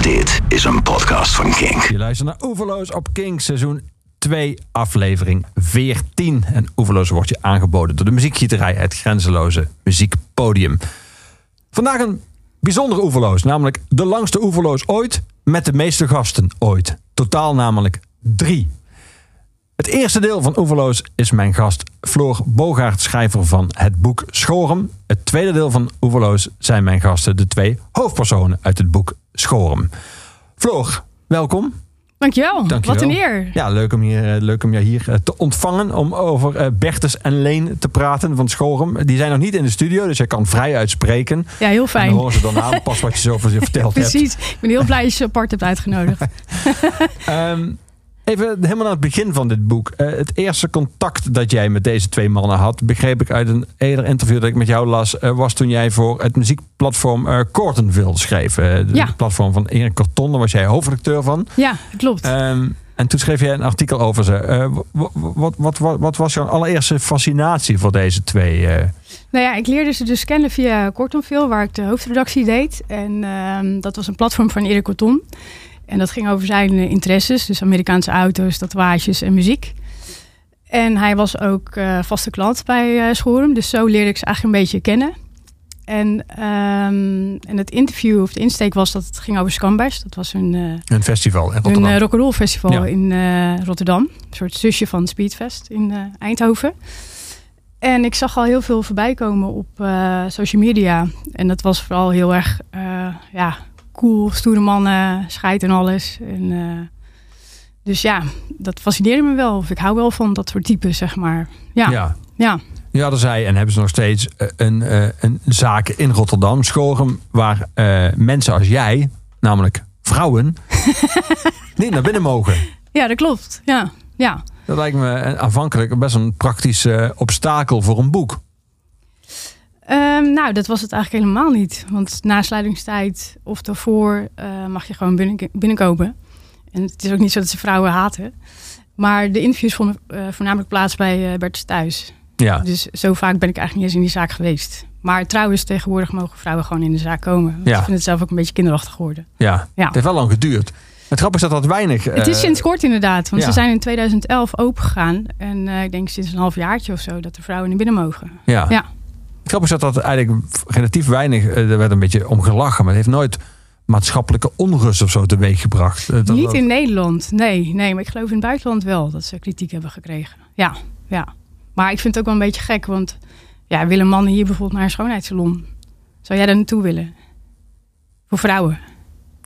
Dit is een podcast van Kink. Je luistert naar Oeverloos op King, seizoen 2, aflevering 14. En Oeverloos wordt je aangeboden door de muziekgieterij, het grenzeloze muziekpodium. Vandaag een bijzondere Oeverloos, namelijk de langste Oeverloos ooit met de meeste gasten ooit. Totaal namelijk drie. Het eerste deel van Oeverloos is mijn gast Floor Bogaert, schrijver van het boek Schorum. Het tweede deel van Oeverloos zijn mijn gasten de twee hoofdpersonen uit het boek Schorum. Floor, welkom. Dankjewel. Dankjewel. Wat een eer. Ja, leuk om, hier, eh, leuk om jou hier eh, te ontvangen. Om over eh, Bertus en Leen te praten van Schorum. Die zijn nog niet in de studio, dus jij kan vrij uitspreken. Ja, heel En fijn. dan horen ze dan aan pas wat je zo over je verteld hebt. Precies. Ik ben heel blij dat je ze apart hebt uitgenodigd. Ehm, even helemaal aan het begin van dit boek. Eh, het eerste contact dat jij met deze twee mannen had, begreep ik uit een eerder interview dat ik met jou las, eh, was toen jij voor het muziekplatform eh Cortenville schreef. Het Ja. platform van Erik Corton, daar was jij hoofdredacteur van. Ja, klopt. Ehm, en toen schreef jij een artikel over ze. Wat, wat, wat, wat, was jouw allereerste fascinatie voor deze twee? eh? Nou ja, ik leerde ze dus kennen via Kortonville, waar ik de hoofdredactie deed. En ehm, dat was een platform van Erik Corton. En dat ging over zijn eh, interesses, dus Amerikaanse auto's, tatoeages en muziek. En hij was ook eh, vaste klant bij eh Schorum, dus zo leerde ik ze eigenlijk een beetje kennen. En, ehm, en het interview of de insteek was dat het ging over Scumbash. Dat was een, eh, een festival in Een Rotterdam. uh, rock'n'roll festival Ja. in Rotterdam. Een soort zusje van Speedfest in Eindhoven. En ik zag al heel veel voorbij komen op social media. En dat was vooral heel erg ja, cool, stoere mannen, scheid en alles. En, eh, dus ja, dat fascineerde me wel. Of ik hou wel van dat soort types, zeg maar. Ja, ja. ja. Nu hadden zij en hebben ze nog steeds eh, een, eh, een zaak in Rotterdam, Schorum, waar mensen als jij, namelijk vrouwen, niet naar binnen mogen. ja dat klopt. Ja, ja. Dat lijkt me aanvankelijk best een praktisch obstakel voor een boek. Ehm, nou, dat was het eigenlijk helemaal niet. Want na sluitingstijd of daarvoor eh, mag je gewoon binnen, binnenkomen. En het is ook niet zo dat ze vrouwen haten. Maar de interviews vonden eh, voornamelijk plaats bij eh Bertus thuis. Ja, Dus zo vaak ben ik eigenlijk niet eens in die zaak geweest. Maar trouwens, tegenwoordig mogen vrouwen gewoon in de zaak komen. Want Ja. Ik vind het zelf ook een beetje kinderachtig geworden. ja. Ja. het heeft wel lang geduurd. Het grappige is dat dat weinig... het is sinds kort inderdaad. Want ja. ze zijn in 2011 opengegaan. En ik denk sinds een half jaartje of zo dat de vrouwen naar binnen mogen. Ja. Grappige is dat dat eigenlijk relatief weinig... eh, er werd een beetje om gelachen, maar het heeft nooit maatschappelijke onrust of zo teweeg gebracht. Eh, dat- Niet in Nederland, nee, nee. Maar ik geloof in het buitenland wel dat ze kritiek hebben gekregen. Ja, ja. Maar ik vind het ook wel een beetje gek, want ja, willen mannen hier bijvoorbeeld naar een schoonheidssalon? Zou jij daar naartoe willen? Voor vrouwen?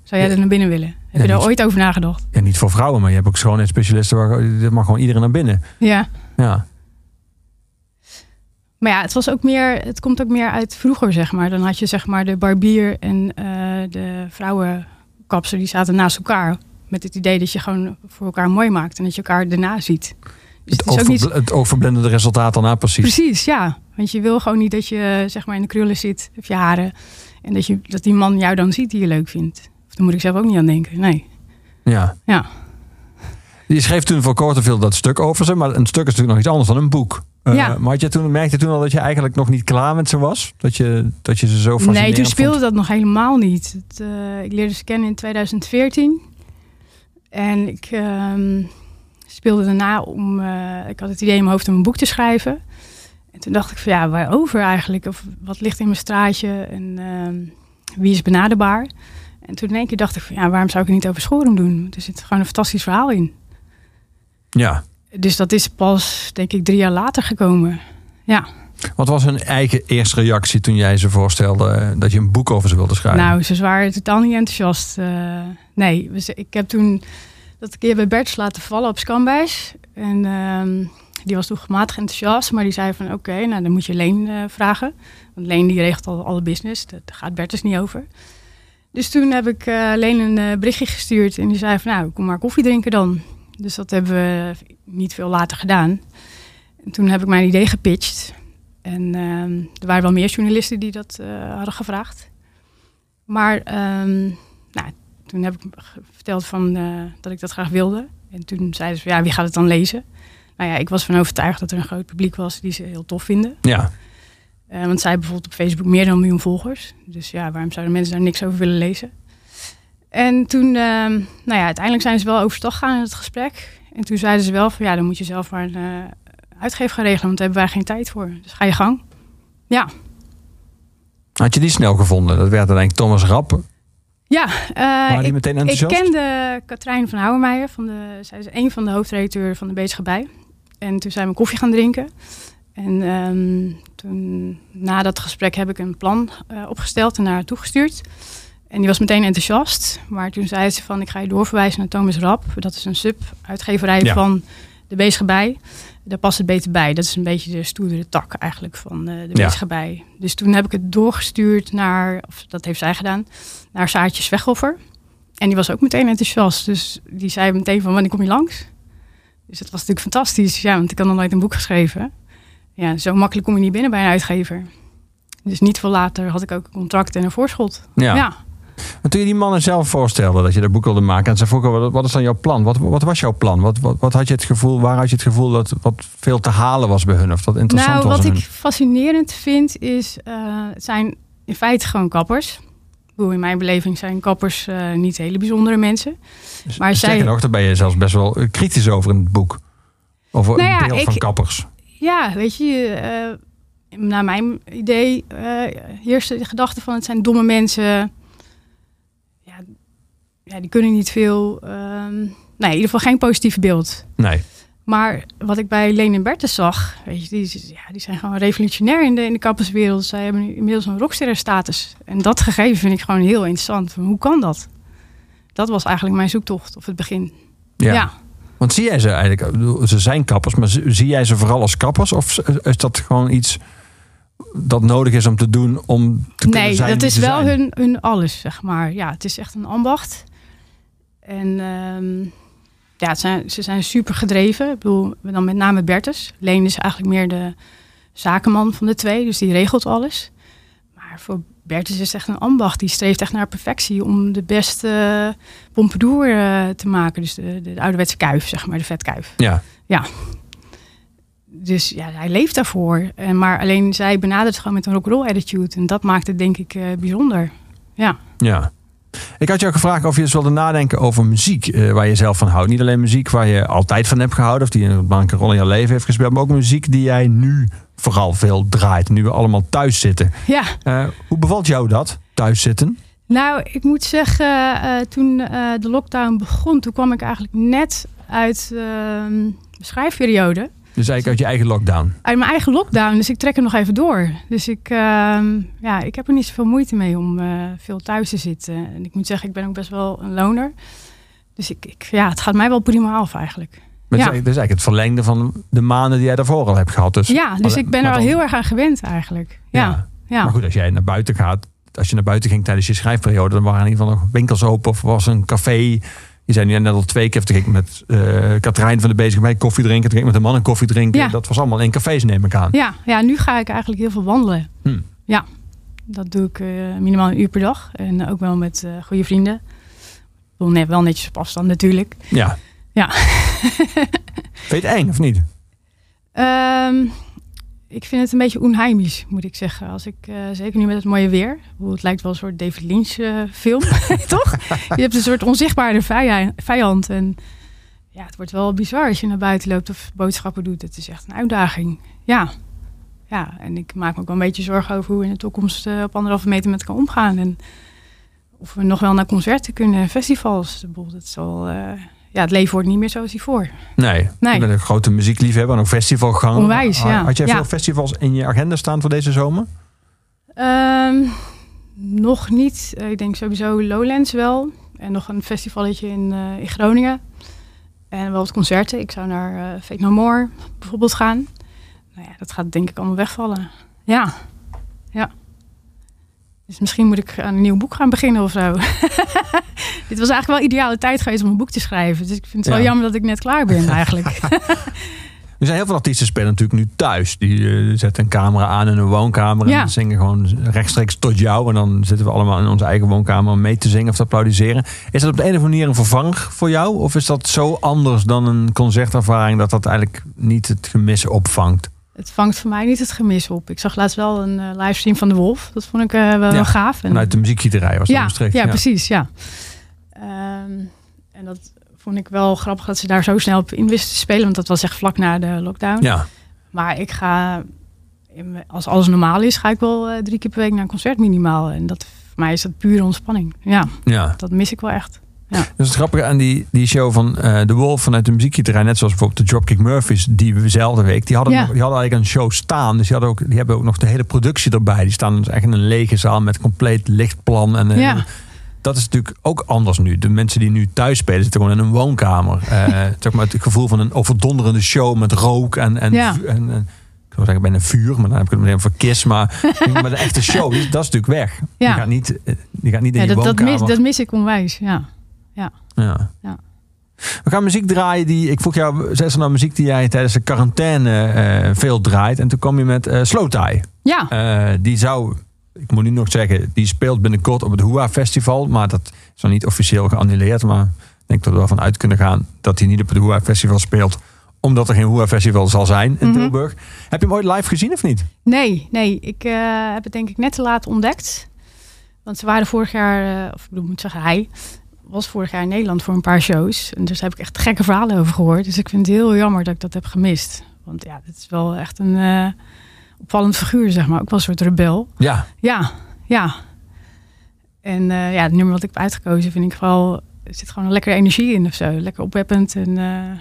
Zou jij Ja. er naar binnen willen? Heb Ja, je daar niet- ooit over nagedacht? Ja, niet voor vrouwen, maar je hebt ook schoonheidsspecialisten... waar er mag gewoon iedereen naar binnen. Ja. Ja, Maar ja, het, was ook meer, het komt ook meer uit vroeger, zeg maar. Dan had je zeg maar de barbier en eh, de vrouwenkapser, die zaten naast elkaar. Met het idee dat je gewoon voor elkaar mooi maakt en dat je elkaar daarna ziet. Dus het, het ook niet het resultaat daarna precies. Precies, ja. Want je wil gewoon niet dat je zeg maar in de krullen zit of je haren. En dat, je, dat die man jou dan ziet die je leuk vindt. Of daar moet ik zelf ook niet aan denken. Nee. Ja. Ja. Je schreef toen voor Korteveel dat stuk over ze, maar een stuk is natuurlijk nog iets anders dan een boek. Eh, Ja. Maar had je toen, merkte je toen al dat je eigenlijk nog niet klaar met ze was? Dat je, dat je ze zo fascinerend Nee, toen speelde vond? dat nog helemaal niet. Het, eh, ik leerde ze kennen in 2014. En ik ehm, speelde daarna om... eh, ik had het idee in mijn hoofd om een boek te schrijven. En toen dacht ik van ja, waarover eigenlijk? Of wat ligt in mijn straatje? En ehm, wie is benaderbaar? En toen in één keer dacht ik van ja, waarom zou ik het niet over Schorum doen? Er zit gewoon een fantastisch verhaal in. Ja. Dus dat is pas, denk ik, drie jaar later gekomen. Ja, Wat was hun eigen eerste reactie toen jij ze voorstelde eh, dat je een boek over ze wilde schrijven? nou, ze waren totaal niet enthousiast. Eh, nee, ik heb toen dat keer bij Bert's laten vallen op Scambash. En ehm, die was toen gematigd enthousiast, maar die zei van oké, nou dan moet je Leen eh, vragen. Want Leen die regelt al alle business, daar gaat Bert dus niet over. Dus toen heb ik Leen een berichtje gestuurd en die zei van nou, kom maar koffie drinken dan. Dus dat hebben we niet veel later gedaan. En toen heb ik mijn idee gepitcht. En ehm, er waren wel meer journalisten die dat eh, hadden gevraagd. Maar ehm, nou, toen heb ik verteld van, eh, dat ik dat graag wilde. En toen zeiden ze, ja, wie gaat het dan lezen? Nou ja, ik was van overtuigd dat er een groot publiek was die ze heel tof vinden. Ja, Eh, want zij hebben bijvoorbeeld op Facebook meer dan een miljoen volgers. Dus ja, waarom zouden mensen daar niks over willen lezen? En toen, ehm, nou ja, uiteindelijk zijn ze wel overstag gegaan in het gesprek. En toen zeiden ze wel van, ja, dan moet je zelf maar een uh, uitgever gaan regelen, want daar hebben wij geen tijd voor. Dus ga je gang. Ja. Had je die snel gevonden? Dat werd ik Thomas Rapp. Ja, uh, ik, meteen ik kende Katrijn van Houwermeijer. Van de, zij is een van de hoofdredacteuren van de Bezige Bij. En toen zijn we koffie gaan drinken. En um, toen, na dat gesprek heb ik een plan uh, opgesteld en naar haar toegestuurd. En die was meteen enthousiast. Maar toen zei ze van, ik ga je doorverwijzen naar Thomas Rap. Dat is een sub-uitgeverij ja. van de Bezige Bij. Daar past het beter bij. Dat is een beetje de stoerdere tak eigenlijk van uh, de Bezige Bij. Dus toen heb ik het doorgestuurd naar, of dat heeft zij gedaan, naar Saartje Zweghofer. En die was ook meteen enthousiast. Dus die zei meteen van, wanneer kom je langs? Dus dat was natuurlijk fantastisch. Ja, want ik had nog nooit een boek geschreven. Ja, zo makkelijk kom je niet binnen bij een uitgever. Dus niet veel later had ik ook een contract en een voorschot. Ja. ja. Maar toen je die mannen zelf voorstelde dat je dat boek wilde maken en ze vroegen wat is dan jouw plan? Wat, wat was jouw plan? Wat, wat, wat, had je het gevoel, waar had je het gevoel dat wat veel te halen was bij hun of dat interessant nou, was? Wat ik fascinerend vind is, uh, het zijn in feite gewoon kappers. In mijn beleving zijn kappers uh, niet hele bijzondere mensen. Dus, maar zij... nog, daar ben je zelfs best wel kritisch over in het boek. Over nou ja, het beeld ik, van kappers. Ja, weet je, uh, naar mijn idee heerst de gedachte van het zijn domme mensen ja, die kunnen niet veel. Um, nee, in ieder geval geen positief beeld. Nee. Maar wat ik bij Leen en Bertus zag, weet je, die, ja, die zijn gewoon revolutionair in de, in de kapperswereld. Zij hebben nu inmiddels een rockster status. En dat gegeven vind ik gewoon heel interessant. Hoe kan dat? Dat was eigenlijk mijn zoektocht of het begin. Ja. ja. Want zie jij ze eigenlijk, ze zijn kappers, maar zie jij ze vooral als kappers? Of is dat gewoon iets dat nodig is om te doen om te nee, kunnen zijn Nee, dat is wel hun, hun alles, zeg maar. Ja, het is echt een ambacht. En um, ja, zijn, ze zijn super gedreven. Ik bedoel, dan met name Bertus. Leen is eigenlijk meer de zakenman van de twee, dus die regelt alles. Maar voor Bertus is echt een ambacht. Die streeft echt naar perfectie om de beste pompedour uh, te maken. Dus de, de, ouderwetse kuif, zeg maar, de vetkuif. Ja. Ja. Dus ja, hij leeft daarvoor. En, maar alleen zij benadert gewoon met een rock'n'roll attitude. En dat maakt het denk ik uh, bijzonder. Ja. Ja. Ik had jou gevraagd of je eens wilde nadenken over muziek uh, waar je zelf van houdt. Niet alleen muziek waar je altijd van hebt gehouden of die een belangrijke rol in je leven heeft gespeeld, maar ook muziek die jij nu vooral veel draait. Nu we allemaal thuis zitten. Ja. Uh, hoe bevalt jou dat, thuis zitten? Nou, ik moet zeggen, uh, toen de lockdown begon, toen kwam ik eigenlijk net uit ehm, de schrijfperiode. Dus eigenlijk uit je eigen lockdown? Uit mijn eigen lockdown, dus ik trek hem nog even door. Dus ik, uh, ja, ik heb er niet zoveel moeite mee om uh, veel thuis te zitten. En ik moet zeggen, ik ben ook best wel een loner. Dus ik, ik ja, het gaat mij wel prima af eigenlijk. Maar ja. is eigenlijk het verlengde van de maanden die jij daarvoor al hebt gehad. Dus, ja, dus ik ben er al heel erg aan gewend eigenlijk. Ja. ja. Ja. Maar goed, als jij naar buiten gaat, als je naar buiten ging tijdens je schrijfperiode, dan waren in ieder geval nog winkels open of was een café je zei nu net al twee keer, toen ging ik met uh, Katrijn van de Bezig bij koffie drinken. Toen ging ik met een man een koffie drinken. Ja. Dat was allemaal in cafés, neem ik aan. Ja, ja nu ga ik eigenlijk heel veel wandelen. Hm. Ja, dat doe ik uh, minimaal een uur per dag. En ook wel met uh, goede vrienden. Wel, wel netjes op afstand natuurlijk. Ja. Ja. Vind je het eng of niet? Um, ik vind het een beetje onheimisch, moet ik zeggen. Als ik, uh, zeker nu met het mooie weer. Het lijkt wel een soort David Lynch uh, film, toch? Je hebt een soort onzichtbare vijand. En ja, het wordt wel bizar als je naar buiten loopt of boodschappen doet. Het is echt een uitdaging. Ja. Ja, en ik maak me ook wel een beetje zorgen over hoe we in de toekomst uh, op anderhalve meter met elkaar omgaan. En of we nog wel naar concerten kunnen, festivals. Dat zal ja, het leven wordt niet meer zoals hiervoor. Nee, nee. je bent een grote muziekliefhebber en ook festivalganger. Onwijs, ja. Had jij ja. veel festivals in je agenda staan voor deze zomer? Um, nog niet. Ik denk sowieso Lowlands wel. En nog een festivalletje in, uh, in Groningen. En wel wat concerten. Ik zou naar uh, Fake No More bijvoorbeeld gaan. Nou ja, dat gaat denk ik allemaal wegvallen. Ja, ja. Dus misschien moet ik aan een nieuw boek gaan beginnen of zo. Dit was eigenlijk wel ideale tijd geweest om een boek te schrijven. Dus ik vind het wel jammer dat ik net klaar ben eigenlijk. er zijn heel veel artiesten spelen natuurlijk nu thuis. Die uh, zetten een camera aan in een woonkamer. En zingen gewoon rechtstreeks tot jou. En dan zitten we allemaal in onze eigen woonkamer om mee te zingen of te applaudisseren. Is dat op de een of andere manier een vervang voor jou? Of is dat zo anders dan een concertervaring dat dat eigenlijk niet het gemis opvangt? Het vangt voor mij niet het gemis op. Ik zag laatst wel een uh, livestream van de Wolf. Dat vond ik uh, wel, ja, gaaf. En, vanuit de muziekgieterij was dat ja, bestrikt. Ja, ja, precies. Ja. en dat vond ik wel grappig dat ze daar zo snel op in wisten te spelen. Want dat was echt vlak na de lockdown. Ja. Maar ik ga, als alles normaal is, ga ik wel eh, drie keer per week naar een concert minimaal. En dat, voor mij is dat pure ontspanning. Ja, ja. dat mis ik wel echt. Dat is het grappige aan die, die show van eh The Wolf vanuit de muziekgieterij. Net zoals bijvoorbeeld de Dropkick Murphys die dezelfde week. Die hadden, Ja. nog, die hadden eigenlijk een show staan. Dus die, hadden ook, die hebben ook nog de hele productie erbij. Die staan dus echt in een lege zaal met compleet lichtplan. En, eh, Ja. Dat is natuurlijk ook anders nu. De mensen die nu thuis spelen zitten gewoon in een woonkamer. Eh, zeg maar het gevoel van een overdonderende show met rook en, en, Ja. en, en ik wil zeggen bijna vuur, maar dan heb ik het meteen voor. Maar met een echte show, die- dat is natuurlijk weg. Ja. Die gaat niet, eh, die gaat niet in Ja, je dat, dat, woonkamer. mis, dat mis ik onwijs. Ja. Ja. Ja. We gaan muziek draaien die. Ik vroeg jou, zei ze nou muziek die jij tijdens de quarantaine eh, veel draait. En toen kwam je met Slow Tie. Ja. Eh, die zou, ik moet nu nog zeggen, die speelt binnenkort op het Hua Festival. Maar dat is nog niet officieel geannuleerd. Maar ik denk dat we wel van uit kunnen gaan dat hij niet op het Hua Festival speelt. Omdat er geen Hua Festival zal zijn in Mhm. Tilburg. Heb je hem ooit live gezien of niet? Nee, nee. Ik heb het denk ik net te laat ontdekt. Want ze waren vorig jaar, of ik bedoel, ik moet zeggen, hij was vorig jaar in Nederland voor een paar shows. En dus daar heb ik echt gekke verhalen over gehoord. Dus ik vind het heel jammer dat ik dat heb gemist. Want ja, dit is wel echt een eh, opvallend figuur, zeg maar. Ook wel een soort rebel. Ja. Ja, ja. En eh, ja, het nummer wat ik heb uitgekozen vind ik vooral... Er zit gewoon een lekkere energie in of zo. Lekker opweppend en... eh,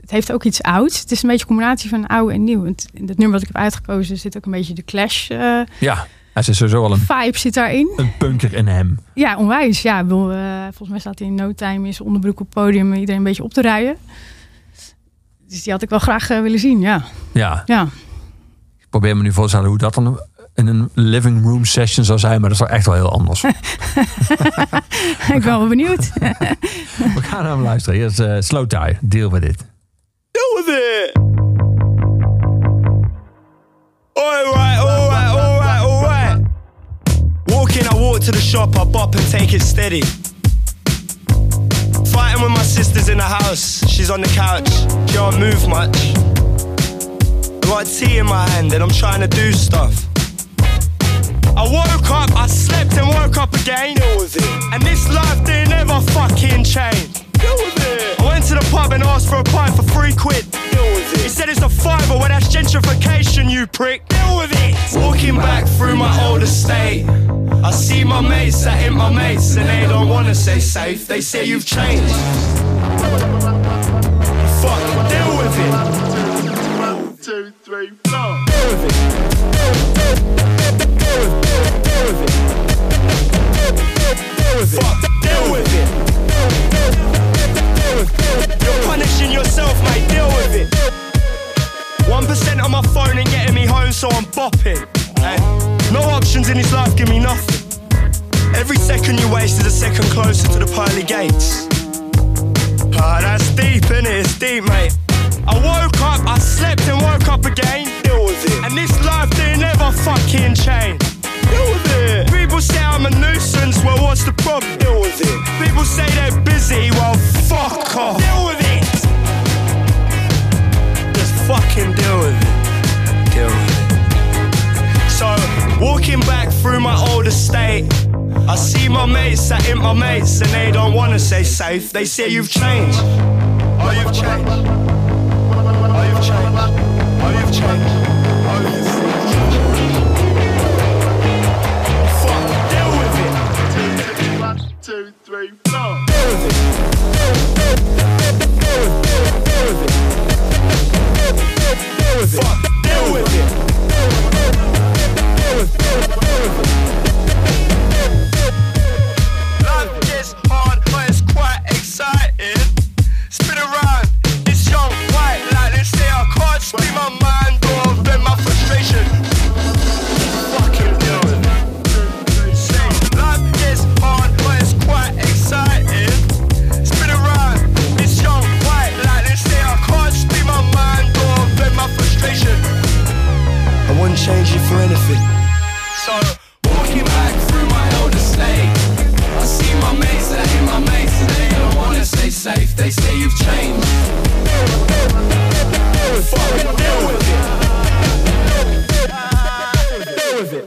het heeft ook iets ouds. Het is een beetje een combinatie van oud en nieuw. En het- in het nummer wat ik heb uitgekozen zit ook een beetje de Clash Ja. Hij is sowieso wel een, vibe zit daarin. een punker in hem. Ja, onwijs. Ja, bedoel, eh, volgens mij staat hij in no time in zijn onderbroek op het podium iedereen een beetje op te rijden. Dus die had ik wel graag eh, willen zien, ja. Ja. Ja, Ik probeer me nu voor te stellen hoe dat dan in een living room session zou zijn. Maar dat is wel echt wel heel anders. ik ben wel benieuwd. We gaan naar hem luisteren. Hier is eh, Slow Tie. Deal with it. Deal with it. Alright, to the shop, I bop and take it steady. Fighting with my sisters in the house, she's on the couch, she can't move much. I got tea in my hand and I'm trying to do stuff. I woke up, I slept and woke up again. And this life didn't ever fucking change. Deal with it. I went to the pub and asked for a pint for three quid. Deal with it. He said it's a fiver, well that's gentrification, you prick. Deal with it. Walking back through my old estate. I see my mates that ain't my mates and they don't wanna stay safe. They say you've changed. Fuck, deal with it. One, two, three, four. Deal with it. Deal, deal, deal, deal with it, deal with it, deal, deal with it. Fuck, Deal with it, deal, deal, deal with it. You're punishing yourself, mate, deal with it. 1% on my phone ain't getting me home, so I'm bopping. Hey, no options in this life give me nothing. Every second you waste is a second closer to the pearly gates. Ah, that's deep, innit? It's deep, mate. I woke up, I slept and woke up again. Deal with it. And this life they never fucking change. Deal with it. People say I'm a nuisance, well, what's the problem? Deal with it. People say they're busy, well, fuck off. Deal with it. Just fucking deal with it. Deal with it. So, walking back through my old estate, I see my mates that ain't my mates, and they don't wanna say safe. They say you've changed. Oh, you've changed. Oh, you've changed. Oh, you've changed. They say I can't speak my frustration. Wouldn't change it for anything. So, walking back through my old estate, I see my mates that ain't my mates, and they don't wanna stay safe. They say you've changed. Fucking deal with it. Deal with it.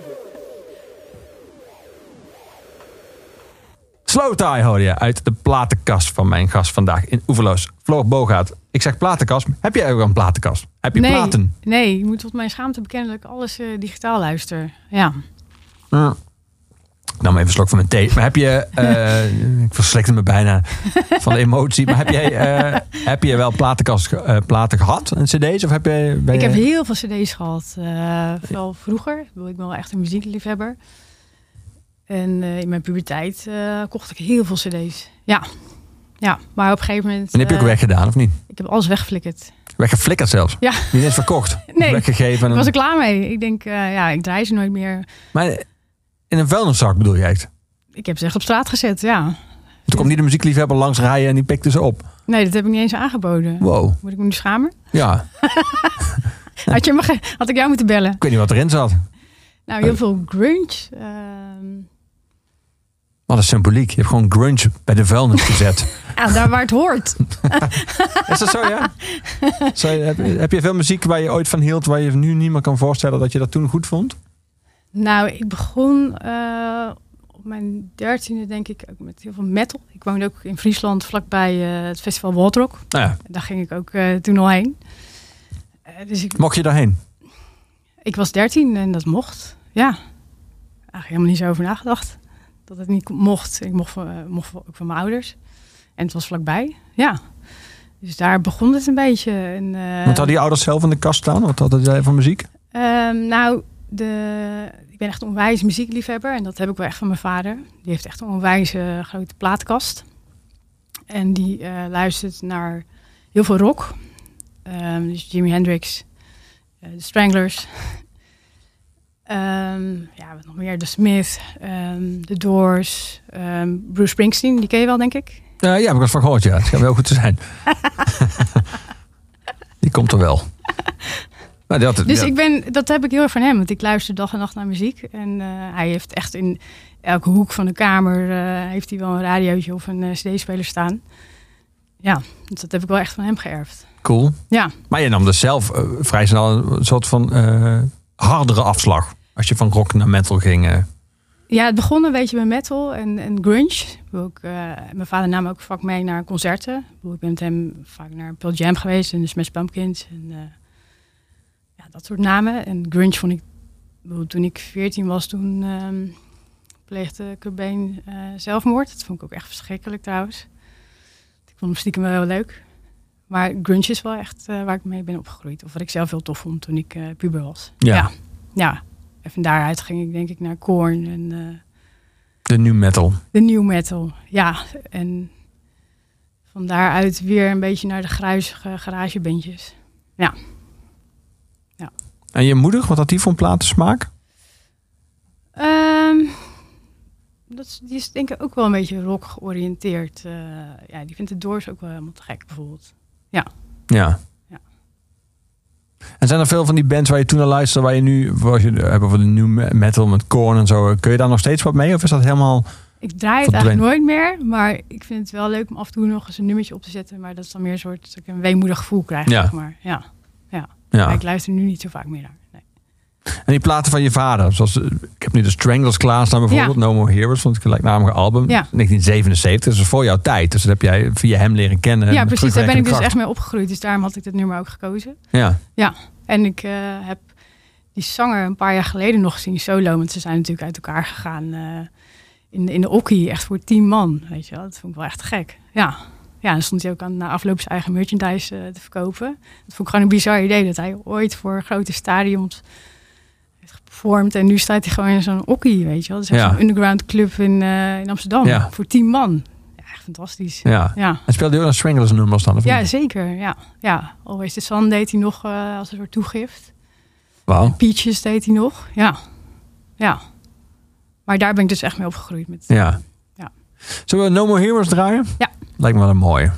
Slow Tie hoorde je uit de platenkast van mijn gast vandaag in Oeverloos. Floor Bogaert. Ik zeg platenkast. Heb jij ook een platenkast? Heb je nee, platen? Nee, ik moet tot mijn schaamte bekennen dat ik alles eh, digitaal luister. Ja. Ja. Nou, maar even een slok van mijn thee. Maar heb je... eh, ik verslikte me bijna van de emotie. Maar heb jij eh, heb je wel platenkast, platen gehad? En cd's? Of heb je... Ik heb heel veel cd's gehad. eh veel vroeger. Ik ben wel echt een muziekliefhebber. En in mijn puberteit kocht ik heel veel cd's. Ja. Ja, maar op een gegeven moment... En heb je ook eh, weggedaan, of niet? Ik heb alles weggeflikkerd. Weggeflikkerd zelfs? Ja. Niet eens verkocht? Nee. Weggegeven? Ik was er klaar mee. Ik denk, eh, ja, ik draai ze nooit meer. Maar in een vuilniszak bedoel je echt? Ik heb ze echt op straat gezet, ja. Toen kwam niet de muziekliefhebber langs rijden en die pikte ze op. Nee, dat heb ik niet eens aangeboden. Wow. Moet ik me nu schamen? Ja, Had, je me ge- had ik jou moeten bellen? ik weet niet wat erin zat. Nou, heel veel grunge. ehm, Wat een symboliek. Je hebt gewoon grunge bij de vuilnis gezet. ja, daar waar het hoort. Is dat zo, ja? Zo, heb, heb je veel muziek waar je ooit van hield... waar je nu niet meer kan voorstellen dat je dat toen goed vond? Nou, ik begon eh, op mijn dertiende, denk ik, ook met heel veel metal. Ik woonde ook in Friesland, vlakbij eh, het festival Waldrock. Nou ja, Daar ging ik ook eh, toen al heen. Dus ik, mocht je daarheen? ik was dertien en dat mocht. Ja, eigenlijk helemaal niet zo over nagedacht. Dat het niet mocht. Ik mocht, van- mocht ook van mijn ouders. En het was vlakbij, ja. Dus daar begon het een beetje. En, eh, Want hadden je ouders zelf in de kast staan? Wat hadden zij van muziek? Ehm, nou, de, ik ben echt een onwijs muziekliefhebber. En dat heb ik wel echt van mijn vader. Die heeft echt een onwijs eh, grote plaatkast. En die eh, luistert naar heel veel rock. Ehm, dus Jimi Hendrix, eh, de Stranglers. Ehm, ja, wat nog meer? The Smith, The Doors, Bruce Springsteen. Die ken je wel, denk ik. Ja, ja, heb ik eens van gehoord, ja. Het schijnt wel goed te zijn. die komt er wel. Maar dat, Dus ja. ik ben, dat heb ik heel erg van hem. Want ik luister dag en nacht naar muziek. En eh, hij heeft echt in elke hoek van de kamer... eh, heeft hij wel een radiootje of een eh, cd-speler staan. Ja, dus dat heb ik wel echt van hem geërfd. Cool. Ja, Maar je nam dus zelf eh, vrij snel een soort van eh, hardere afslag. Als je van rock naar metal ging. Ja het begon een beetje met metal en, en grunge. Ook, eh, mijn vader nam ook vaak mee naar concerten. Ik, ben met hem vaak naar Pearl Jam geweest en de Smash Pumpkins. En, eh, ja, dat soort namen. En grunge vond ik... toen ik 14 was, toen ehm, pleegde Cobain eh, zelfmoord. Dat vond ik ook echt verschrikkelijk trouwens. Ik vond hem stiekem wel heel leuk. Maar grunge is wel echt waar ik mee ben opgegroeid. Of wat ik zelf heel tof vond toen ik puber was. Ja. ja. Ja. En van daaruit ging ik denk ik naar Korn en eh, de new metal. de new metal. Ja, en van daaruit weer een beetje naar de gruizige garagebandjes. En je moeder, wat had die voor een platensmaak? Ehm, dat is, die is denk ik ook wel een beetje rock georiënteerd. Eh, ja, die vindt de Doors ook wel helemaal te gek bijvoorbeeld. Ja. Ja. En zijn er veel van die bands waar je toen naar luisterde, waar je nu, waar je hebt over de new me- metal met Korn en zo, kun je daar nog steeds wat mee? Of is dat helemaal... Ik draai het eigenlijk nooit meer, maar ik vind het wel leuk om af en toe nog eens een nummertje op te zetten. Maar dat is dan meer een soort dat ik een weemoedig gevoel krijg. Ja. Zeg maar. ja. Ja. Maar ik luister nu niet zo vaak meer naar. Nee. En die platen van je vader, zoals, ik heb nu de Stranglers klaarstaan bijvoorbeeld, No More Heroes, vond ik een gelijknamige album, Ja. 1977, dus voor jouw tijd. Dus dat heb jij via hem leren kennen. ja, precies. Daar ben ik dus echt mee opgegroeid. Dus daarom had ik dit nummer ook gekozen. kracht. Ja. En ik eh, heb die zanger een paar jaar geleden nog gezien solo. Want ze zijn natuurlijk uit elkaar gegaan eh, in, in de Okkie. Echt voor tien man, weet je wel. Dat vond ik wel echt gek. Ja. Ja, dan stond hij ook aan na afloop zijn eigen merchandise eh, te verkopen. Dat vond ik gewoon een bizar idee. Dat hij ooit voor grote stadions En nu staat hij gewoon in zo'n Okkie, weet je wel. Dat is echt Ja. zo'n underground club in, eh, in Amsterdam. Ja. Voor tien man. Ja, echt fantastisch. ja. Ja. En speelde je ook een Stranglers nummers dan? Of Ja, niet? zeker. Ja, ja. Always the Sun deed hij nog eh, als een soort toegift. Wauw. Peaches deed hij nog. Ja. Ja. Maar daar ben ik dus echt mee opgegroeid. Met, Ja. Ja. Zullen we No More Heroes draaien? Ja. Lijkt me wel een mooie.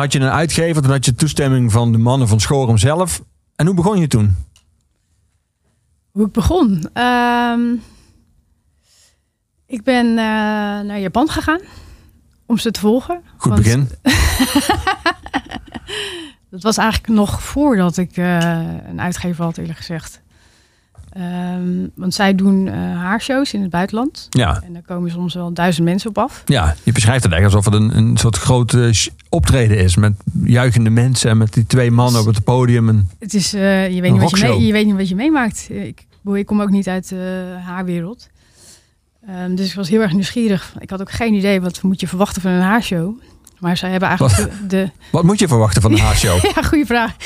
Had je een uitgever, toen had je toestemming van de mannen van Schorum zelf. En hoe begon je toen? Hoe ik begon? Ehm, ik ben eh, naar Japan gegaan om ze te volgen. Goed Want begin. Dat was eigenlijk nog voordat ik eh, een uitgever had, eerlijk gezegd. Ehm, want zij doen eh, haarshows in het buitenland. Ja, En daar komen soms wel duizend mensen op af. ja, je beschrijft het eigenlijk alsof het een, een soort grote optreden is. Met juichende mensen en met die twee mannen op het podium. En, Het is, eh, je, weet niet wat je, mee, je weet niet wat je meemaakt. Eh, Ik, ik kom ook niet uit de haarwereld. Ehm, dus ik was heel erg nieuwsgierig. Ik had ook geen idee wat moet je verwachten van een haarshow. Maar zij hebben eigenlijk de, de, wat moet je verwachten van een haarshow? Ja, goede vraag.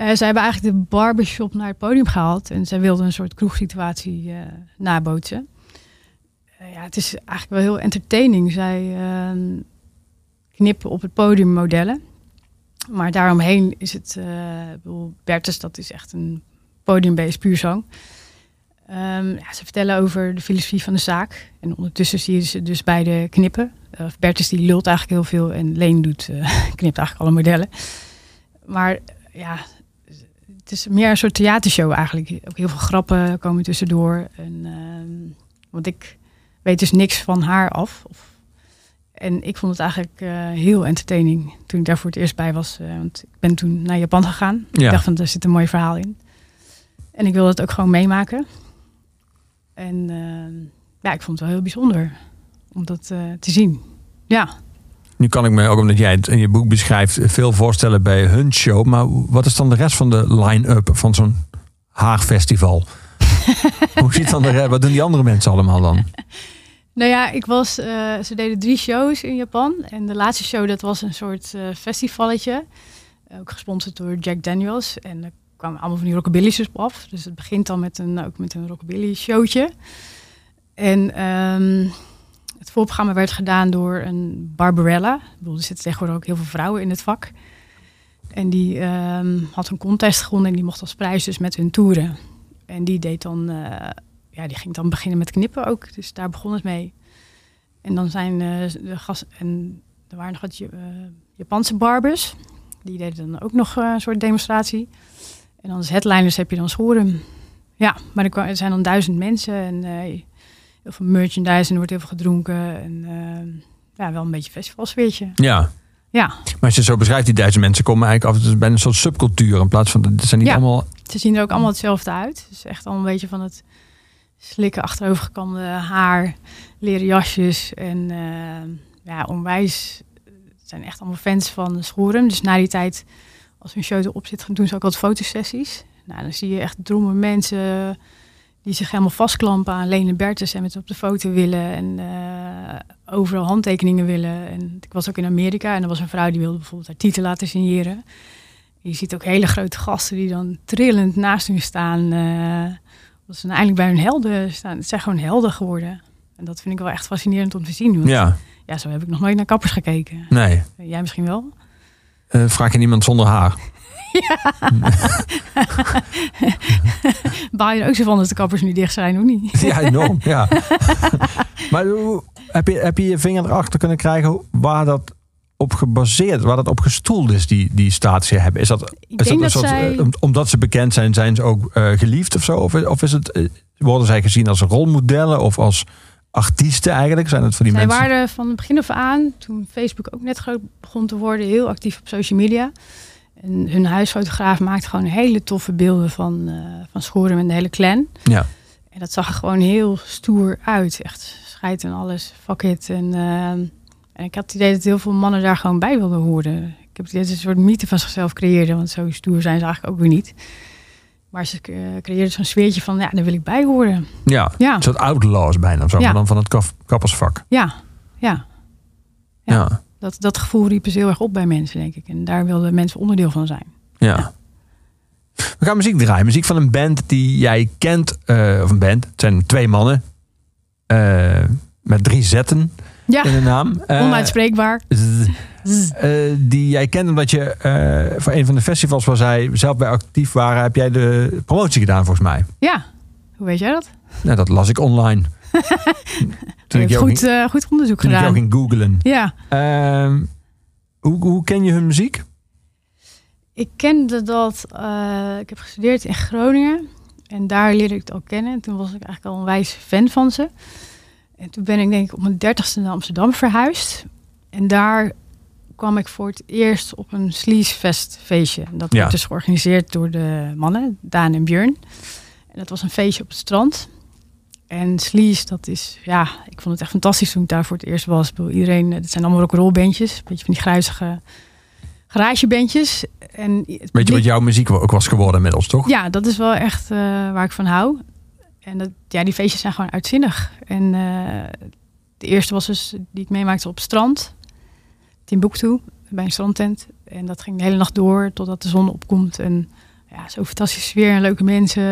Eh, zij hebben eigenlijk de barbershop naar het podium gehaald. En zij wilden een soort kroegsituatie eh nabootsen. Eh, ja, het is eigenlijk wel heel entertaining. Zij ehm, knippen op het podium modellen. Maar daaromheen is het... bedoel, Bertus, dat is echt een podiumbeest, puur zang. Ehm, ja, ze vertellen over de filosofie van de zaak. En ondertussen zie je ze dus beide knippen. Uh, Bertus die lult eigenlijk heel veel en Leen doet, knipt eigenlijk alle modellen. Maar ja, het is meer een soort theatershow eigenlijk. Ook heel veel grappen komen tussendoor. En, ehm, want ik weet dus niks van haar af. Of, en ik vond het eigenlijk eh, heel entertaining toen ik daar voor het eerst bij was. Eh, want ik ben toen naar Japan gegaan. Ja. Ik dacht van, er zit een mooi verhaal in. En ik wilde het ook gewoon meemaken. En ehm, ja, ik vond het wel heel bijzonder om dat eh, te zien. Ja. Nu kan ik me, ook omdat jij het in je boek beschrijft, veel voorstellen bij hun show. Maar wat is dan de rest van de line-up van zo'n haarfestival? Hoe ziet dan de Wat doen die andere mensen allemaal dan? Nou ja, ik was, eh, ze deden drie shows in Japan. En de laatste show, dat was een soort eh festivalletje. Ook gesponsord door Jack Daniels. En er kwamen allemaal van die rockabilly's op af. Dus het begint dan met een, ook met een rockabilly showtje. En ehm, het voorprogramma werd gedaan door een Barbarella. Ik bedoel, er zitten tegenwoordig ook heel veel vrouwen in het vak. En die ehm, had een contest gewonnen en die mocht als prijs dus met hun toeren. En die deed dan, eh, ja, die ging dan beginnen met knippen ook. Dus daar begon het mee. En dan zijn eh, de gasten, en er waren nog wat eh, Japanse barbers. Die deden dan ook nog een soort demonstratie. En dan als headliners heb je dan Schorum. Ja, maar er, zijn dan duizend mensen en heel veel merchandise en er wordt heel veel gedronken. En eh, ja, wel een beetje festivalsfeertje. Ja, Ja, maar als je zo beschrijft, die duizend mensen komen eigenlijk af en toe bij een soort subcultuur. In plaats van, het zijn niet Ja. allemaal... ze zien er ook allemaal hetzelfde uit. Dus echt al een beetje van het slikken achterovergekamde haar, leren jasjes. En eh, ja, onwijs het zijn echt allemaal fans van Schorum. Dus na die tijd, als hun show erop zit, doen ze ook wat fotosessies. Nou, dan zie je echt drommen mensen die zich helemaal vastklampen aan Lene Bertus en met op de foto willen. En eh, overal handtekeningen willen. En ik was ook in Amerika en er was een vrouw die wilde bijvoorbeeld haar titel laten signeren. Je ziet ook hele grote gasten die dan trillend naast hun staan. eh dat ze dan eindelijk bij hun helden staan. Het zijn gewoon helden geworden. En dat vind ik wel echt fascinerend om te zien. Want, Ja, ja, zo heb ik nog nooit naar kappers gekeken. nee. Jij misschien wel? Eh, vraag je niemand zonder haar? Baal je er ook zo van als de kappers nu dicht zijn, of niet? Ja, enorm. ja. Maar hoe, heb, je, heb je je vinger erachter kunnen krijgen waar dat op gebaseerd, waar dat op gestoeld is, die, die status die hebben? Is dat, is dat dat soort, zij... eh, om- omdat ze bekend zijn, zijn ze ook eh, geliefd of zo? Of, of is het, eh, worden zij gezien als rolmodellen of als artiesten eigenlijk? Zijn het voor die Zij mensen? waren van het begin af aan, toen Facebook ook net groot begon te worden, heel actief op social media. En hun huisfotograaf maakte gewoon hele toffe beelden van, eh van Schorum en de hele clan. Ja. En dat zag er gewoon heel stoer uit. Echt scheid en alles, fuck it. En, eh, en ik had het idee dat heel veel mannen daar gewoon bij wilden horen. Ik heb het idee dat ze een soort mythe van zichzelf creëerden, want zo stoer zijn ze eigenlijk ook weer niet. Maar ze creëerden zo'n sfeertje van, ja, daar wil ik bij horen. Ja, Ja, een soort outlaws bijna, zo, Ja. maar dan van het kaf- kappersvak. ja, ja. Ja. Ja. Ja. Dat, dat gevoel riepen ze heel erg op bij mensen, denk ik. En daar wilden mensen onderdeel van zijn. We gaan muziek draaien. Muziek van een band die jij kent. eh, of een band. Het zijn twee mannen. eh, met drie zetten Ja, in de naam. Onuitspreekbaar. eh, die jij kent omdat je voor een van de festivals waar zij zelf bij actief waren, heb jij de promotie gedaan volgens mij. Ja, hoe weet jij dat? Nou, dat las ik online. Toen ik jou goed, ging, eh, goed onderzoek toen ik jou gedaan. ging googlen. Ja, Ehm, Hoe, hoe ken je hun muziek? Ik kende dat, eh, ik heb gestudeerd in Groningen. En daar leerde ik het al kennen. En toen was ik eigenlijk al een wijs fan van ze. En toen ben ik denk ik op mijn dertigste naar Amsterdam verhuisd. En daar kwam ik voor het eerst op een Sleazefest feestje. Dat Ja. werd dus georganiseerd door de mannen, Daan en Björn. En dat was een feestje op het strand. En Sleaze, dat is, ja, ik vond het echt fantastisch toen ik daar voor het eerst was. Iedereen, het zijn allemaal rock'n'roll bandjes. Een beetje van die gruizige garagebandjes. En het Weet je wat jouw muziek ook was geworden inmiddels, toch? ja, dat is wel echt eh, waar ik van hou. En dat, ja, die feestjes zijn gewoon uitzinnig. En eh, de eerste was dus die ik meemaakte op het strand. Timbuktu, bij een strandtent. En dat ging de hele nacht door totdat de zon opkomt. En ja, zo fantastische sfeer en leuke mensen.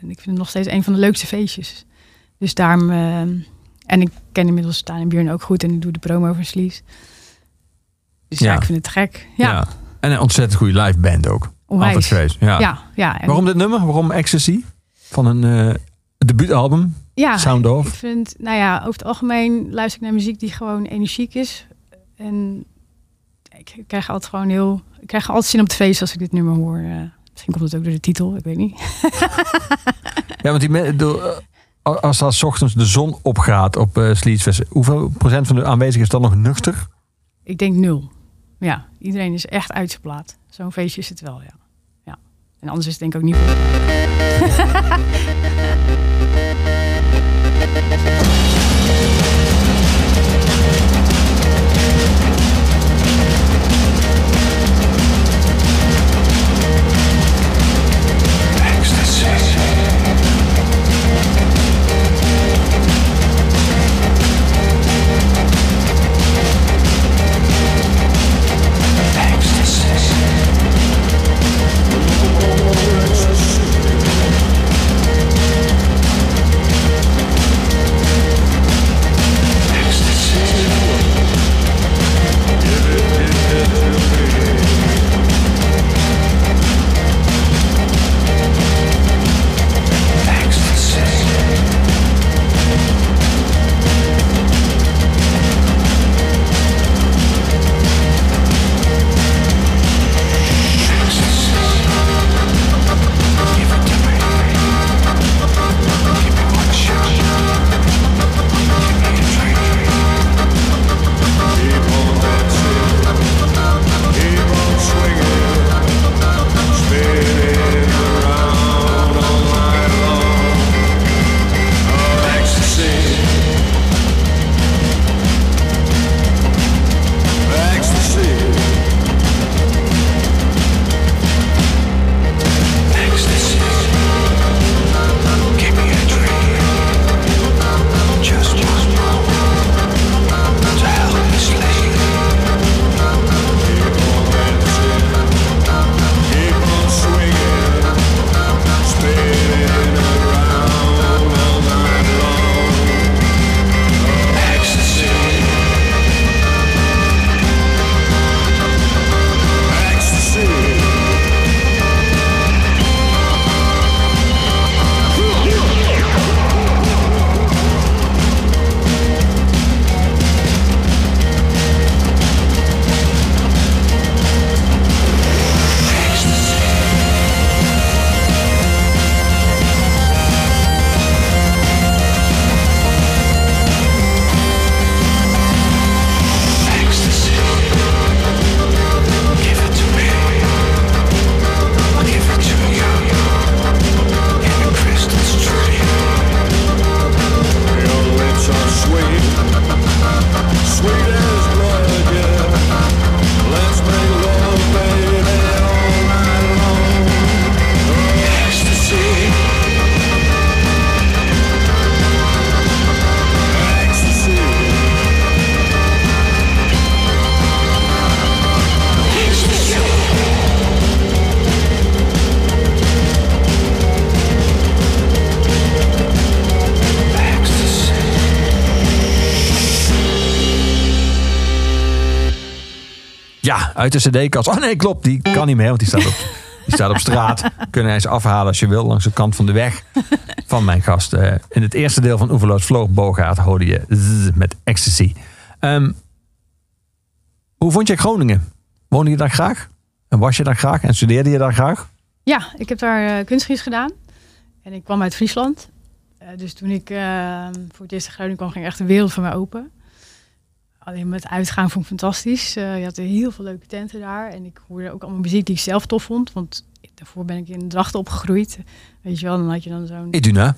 En ik vind het nog steeds een van de leukste feestjes. Dus daarom... eh, en ik ken inmiddels Staan en Björn ook goed. En ik doe de promo voor Sleaze. Dus ja. Ja. ik vind het gek. Ja, En een ontzettend goede live band ook. onwijs. Altijd geweest. Ja. Ja, ja. En- Waarom dit nummer? Waarom Ecstasy? Van een eh debuutalbum, ja, Sound Ik Off. vind, nou ja, over het algemeen luister ik naar muziek die gewoon energiek is. En ik krijg altijd gewoon heel. Ik krijg altijd zin op het feest als ik dit nummer hoor. Misschien komt het ook door de titel, ik weet niet. Ja, want die, me- de, eh, als daar 's ochtends de zon opgaat op eh Sleaze hoeveel procent van de aanwezigen is dan nog nuchter? Ik denk nul. Ja, iedereen is echt uit zijn plaat. Zo'n feestje is het wel, ja. ja. En anders is het denk ik ook niet. Ja, uit de cd-kast. Oh nee, klopt. Die kan niet meer, want die staat op, die staat op straat. Kunnen hij ze afhalen als je wil, langs de kant van de weg. Van mijn gast. Eh, in het eerste deel van Oeverloos Floor Bogaert hoorde je zzz met Ecstasy. Ehm, hoe vond je Groningen? Woonde je daar graag? En was je daar graag? En studeerde je daar graag? Ja, ik heb daar kunstgids gedaan. En ik kwam uit Friesland. Eh, dus toen ik voor het eerst in Groningen kwam, ging echt de wereld voor mij open. Alleen met uitgaan vond ik fantastisch. Eh, je had heel veel leuke tenten daar. En ik hoorde ook allemaal muziek die ik zelf tof vond. Want daarvoor ben ik in Drachten opgegroeid. Weet je wel, dan had je dan zo'n... Iduna.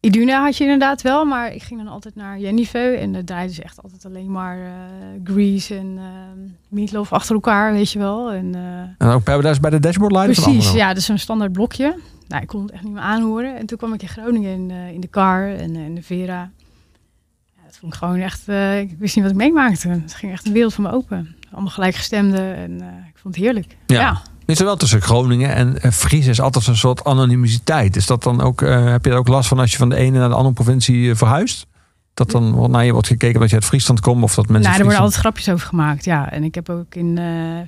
Iduna had je inderdaad wel, maar ik ging dan altijd naar Jennifer. En daar draaiden ze echt altijd alleen maar eh Grease en eh Meatloaf achter elkaar, weet je wel. En, eh, En ook Paradise bij de Dashboard Live? of Precies, ja, dus zo'n standaard blokje. Nou, ik kon het echt niet meer aanhoren. En toen kwam ik in Groningen in, in de car en in de Vera. Gewoon echt, eh, ik wist niet wat ik meemaakte. Het ging echt een wereld voor me open. Allemaal gelijkgestemden en eh, ik vond het heerlijk. Ja. Ja. Is er wel tussen Groningen en Fries is altijd een soort anonimiteit. Is dat dan ook, eh, heb je er ook last van als je van de ene naar de andere provincie verhuist? Dat dan wel naar je wordt gekeken dat je uit Friesland komt of dat mensen. Nou, er worden altijd grapjes over gemaakt, ja. En ik heb ook in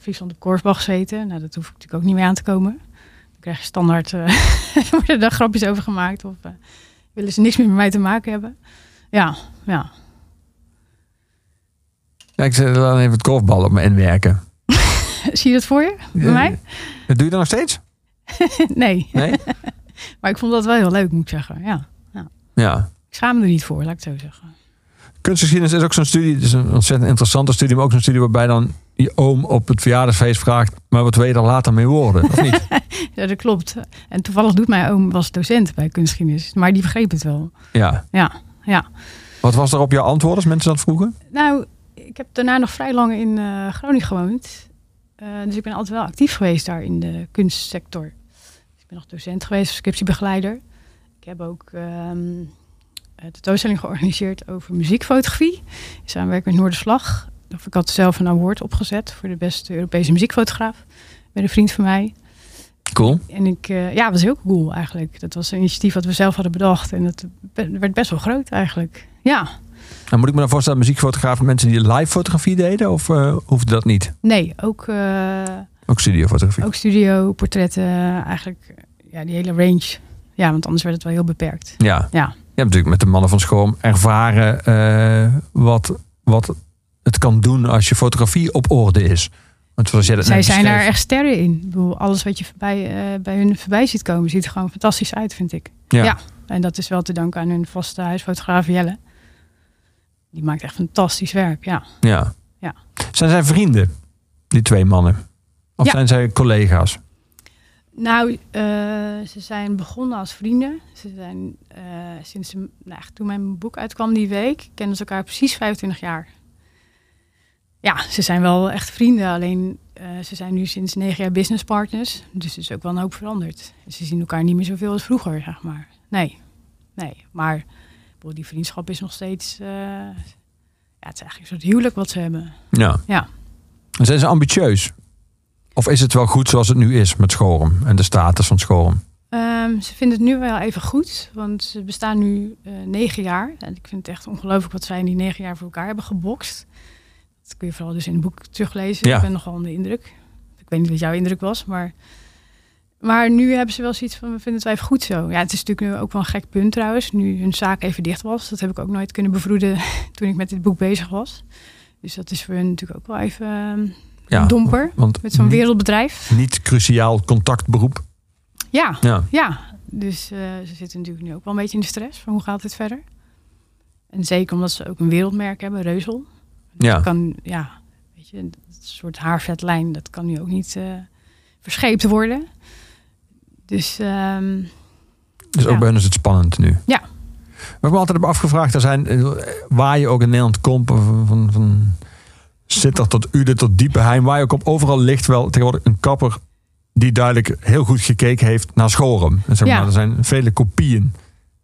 Friesland op Korfbal gezeten. Nou, dat hoef ik natuurlijk ook niet meer aan te komen. Dan krijg je standaard, worden daar grapjes over gemaakt. Of willen ze niks meer met mij te maken hebben. Ja, ja. Ja, ik zet dan even het korfbal op me inwerken. Zie je dat voor je? Bij Ja. mij? Dat doe je dan nog steeds? nee. Nee? Maar ik vond dat wel heel leuk, moet ik zeggen. Ja. ja. Ik schaam me er niet voor, laat ik het zo zeggen. Kunstgeschiedenis is ook zo'n studie, het is een ontzettend interessante studie, maar ook zo'n studie waarbij dan je oom op het verjaardagsfeest vraagt, maar wat wil je er later mee worden? Of niet? Ja, dat klopt. En toevallig doet mijn oom was docent bij kunstgeschiedenis. Maar die begreep het wel. Ja. Ja, ja. Wat was er op jouw antwoord als mensen dat vroegen? Nou, ik heb daarna nog vrij lang in eh, Groningen gewoond. Eh, dus ik ben altijd wel actief geweest daar in de kunstsector. Dus ik ben nog docent geweest, scriptiebegeleider. Ik heb ook ehm, een tentoonstelling georganiseerd over muziekfotografie. In samenwerking met Noorderslag. Of ik had zelf een award opgezet voor de beste Europese muziekfotograaf. Met een vriend van mij. Cool. En ik, eh, ja, was heel cool eigenlijk. Dat was een initiatief wat we zelf hadden bedacht. En dat werd best wel groot eigenlijk. Ja, Nou, moet ik me dan voorstellen, muziekfotografen, mensen die live fotografie deden? Of eh hoefde dat niet? nee, ook... eh, Ook studiofotografie? Ook studio, portretten, eigenlijk ja, die hele range. Ja, want anders werd het wel heel beperkt. Ja. Ja. Je hebt natuurlijk met de mannen van Schoorm ervaren eh, wat, wat het kan doen als je fotografie op orde is. Want zoals jij dat Zij zijn daar echt sterren in. Ik bedoel, alles wat je voorbij, bij hun voorbij ziet komen, ziet er gewoon fantastisch uit, vind ik. Ja. Ja. En dat is wel te danken aan hun vaste huisfotograaf Jelle. Die maakt echt fantastisch werk, ja. ja. Ja. Zijn zij vrienden, die twee mannen? Of Ja. zijn zij collega's? Nou, eh, ze zijn begonnen als vrienden. Ze zijn eh, sinds nou, toen mijn boek uitkwam die week, kennen ze elkaar precies 25 jaar. Ja, ze zijn wel echt vrienden. Alleen eh, ze zijn nu sinds negen jaar businesspartners. Dus er is ook wel een hoop veranderd. Ze zien elkaar niet meer zoveel als vroeger, zeg maar. Nee, nee. Maar bedoel, die vriendschap is nog steeds... eh, ja, het is eigenlijk een soort huwelijk wat ze hebben. Ja. Ja. Zijn ze ambitieus? Of is het wel goed zoals het nu is met Schorum en de status van Schorum? Ehm, ze vinden het nu wel even goed, want ze bestaan nu eh, negen jaar. En ik vind het echt ongelooflijk wat zij in die negen jaar voor elkaar hebben gebokst. Dat kun je vooral dus in het boek teruglezen. Ja. Ik ben nogal onder de indruk. Ik weet niet wat jouw indruk was, maar... Maar nu hebben ze wel zoiets van, we vinden het wel even goed zo. Ja, het is natuurlijk nu ook wel een gek punt trouwens, nu hun zaak even dicht was. Dat heb ik ook nooit kunnen bevroeden toen ik met dit boek bezig was. Dus dat is voor hun natuurlijk ook wel even ehm, Ja, een domper. Want Met zo'n wereldbedrijf. Niet cruciaal contactberoep. Ja, Ja. Ja, dus eh, ze zitten natuurlijk nu ook wel een beetje in de stress van hoe gaat dit verder. En zeker omdat ze ook een wereldmerk hebben, Reuzel. Ja. Dat kan, ja, weet je, dat soort haarvetlijn, dat kan nu ook niet eh, verscheept worden. Dus ehm, Dus ook Ja. bij hen is het spannend nu. Ja. Wat ik me altijd heb afgevraagd, er zijn, eh, waar je ook in Nederland komt, van, van, van Sittard tot Uden tot Diepenheim, waar je ook op overal ligt wel tegenwoordig een kapper die duidelijk heel goed gekeken heeft naar Schorum. En zeg Ja. maar, er zijn vele kopieën.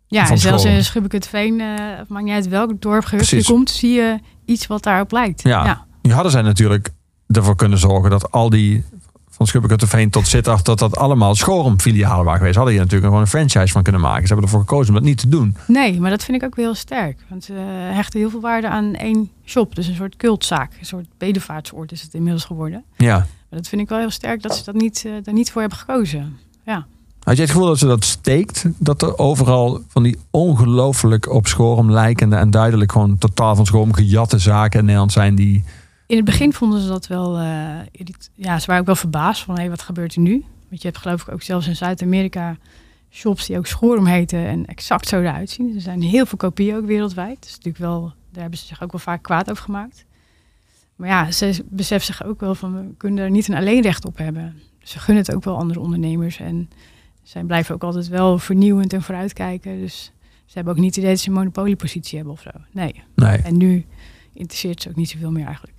ja, en zelfs in Schubbekutveen, eh het maakt niet uit welk dorp je komt, zie je iets wat daarop lijkt. Ja. ja. Nu hadden zij natuurlijk ervoor kunnen zorgen dat al die van Schubbekutteveen tot Sittard, dat dat allemaal Schorum filialen waren geweest. Hadden je natuurlijk gewoon een franchise van kunnen maken. Ze hebben ervoor gekozen om dat niet te doen. Nee, maar dat vind ik ook heel sterk. Want ze hechten heel veel waarde aan één shop. Dus een soort cultzaak. Een soort bedevaartsoord is het inmiddels geworden. Ja. Maar dat vind ik wel heel sterk dat ze dat niet, eh, daar niet voor hebben gekozen. Ja. Had je het gevoel dat ze dat steekt? Dat er overal van die ongelooflijk op Schorum lijkende en duidelijk gewoon totaal van Schorum gejatte zaken in Nederland zijn die In het begin vonden ze dat wel, eh, ja, ze waren ook wel verbaasd van, hé, wat gebeurt er nu? Want je hebt geloof ik ook zelfs in Zuid-Amerika shops die ook Schorum heten en exact zo eruit zien. Er zijn heel veel kopieën ook wereldwijd. Dus natuurlijk wel, daar hebben ze zich ook wel vaak kwaad over gemaakt. Maar ja, ze beseffen zich ook wel van, we kunnen er niet een alleenrecht op hebben. Ze gunnen het ook wel andere ondernemers en zij blijven ook altijd wel vernieuwend en vooruitkijken. Dus ze hebben ook niet het idee dat ze een monopoliepositie hebben of zo. Nee. Nee. En nu interesseert ze ook niet zoveel meer eigenlijk.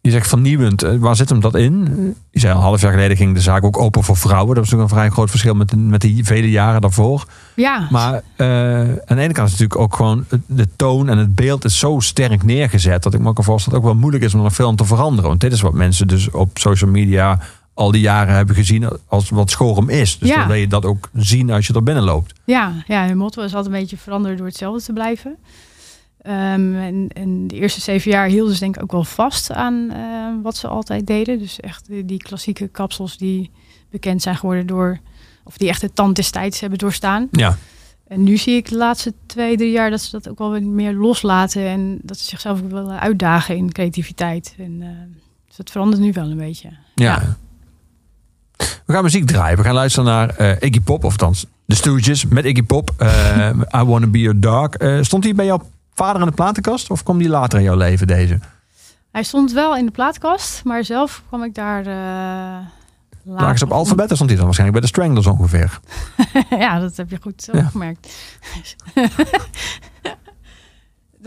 Je zegt vernieuwend. Eh, Waar zit hem dat in? Je zei al, een half jaar geleden ging de zaak ook open voor vrouwen. Dat was natuurlijk een vrij groot verschil met, met die vele jaren daarvoor. Ja, Maar eh, aan de ene kant is natuurlijk ook gewoon de toon en het beeld is zo sterk neergezet. Dat ik me ook kan voorstellen dat het ook wel moeilijk is om een film te veranderen. Want dit is wat mensen dus op social media al die jaren hebben gezien als wat Schorum is. Dus Ja. dan wil je dat ook zien als je er binnen loopt. ja, ja, hun motto is altijd een beetje veranderen door hetzelfde te blijven. Ehm, en, en de eerste zeven jaar hielden ze denk ik ook wel vast aan eh, wat ze altijd deden. Dus echt die, die klassieke kapsels die bekend zijn geworden door... of die echt de tand des tijds hebben doorstaan. Ja, En nu zie ik de laatste twee, drie jaar dat ze dat ook wel wat meer loslaten. En dat ze zichzelf ook wel uitdagen in creativiteit. En, eh, dus dat verandert nu wel een beetje. ja. We gaan muziek draaien. We gaan luisteren naar eh, Iggy Pop, of althans de Stooges met Iggy Pop. eh, I Wanna Be Your Dog. Eh, stond die bij jouw vader in de platenkast of kwam die later in jouw leven deze? Hij stond wel in de plaatkast, maar zelf kwam ik daar uh, Lagen ze op alfabet, stond hij dan waarschijnlijk bij de Stranglers ongeveer. ja, dat heb je goed Ja. opgemerkt.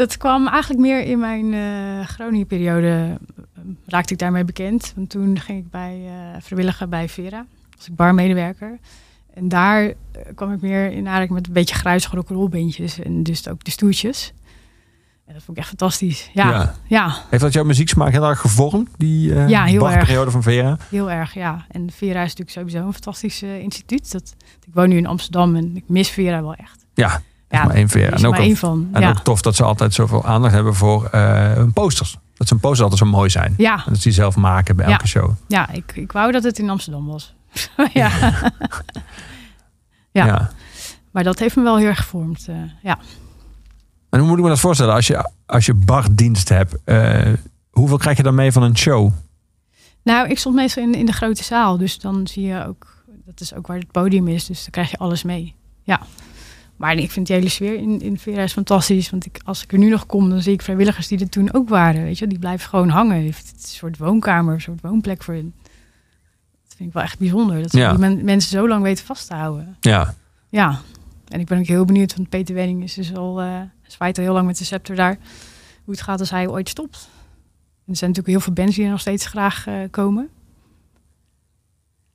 dat kwam eigenlijk meer in mijn eh Groningen-periode. eh, Raakte ik daarmee bekend. Want toen ging ik bij eh vrijwilliger bij Vera. Was ik barmedewerker. En daar eh, kwam ik meer in aanraking met een beetje gruizige rock'n'roll En dus ook de stoertjes. En dat vond ik echt fantastisch. Ja, Ja. ja. Heeft dat jouw muzieksmaak heel erg gevormd, die eh Ja, heel erg. Bach-periode van Vera? Heel erg, ja. En Vera is natuurlijk sowieso een fantastisch eh, instituut. Dat, ik woon nu in Amsterdam en ik mis Vera wel echt. Ja, Ja, maar één Vera. Er En ook, één van. en ook tof dat ze altijd zoveel aandacht hebben voor eh, hun posters. Dat zijn posters altijd zo mooi zijn. ja, En dat ze die zelf maken bij elke show. ja ik, ik wou dat het in Amsterdam was. ja. Ja. Maar dat heeft me wel heel erg gevormd. ja. En hoe moet ik me dat voorstellen? Als je, als je bardienst hebt, eh, hoeveel krijg je dan mee van een show? Nou, ik stond meestal in, in de grote zaal. Dus dan zie je ook, dat is ook waar het podium is. Dus dan krijg je alles mee. Ja. Maar ik vind die hele sfeer in, in Vera is fantastisch. Want ik, als ik er nu nog kom, dan zie ik vrijwilligers die er toen ook waren. Weet je, die blijven gewoon hangen. Het is een soort woonkamer, een soort woonplek voor hen. Dat vind ik wel echt bijzonder. Dat ze Ja. die men- mensen zo lang weten vast te houden. Ja, Ja. En ik ben ook heel benieuwd, want Peter Wenning is dus al, eh zwaait al heel lang met de scepter daar. Hoe het gaat als hij ooit stopt. En er zijn natuurlijk heel veel bands die er nog steeds graag eh, komen.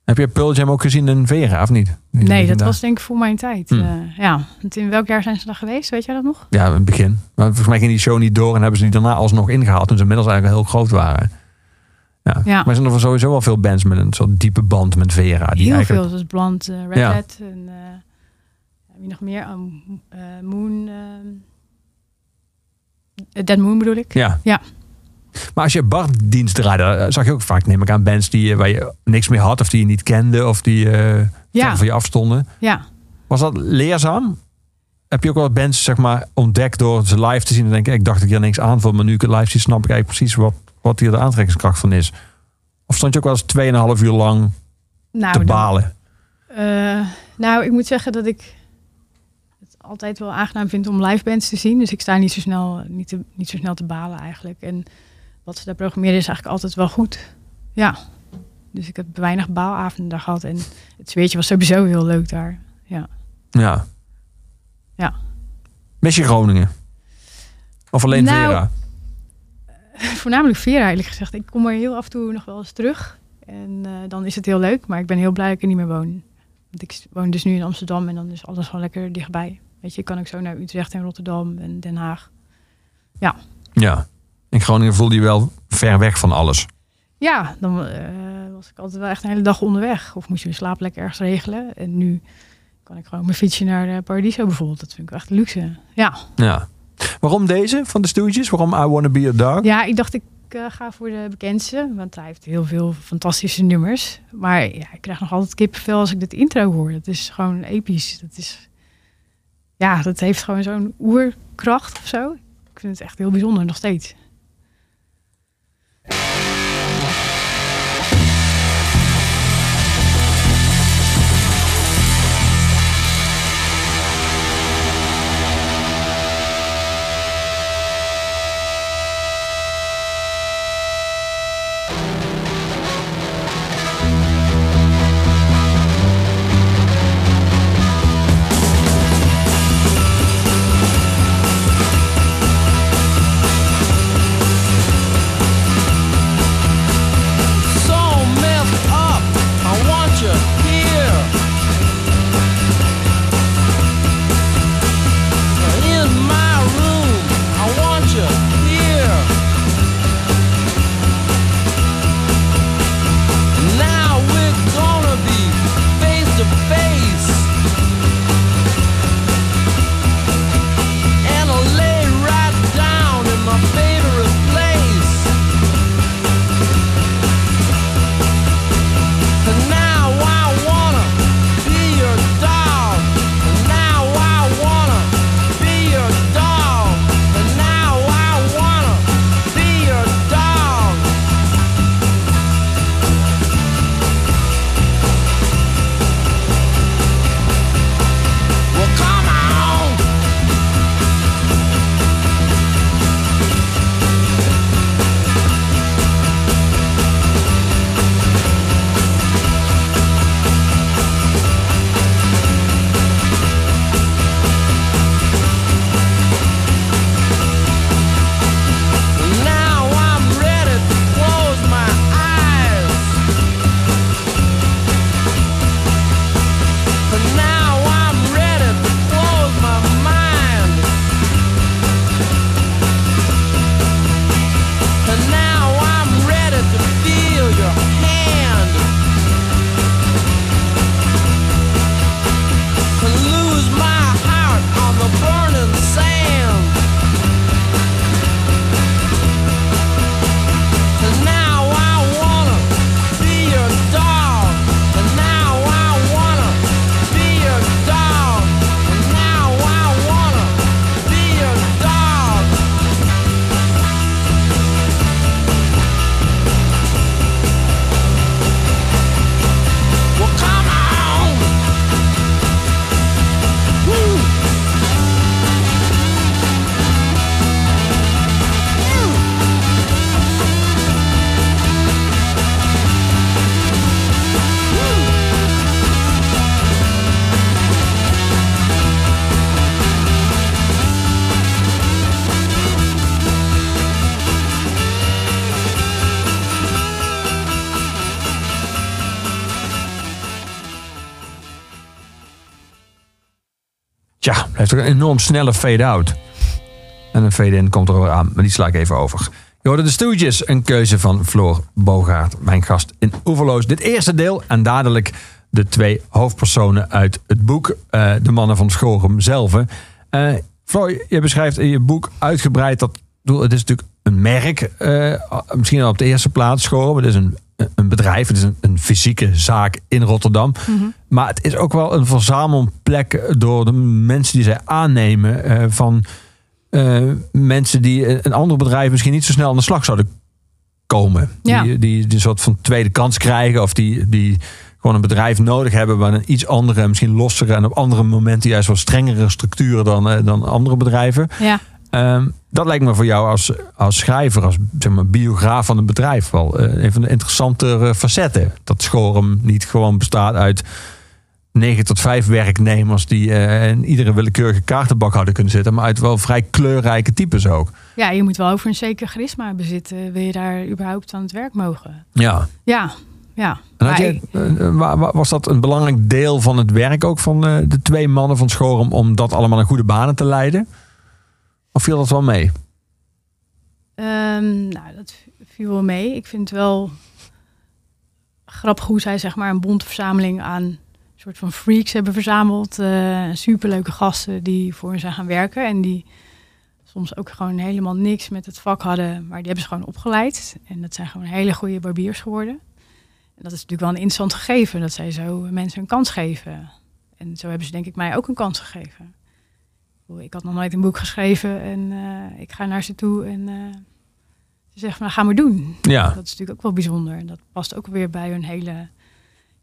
heb je Pearl Jam ook gezien in Vera, of niet? Nee, dat was denk ik voor mijn tijd. Hmm. Eh, ja, want in welk jaar zijn ze dan geweest? Weet jij dat nog? Ja, in het begin. Maar volgens mij ging die show niet door en hebben ze die daarna alsnog ingehaald toen ze inmiddels eigenlijk heel groot waren. Ja. Ja. Maar er zijn er sowieso wel veel bands met een soort diepe band met Vera. Die heel eigenlijk... veel. zoals Bland, eh, Red Ja. Hat en eh, wie nog meer? Oh, eh, Moon. eh, Dead Moon bedoel ik. Ja. Ja. Maar als je bardienst draaide, eh, zag je ook vaak, neem ik aan, bands die, waar je niks meer had of die je niet kende of die Ja. van je afstonden. Ja. Was dat leerzaam? Heb je ook wel bands zeg maar, ontdekt door ze live te zien en denken, ik dacht dat ik hier niks aan vond, maar nu ik het live zie, snap ik eigenlijk precies wat, wat hier de aantrekkingskracht van is. Of stond je ook wel eens 2,5 uur lang Nou, te dan- balen? Eh, nou, ik moet zeggen dat ik altijd wel aangenaam vind om live bands te zien. Dus ik sta niet zo snel, niet, te, niet zo snel te balen eigenlijk. En wat ze daar programmeren is eigenlijk altijd wel goed. Ja. Dus ik heb weinig baalavonden daar gehad. En het zweertje was sowieso heel leuk daar. Ja. Ja. Ja. Mis je Groningen? Of alleen Nou, Vera? Voornamelijk Vera, eerlijk gezegd. Ik kom er heel af en toe nog wel eens terug. En eh, dan is het heel leuk. Maar ik ben heel blij dat ik er niet meer woon. Want ik woon dus nu in Amsterdam en dan is alles gewoon lekker dichtbij. Weet je, ik kan ook zo naar Utrecht en Rotterdam en Den Haag. Ja. In Groningen voelde je wel ver weg van alles. Ja, dan eh, was ik altijd wel echt een hele dag onderweg. Of moest je een slaapplek ergens regelen. En nu kan ik gewoon mijn fietsje naar eh, Paradiso bijvoorbeeld. Dat vind ik echt luxe. Ja, Ja. Waarom deze van de Stooges? Waarom I Wanna Be a Dog? ja ik dacht ik eh, ga voor de bekendste. Want hij heeft heel veel fantastische nummers. Maar ja, ik krijg nog altijd kippenvel als ik dit intro hoor. Dat is gewoon episch. Dat is... Ja, dat heeft gewoon zo'n oerkracht of zo. Ik vind het echt heel bijzonder, nog steeds. Een enorm snelle fade-out. En een fade-in komt er weer aan, maar die sla ik even over. Je hoorde de Stooges, een keuze van Floor Bogaert, mijn gast in Oeverloos. Dit eerste deel en dadelijk de twee hoofdpersonen uit het boek, eh, de mannen van Schorum zelf. Eh Floor, je beschrijft in je boek uitgebreid dat, het is natuurlijk een merk, eh, misschien al op de eerste plaats Schorum. Het is een, een bedrijf, het is een, een fysieke zaak in Rotterdam. Maar het is ook wel een verzamelplek door de mensen die zij aannemen eh, van eh, mensen die een ander bedrijf misschien niet zo snel aan de slag zouden komen. Ja. Die, die, die een soort van tweede kans krijgen of die, die gewoon een bedrijf nodig hebben waar een iets andere, misschien lossere en op andere momenten juist wat strengere structuren dan, eh, dan andere bedrijven. Ja. Ehm, dat lijkt me voor jou als, als schrijver, als zeg maar, biograaf van een bedrijf wel eh, een van de interessantere facetten. Dat Schorum niet gewoon bestaat uit 9 tot 5 werknemers die eh, in iedere willekeurige kaartenbak hadden kunnen zitten, maar uit wel vrij kleurrijke types ook. ja, je moet wel over een zeker charisma bezitten. Wil je daar überhaupt aan het werk mogen? Ja. Ja, ja. Je, eh, wa- wa- was dat een belangrijk deel van het werk ook van de twee mannen van Schorum om dat allemaal in goede banen te leiden? Viel dat wel mee? Ehm, nou, dat viel wel mee. Ik vind het wel grappig hoe zij zeg maar een bonte verzameling aan soort van freaks hebben verzameld. eh superleuke gasten die voor hen zijn gaan werken. En die soms ook gewoon helemaal niks met het vak hadden. Maar die hebben ze gewoon opgeleid. En dat zijn gewoon hele goede barbiers geworden. En dat is natuurlijk wel een interessant gegeven. Dat zij zo mensen een kans geven. En zo hebben ze denk ik mij ook een kans gegeven. Ik had nog nooit een boek geschreven en eh, ik ga naar ze toe en eh, ze zeggen, nou, ga maar doen. Ja. Dat is natuurlijk ook wel bijzonder. En dat past ook weer bij hun hele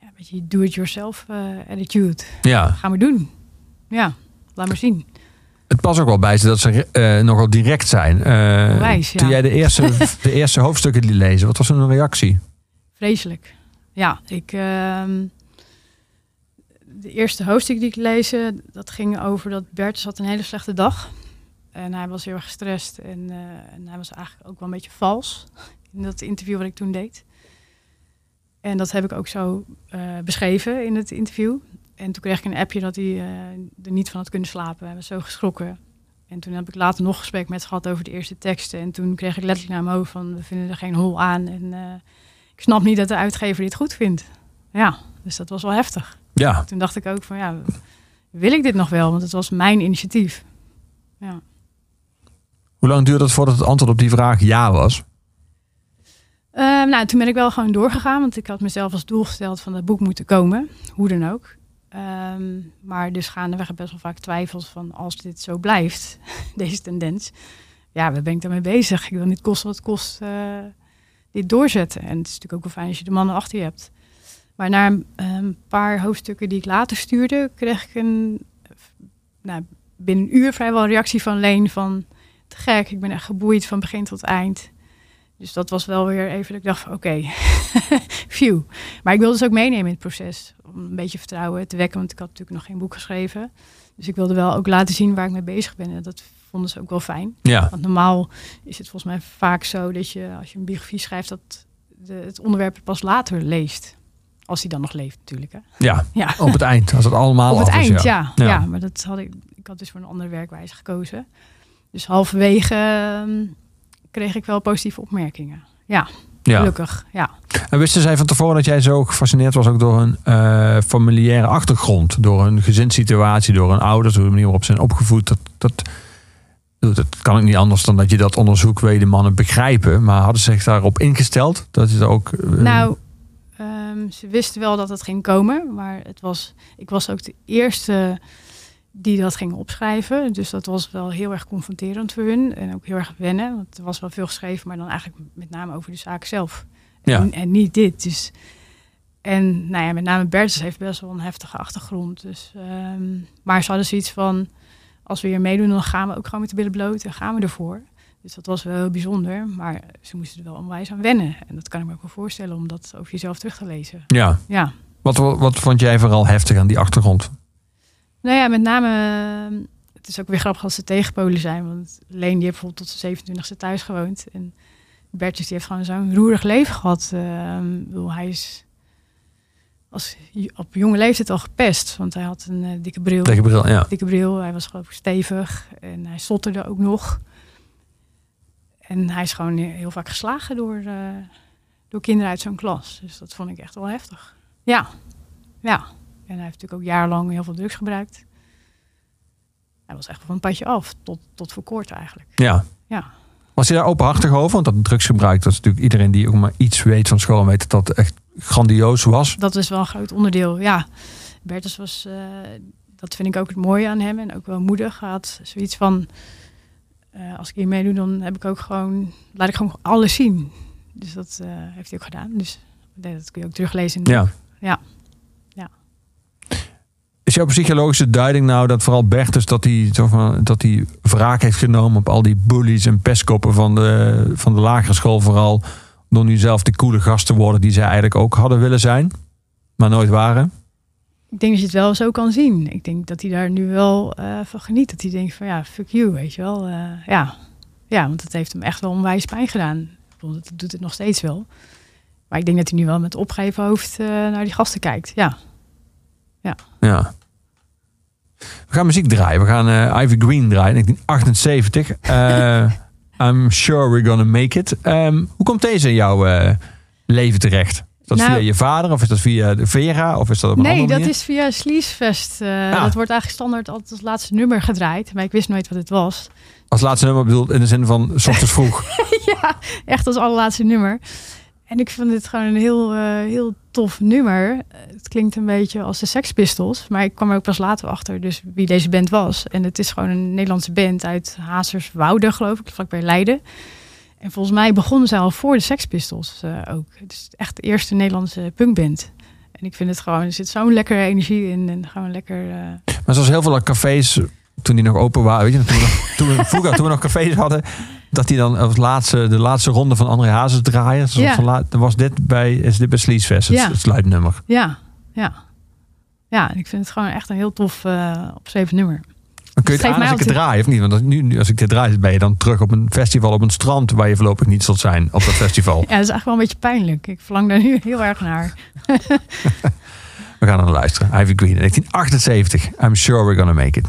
ja, beetje do-it-yourself eh, attitude. Ja. Ga maar doen. Ja, laat maar zien. Het past ook wel bij ze dat ze nogal direct zijn. Ja. Toen jij de eerste, de eerste hoofdstukken die lezen, wat was hun reactie? Vreselijk. Ja, ik. ehm, de eerste hoofdstuk die ik lezen, dat ging over dat Bertus had een hele slechte dag. En hij was heel erg gestrest en, eh, en hij was eigenlijk ook wel een beetje vals in dat interview wat ik toen deed. En dat heb ik ook zo eh, beschreven in het interview. En toen kreeg ik een appje dat hij eh, er niet van had kunnen slapen. Hij was zo geschrokken. En toen heb ik later nog gesprek met gehad over de eerste teksten. En toen kreeg ik letterlijk naar mijn hoofd van, we vinden er geen hol aan. En ik snap niet dat de uitgever dit goed vindt. Ja, dus dat was wel heftig. Ja. Toen dacht ik ook van, ja, wil ik dit nog wel? Want het was mijn initiatief. Ja. Hoe lang duurde het voordat het antwoord op die vraag ja was? Ehm, nou, toen ben ik wel gewoon doorgegaan, want ik had mezelf als doel gesteld van dat boek moeten komen, hoe dan ook. Ehm, maar dus gaandeweg best wel vaak twijfels van als dit zo blijft, deze tendens. Ja, waar ben ik daarmee bezig? Ik wil niet kosten wat kost eh, dit doorzetten. En het is natuurlijk ook wel fijn als je de mannen achter je hebt. Maar na een, een paar hoofdstukken die ik later stuurde, kreeg ik een, nou, binnen een uur vrijwel een reactie van Leen van te gek, ik ben echt geboeid van begin tot eind. Dus dat was wel weer even dat ik dacht van oké, phew. Maar ik wilde ze ook meenemen in het proces. Om een beetje vertrouwen te wekken, want ik had natuurlijk nog geen boek geschreven. Dus ik wilde wel ook laten zien waar ik mee bezig ben. En dat vonden ze ook wel fijn. Ja. Want normaal is het volgens mij vaak zo dat je als je een biografie schrijft, dat de, het onderwerp pas later leest. Als hij dan nog leeft natuurlijk. Hè? Ja, Ja. op het eind, als het allemaal Op het is, eind, ja. Ja. Ja. maar dat had ik. Ik had dus voor een andere werkwijze gekozen. Dus halverwege ehm, kreeg ik wel positieve opmerkingen. Ja, Ja. gelukkig. Ja. En wisten zij van tevoren dat jij zo gefascineerd was ook door een eh, familiaire achtergrond, door een gezinssituatie, door hun ouders, door de manier waarop ze zijn opgevoed? Dat, dat, dat kan ook niet anders dan dat je dat onderzoek weet de mannen begrijpen. Maar hadden ze zich daarop ingesteld? Dat is ook. eh, Nou, ehm, ze wisten wel dat het ging komen, maar het was, ik was ook de eerste die dat ging opschrijven. Dus dat was wel heel erg confronterend voor hun en ook heel erg wennen. Want er was wel veel geschreven, maar dan eigenlijk met name over de zaak zelf. Ja. En, en niet dit. Dus, en nou ja, met name Bertus heeft best wel een heftige achtergrond. Dus, ehm, maar ze hadden zoiets van, als we hier meedoen, dan gaan we ook gewoon met de billen bloot en gaan we ervoor. Dus dat was wel heel bijzonder. Maar ze moesten er wel onwijs aan wennen. En dat kan ik me ook wel voorstellen om dat over jezelf terug te lezen. ja. Ja. Wat, wat vond jij vooral heftig aan die achtergrond? Nou ja, met name... Het is ook weer grappig als ze tegenpolen zijn. Want Leen die heeft bijvoorbeeld tot zijn 27e thuis gewoond. En Bertjes die heeft gewoon zo'n roerig leven gehad. Eh, ik bedoel, hij is als, op jonge leeftijd al gepest. Want hij had een eh, dikke bril. Tegen bril, ja. dikke bril. Hij was geloof ik stevig en hij stotterde ook nog. En hij is gewoon heel vaak geslagen door, eh, door kinderen uit zo'n klas. Dus dat vond ik echt wel heftig. Ja, ja. En hij heeft natuurlijk ook jarenlang heel veel drugs gebruikt. Hij was echt van een padje af, tot, tot voor kort eigenlijk. ja. Ja. Was je daar openhartig over? Want dat drugsgebruik, dat is natuurlijk iedereen die ook maar iets weet van school, weet dat dat echt grandioos was. Dat is wel een groot onderdeel, ja. Bertus was, eh, dat vind ik ook het mooie aan hem en ook wel moedig. Hij had zoiets van, eh, als ik hier meedoe, dan heb ik ook gewoon, laat ik gewoon alles zien. Dus dat eh, heeft hij ook gedaan. Dus dat kun je ook teruglezen. in Ja. boek. Ja. Ja. Is jouw psychologische duiding nou dat vooral Bertus dat hij, zo van, dat hij wraak heeft genomen op al die bullies en pestkoppen van de, van de lagere school vooral, door nu zelf de coole gast te worden die zij eigenlijk ook hadden willen zijn, maar nooit waren? Ik denk dat je het wel zo kan zien. Ik denk dat hij daar nu wel eh, van geniet. Dat hij denkt van ja, fuck you, weet je wel. Eh, ja. ja, want het heeft hem echt wel onwijs pijn gedaan. Dat doet het nog steeds wel. Maar ik denk dat hij nu wel met opgeheven hoofd eh, naar die gasten kijkt. Ja. Ja. We gaan muziek draaien. We gaan Ivy Green draaien, 1978. Eh, I'm sure we're gonna make it. Ehm, hoe komt deze in jouw leven terecht? Is dat Nou- via je vader of is dat via de Vera of is dat op een Nee, dat manier? is via Sleazefest. eh Ah. Dat wordt eigenlijk standaard altijd als laatste nummer gedraaid. Maar ik wist nooit wat het was. Als laatste nummer bedoeld in de zin van 's ochtends vroeg. ja, echt als allerlaatste nummer. En ik vind het gewoon een heel, eh, heel tof nummer. Het klinkt een beetje als de Sex Pistols. Maar ik kwam er ook pas later achter dus wie deze band was. En het is gewoon een Nederlandse band uit Hazerswoude, geloof ik, vlakbij Leiden. En volgens mij begonnen ze al voor de Sex Pistols eh, ook. Het is echt de eerste Nederlandse punkband. En ik vind het gewoon, er zit zo'n lekkere energie in. En gewoon lekker... eh, Maar zoals heel veel cafés, toen die nog open waren, weet je, toen we, nog, toen we, vroeger, toen we nog cafés hadden, dat die dan als laatste, de laatste ronde van André Hazes draaien. Ja. van la- dan was dit bij, is dit bij het, Ja. het sluitnummer. Ja, ja. Ja, en ik vind het gewoon echt een heel tof uh, opgeschreven nummer. Dan kun je het aan als ik het draai, of niet? Want als, nu, nu, als ik dit draai, ben je dan terug op een festival op een strand waar je voorlopig niet zult zijn op dat festival. Ja, dat is eigenlijk wel een beetje pijnlijk. Ik verlang daar nu heel erg naar. We gaan naar luisteren. Ivy Green, 1978. I'm sure we're gonna make it.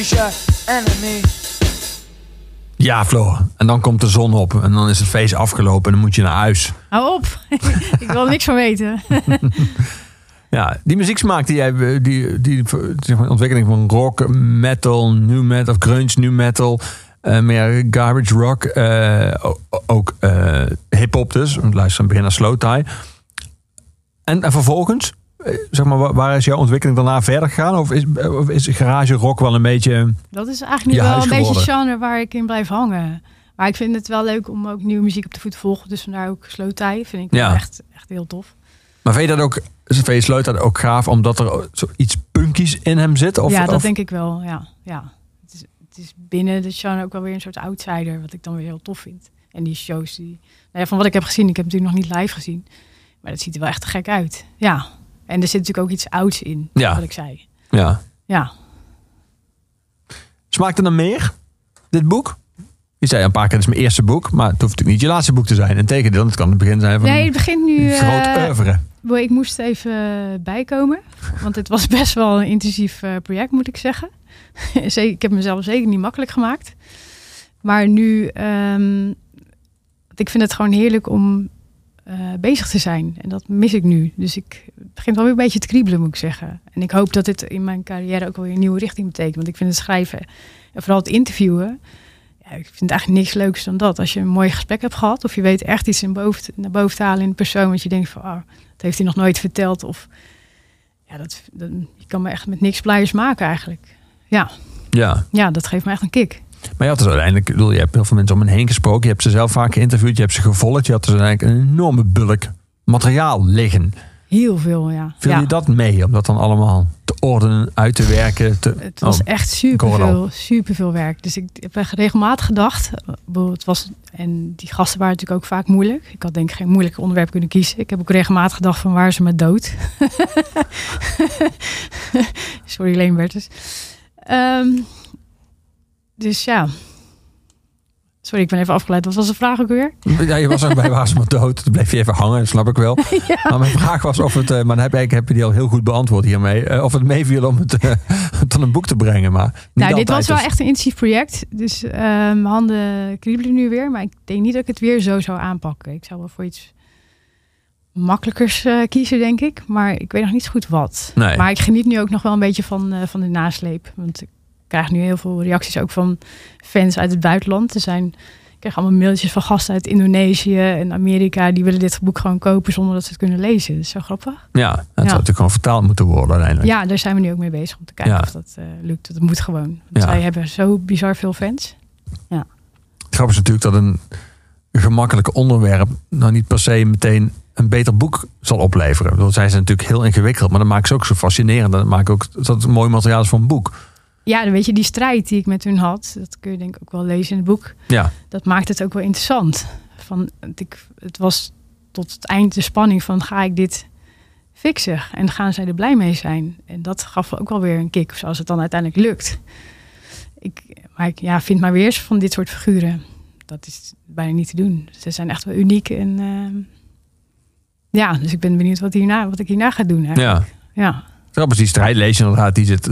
Is enemy. Ja, Floor. En dan komt de zon op. En dan is het feest afgelopen. En dan moet je naar huis. Hou op. ik wil niks van weten. Ja, die muzieksmaak die jij... Die, die, die zeg maar, ontwikkeling van rock, metal, new metal... Of grunge, new metal... eh, meer garbage rock. eh, o- ook eh, hip-hop dus. Luister aan het begin naar Slow Tie. En, en vervolgens... eh, Zeg maar, wa- waar is jouw ontwikkeling daarna verder gegaan? Of is, of is garage rock wel een beetje... Dat is eigenlijk nu wel een beetje geworden. genre waar ik in blijf hangen. Maar ik vind het wel leuk om ook nieuwe muziek op de voet te volgen. Dus vandaar ook Slow Tie. Vind ik Ja. echt, echt heel tof. Maar vind je dat ook... Vind je dat ook gaaf omdat er zoiets punkies in hem zit? Of, ja, dat of- denk ik wel. Ja, ja. Het, is, het is binnen de genre ook wel weer een soort outsider. Wat ik dan weer heel tof vind. En die shows die... Nou ja, van wat ik heb gezien. Ik heb natuurlijk nog niet live gezien. Maar dat ziet er wel echt gek uit. Ja. En er zit natuurlijk ook iets ouds in. Ja. Wat ik zei. Ja. Ja. Smaakt er dan meer, dit boek? Je zei een paar keer, het is mijn eerste boek. Maar het hoeft natuurlijk niet je laatste boek te zijn. Integendeel, het kan het begin zijn van Nee, het een begint nu... groot eh, oeuvre. Boy, ik moest even bijkomen. Want het was best wel een intensief eh, project, moet ik zeggen. Zeker, ik heb mezelf zeker niet makkelijk gemaakt. Maar nu, ehm, ik vind het gewoon heerlijk om eh, bezig te zijn. En dat mis ik nu. Dus ik het begint wel weer een beetje te kriebelen, moet ik zeggen. En ik hoop dat dit in mijn carrière ook wel weer een nieuwe richting betekent. Want ik vind het schrijven en vooral het interviewen. Ja, ik vind eigenlijk niks leuks dan dat. Als je een mooi gesprek hebt gehad, of je weet echt iets in boven, naar boven te halen in de persoon, wat je denkt van, oh, dat heeft hij nog nooit verteld. Of ja, dat, dat, je kan me echt met niks blijers maken eigenlijk. Ja, Ja, ja, dat geeft me echt een kick. Maar je had dus uiteindelijk, ik bedoel, je hebt heel veel mensen om me heen gesproken. Je hebt ze zelf vaak geïnterviewd. Je hebt ze gevolgd. Je had dus eigenlijk een enorme bulk materiaal liggen. Heel veel, ja. Viel ja. je dat mee om dat dan allemaal te ordenen, uit te werken? Te... Het was Oh, echt superveel, superveel werk. Dus ik heb echt regelmatig gedacht. eh, Het was, en die gasten waren natuurlijk ook vaak moeilijk. Ik had denk ik geen moeilijk onderwerp kunnen kiezen. Ik heb ook regelmatig gedacht van waar ze met dood? Sorry, Leen Bertus. Ehm, dus ja. Sorry, ik ben even afgeleid. Wat was de vraag ook weer? Ja, je was ook bij maar dood. Toen bleef je even hangen, snap ik wel. Maar mijn vraag was of het, eh, maar dan heb, ik, heb je die al heel goed beantwoord hiermee. eh, of het meeviel om het eh, tot een boek te brengen. Maar niet nou, dit was wel echt een intensief project. Dus mijn handen kriebelen nu weer. Maar ik denk niet dat ik het weer zo zou aanpakken. Ik zou wel voor iets makkelijkers kiezen, denk ik. Maar ik weet nog niet zo goed wat. Nee. Maar ik geniet nu ook nog wel een beetje van, van de nasleep. Want ik krijg nu heel veel reacties ook van fans uit het buitenland. Er zijn, ik krijg allemaal mailtjes van gasten uit Indonesië en Amerika. Die willen dit boek gewoon kopen zonder dat ze het kunnen lezen. Dat is zo grappig. Ja, het zou Ja. natuurlijk gewoon vertaald moeten worden uiteindelijk. Ja, daar zijn we nu ook mee bezig om te kijken Ja. of dat eh, lukt. Dat moet gewoon. Want Ja. wij hebben zo bizar veel fans. Het grappige is natuurlijk dat een gemakkelijk onderwerp nou niet per se meteen een beter boek zal opleveren. Dat zijn ze natuurlijk heel ingewikkeld, maar dat maakt ze ook zo fascinerend. Dat maakt ook dat het mooi materiaal is voor een boek. Ja, dan weet je, die strijd die ik met hun had, dat kun je denk ik ook wel lezen in het boek. Ja, Dat maakt het ook wel interessant. Van, het, ik, het was tot het eind de spanning van ga ik dit fixen? En gaan zij er blij mee zijn? En dat gaf ook wel weer een kick, zoals het dan uiteindelijk lukt. Ik, maar ik ja, vind maar weer eens van dit soort figuren. Dat is bijna niet te doen. Ze zijn echt wel uniek. En ehm, ja, dus ik ben benieuwd wat, hierna, wat ik hierna ga doen. Eigenlijk. ja. Ja. Is die strijd lees je inderdaad. Die zit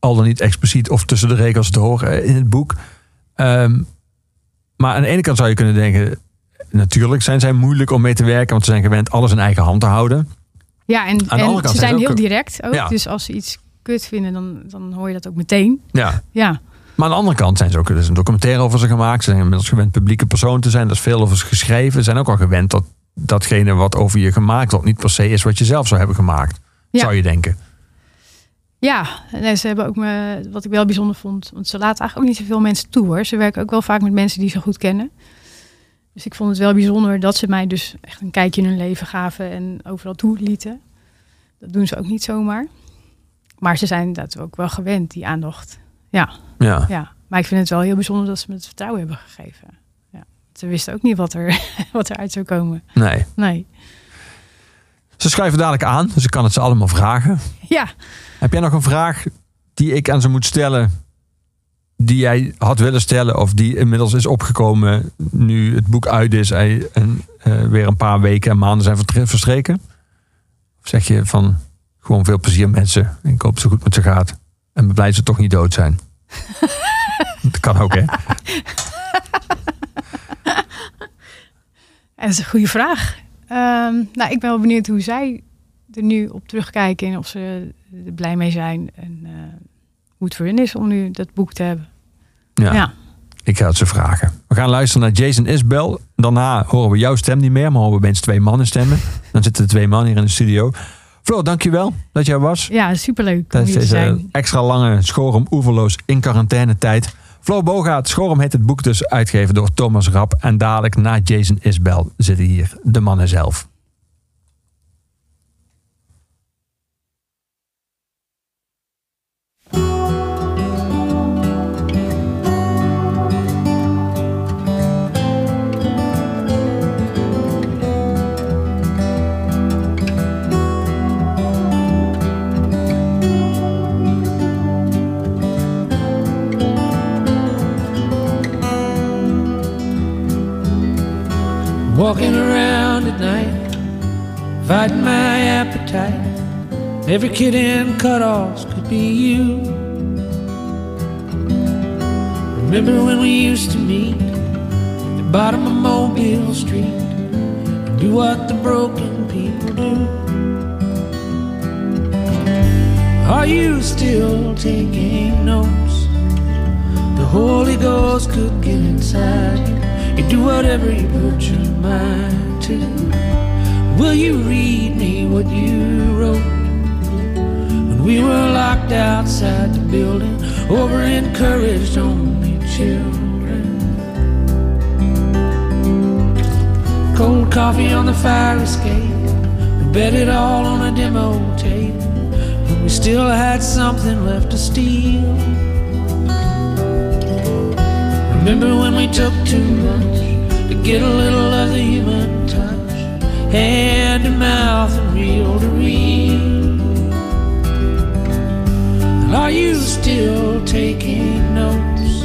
al dan niet expliciet of tussen de regels door eh, in het boek. Ehm, maar aan de ene kant zou je kunnen denken... Natuurlijk zijn zij moeilijk om mee te werken. Want ze zijn gewend alles in eigen hand te houden. Ja, en, andere en kant ze zijn ook- heel direct ook. Ja. Dus als ze iets kut vinden, dan, dan hoor je dat ook meteen. Ja. Ja, Maar aan de andere kant zijn ze ook... Er is een documentaire over ze gemaakt. Ze zijn inmiddels gewend publieke persoon te zijn. Er is veel over ze geschreven. Ze zijn ook al gewend dat datgene wat over je gemaakt wordt... niet per se is wat je zelf zou hebben gemaakt. Ja. Zou je denken. Ja. En ze hebben ook me, wat ik wel bijzonder vond, want ze laten eigenlijk ook niet zoveel mensen toe hoor. Ze werken ook wel vaak met mensen die ze goed kennen. Dus ik vond het wel bijzonder dat ze mij dus echt een kijkje in hun leven gaven en overal toe lieten. Dat doen ze ook niet zomaar. Maar ze zijn dat ook wel gewend, die aandacht. Ja, Ja. ja. Maar ik vind het wel heel bijzonder dat ze me het vertrouwen hebben gegeven. Ja. Ze wisten ook niet wat er, wat eruit zou komen. Nee. Nee. Ze schrijven dadelijk aan, dus ik kan het ze allemaal vragen. Ja, Heb jij nog een vraag die ik aan ze moet stellen, die jij had willen stellen of die inmiddels is opgekomen nu het boek uit is en eh, weer een paar weken en maanden zijn verstreken? Of zeg je van gewoon veel plezier met ze en ik hoop zo goed met ze gaat en ben blij ze toch niet dood zijn? dat kan ook, hè? dat is een goede vraag. Ehm, nou, ik ben wel benieuwd hoe zij er nu op terugkijken en of ze er blij mee zijn. En eh, hoe het voor hen is om nu dat boek te hebben. Ja, Ja. ik ga het ze vragen. We gaan luisteren naar Jason Isbell. Daarna horen we jouw stem niet meer, maar horen we opeens twee mannen stemmen. Dan zitten er twee mannen hier in de studio. Floor, dankjewel dat jij was. Ja, superleuk Tijdens deze zijn. extra lange Schorum oeverloos in quarantainetijd. Flo Bogaert, Schorum heet het boek dus uitgegeven door Thomas Rap. En dadelijk na Jason Isbell zitten hier de mannen zelf. Walking around at night, fighting my appetite. Every kid in cutoffs could be you. Remember when we used to meet at the bottom of Mobile Street and do what the broken people do? Are you still taking notes? The Holy Ghost could get inside you. You do whatever you put your mind to. Will you read me what you wrote? When we were locked outside the building, over encouraged only children. Cold coffee on the fire escape. We bet it all on a demo tape. But we still had something left to steal. Remember when we took too much to get a little of the human touch, hand to mouth and reel to reel? And are you still taking notes?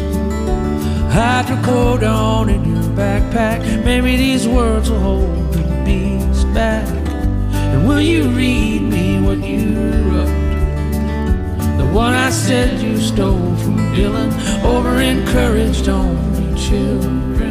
Hydrocodone in your backpack. Maybe these words will hold the beast back. And will you read me what you one I said you stole from Dylan, over encouraged only children.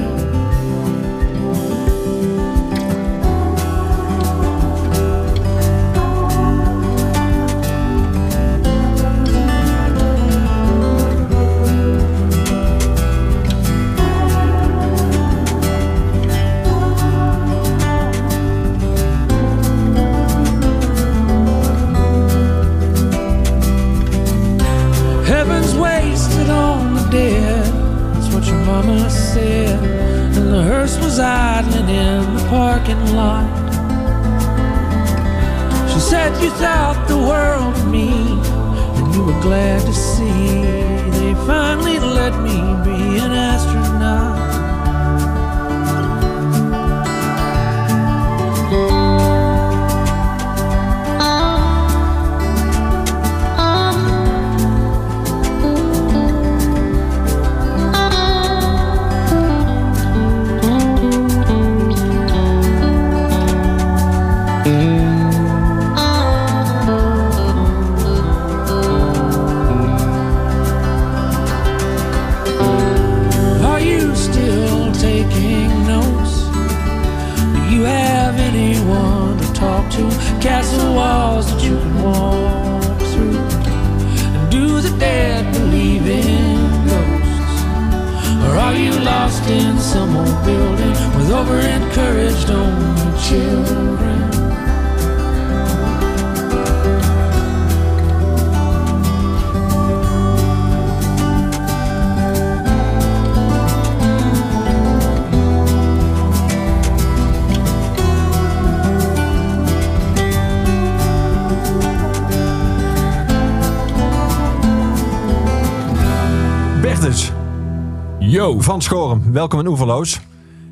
Welkom in Oeverloos.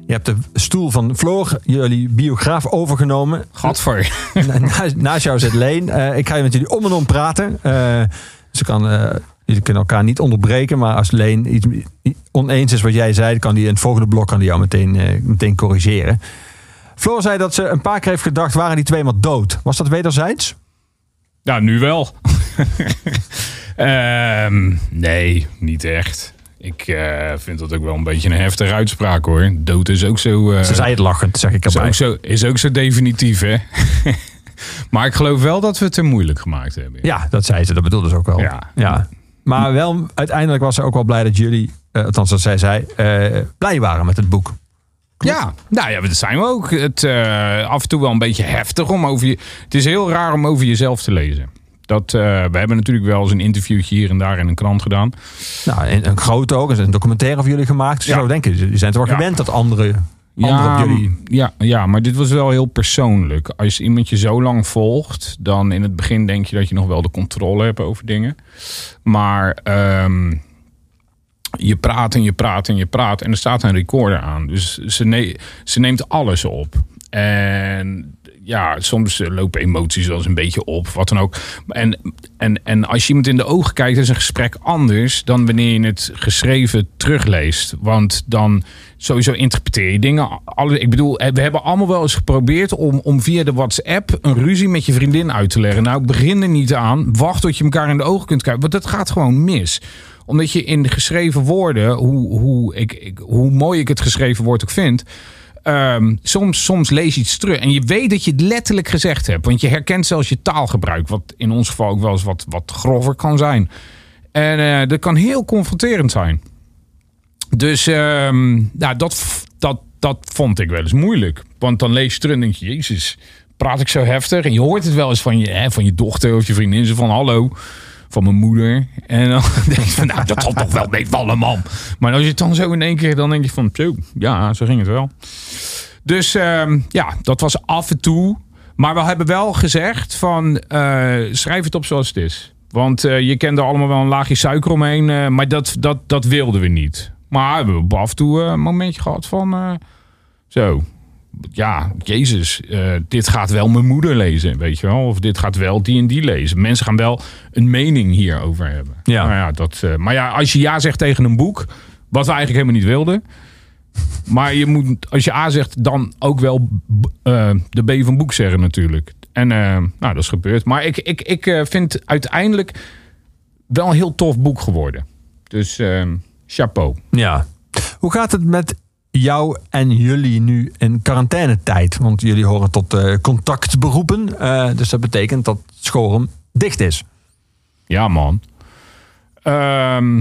Je hebt de stoel van Floor, jullie biograaf, overgenomen. Gadver. Na- naast, naast jou zit Leen. Eh, ik ga je met jullie om en om praten. Dus kan, eh, jullie kunnen elkaar niet onderbreken. Maar als Leen iets oneens is wat jij zei... kan die in het volgende blok kan die jou meteen, meteen corrigeren. Floor zei dat ze een paar keer heeft gedacht... waren die twee maar dood? Was dat wederzijds? Ja, nu wel. Ehm, nee, niet echt. Ik eh, vind dat ook wel een beetje een heftige uitspraak hoor. Dood is ook zo. eh, Ze zei het lachend, zeg ik is, erbij. ook zo is ook zo definitief, hè? maar ik geloof wel dat we het te moeilijk gemaakt hebben. Ja, dat zei ze. Dat bedoelde ze ook wel. Ja. ja. Maar wel, uiteindelijk was ze ook wel blij dat jullie... eh, althans, dat zij zei... blij waren met het boek. Ja, nou ja, dat zijn we ook. Het, af en toe wel een beetje heftig om over je. Het is heel raar om over jezelf te lezen. Dat, eh, we hebben natuurlijk wel eens een interviewtje hier en daar in een krant gedaan. Nou, een, een grote ook. Er is een documentaire over jullie gemaakt. Dus je Ja. zou denken, jullie zijn toch wel Ja. gewend dat anderen, jullie... ja, ja, maar dit was wel heel persoonlijk. Als iemand je zo lang volgt, dan in het begin denk je dat je nog wel de controle hebt over dingen. Maar ehm, je praat en je praat en je praat en er staat een recorder aan. Dus ze, ne- ze neemt alles op. En ja, soms eh, lopen emoties wel eens een beetje op, wat dan ook. En, en, en als je iemand in de ogen kijkt, is een gesprek anders dan wanneer je het geschreven terugleest. Want dan sowieso interpreteer je dingen. Alle, ik bedoel, eh, we hebben allemaal wel eens geprobeerd om, om via de WhatsApp een ruzie met je vriendin uit te leggen. Nou, begin er niet aan. Wacht tot je elkaar in de ogen kunt kijken. Want dat gaat gewoon mis omdat je in geschreven woorden, hoe, hoe, ik, ik, hoe mooi ik het geschreven woord ook vind. Ehm, soms, soms lees je iets terug en je weet dat je het letterlijk gezegd hebt. Want je herkent zelfs je taalgebruik, wat in ons geval ook wel eens wat, wat grover kan zijn. En eh, dat kan heel confronterend zijn. Dus ehm, nou, dat, dat, dat vond ik wel eens moeilijk. Want dan lees je terug en denk je, jezus, praat ik zo heftig? En je hoort het wel eens van je, hè, van je dochter of je vriendin. Zo van, hallo, van mijn moeder. En dan denk je van, nou, dat zal toch wel meevallen, man. Maar als je het dan zo in één keer, dan denk je van, zo, ja, zo ging het wel. Dus ehm, ja, dat was af en toe. Maar we hebben wel gezegd van, eh, schrijf het op zoals het is. Want eh, je kende allemaal wel een laagje suiker omheen. eh, maar dat, dat, dat wilden we niet. Maar we hebben af en toe een momentje gehad van... zo, ja, Jezus, eh, dit gaat wel mijn moeder lezen, weet je wel. Of dit gaat wel die en die lezen. Mensen gaan wel een mening hierover hebben. Ja. Nou ja, dat, eh, maar ja, als je ja zegt tegen een boek... wat we eigenlijk helemaal niet wilden... Maar je moet, als je A zegt, dan ook wel eh, de B van boek zeggen natuurlijk. En nou, dat is gebeurd. Maar ik, ik, ik vind uiteindelijk wel een heel tof boek geworden. Dus chapeau. Ja. Hoe gaat het met jou en jullie nu in quarantainetijd? Want jullie horen tot eh, contactberoepen. Eh, dus dat betekent dat Schorum dicht is. Ja, man. Ehm,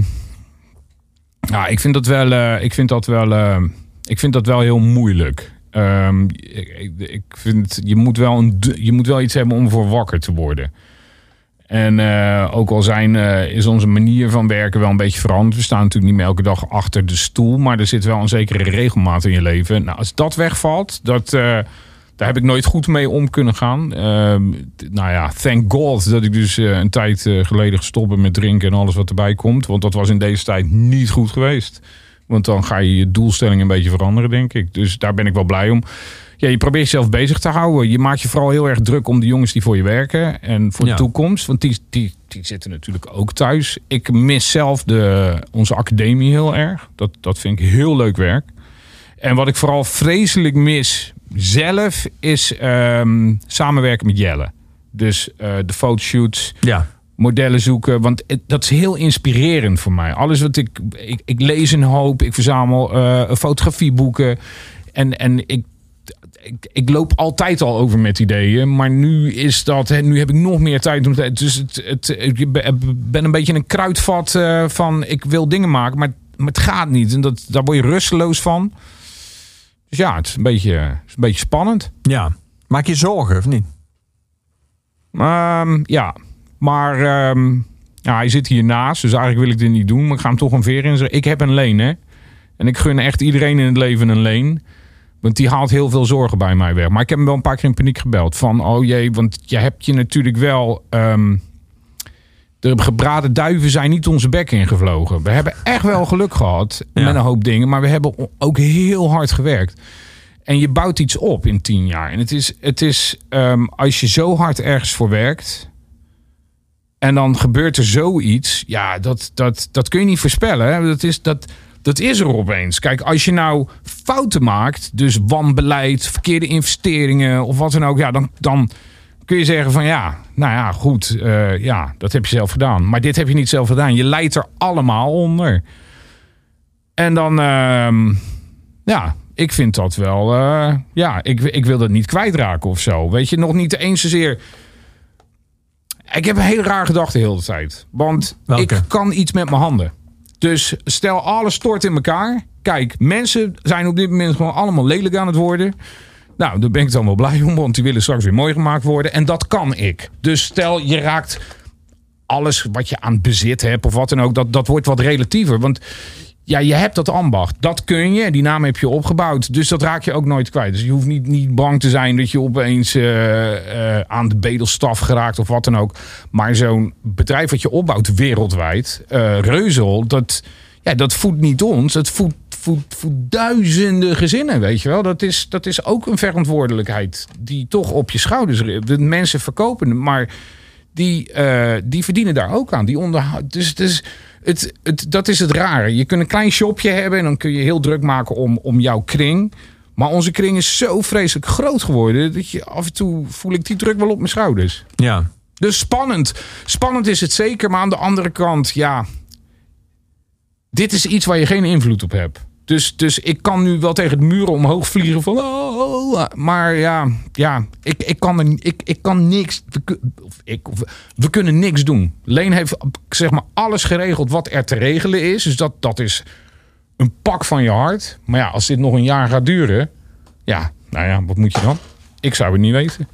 ja, ik vind dat wel, eh, ik vind dat wel, eh, ik vind dat wel heel moeilijk. Ehm, ik, ik, vind, je moet, wel een, je moet wel iets hebben om voor wakker te worden. En eh, ook al zijn, eh, is onze manier van werken wel een beetje veranderd. We staan natuurlijk niet meer elke dag achter de stoel. Maar er zit wel een zekere regelmaat in je leven. Nou, als dat wegvalt, dat, eh, daar heb ik nooit goed mee om kunnen gaan. Ehm, nou ja, thank God dat ik dus een tijd geleden gestopt ben met drinken en alles wat erbij komt. Want dat was in deze tijd niet goed geweest. Want dan ga je je doelstelling een beetje veranderen, denk ik. Dus daar ben ik wel blij om. Ja, je probeert jezelf bezig te houden. Je maakt je vooral heel erg druk om de jongens die voor je werken. En voor Ja. de toekomst. Want die, die, die zitten natuurlijk ook thuis. Ik mis zelf de, onze academie heel erg. Dat, dat vind ik heel leuk werk. En wat ik vooral vreselijk mis zelf is ehm, samenwerken met Jelle. Dus eh, de fotoshoots, Ja. modellen zoeken. Want het- dat is heel inspirerend voor mij. Alles wat ik... Ik, ik lees een hoop. Ik verzamel eh, fotografieboeken. En, en ik, ik, ik loop altijd al over met ideeën. Maar nu is dat... Nu heb ik nog meer tijd. om te- Dus het, het, ik ben een beetje een kruidvat eh, van... Ik wil dingen maken, maar, maar het gaat niet. En dat, daar word je rusteloos van. Dus ja, het is een beetje, het is een beetje spannend. ja. Maak je zorgen, of niet? Ehm, ja, maar ehm, ja, hij zit hiernaast, dus eigenlijk wil ik dit niet doen. Maar ik ga hem toch een veer in. Ik heb een leen, hè. En ik gun echt iedereen in het leven een leen. Want die haalt heel veel zorgen bij mij weg. Maar ik heb hem wel een paar keer in paniek gebeld. Van, oh jee, want je hebt je natuurlijk wel... ehm, De gebraden duiven zijn niet onze bek ingevlogen. We hebben echt wel geluk gehad Ja. met een hoop dingen. Maar we hebben ook heel hard gewerkt. En je bouwt iets op in tien jaar. En het is, het is ehm, als je zo hard ergens voor werkt. En dan gebeurt er zoiets. Ja, dat, dat, dat kun je niet voorspellen. Hè? Dat, is, dat, dat is er opeens. Kijk, als je nou fouten maakt. Dus wanbeleid, verkeerde investeringen of wat dan ook. Ja, dan, dan kun je zeggen van ja, nou ja, goed. eh, ja, dat heb je zelf gedaan. Maar dit heb je niet zelf gedaan. Je leidt er allemaal onder. En dan, ehm, ja, ik vind dat wel. eh, ja, ik, ik wil dat niet kwijtraken of zo. Weet je, nog niet eens zozeer. Ik heb een hele raar gedachte de hele tijd. Want Welke? ik kan iets met mijn handen. Dus stel alles stort in elkaar. Kijk, mensen zijn op dit moment gewoon allemaal lelijk aan het worden. Nou, daar ben ik dan wel blij om, want die willen straks weer mooi gemaakt worden. En dat kan ik. Dus stel je raakt alles wat je aan bezit hebt of wat dan ook, dat, dat wordt wat relatiever. Want ja, je hebt dat ambacht. Dat kun je. Die naam heb je opgebouwd. Dus dat raak je ook nooit kwijt. Dus je hoeft niet, niet bang te zijn dat je opeens eh, eh, aan de bedelstaf geraakt of wat dan ook. Maar zo'n bedrijf wat je opbouwt wereldwijd, eh Reuzel, dat, ja, dat voedt niet ons. Het voedt, voedt, voedt duizenden gezinnen, weet je wel. Dat is, dat is ook een verantwoordelijkheid die toch op je schouders. De mensen verkopen, maar die, eh, die verdienen daar ook aan. Die onderhoud. Dus, dus het, het, dat is het rare. Je kunt een klein shopje hebben en dan kun je heel druk maken om, om jouw kring. Maar onze kring is zo vreselijk groot geworden dat je af en toe voel ik die druk wel op mijn schouders. Ja. Dus spannend. Spannend is het zeker, maar aan de andere kant, ja. Dit is iets waar je geen invloed op hebt. Dus, dus ik kan nu wel tegen de muren omhoog vliegen van. Oh, oh, oh. maar ja, ja ik, ik, kan er, ik, ik kan niks. We, ik, we kunnen niks doen. Leen heeft zeg maar alles geregeld wat er te regelen is. Dus dat, dat is een pak van je hart. Maar ja, als dit nog een jaar gaat duren. Ja, nou ja, wat moet je dan? Ik zou het niet weten.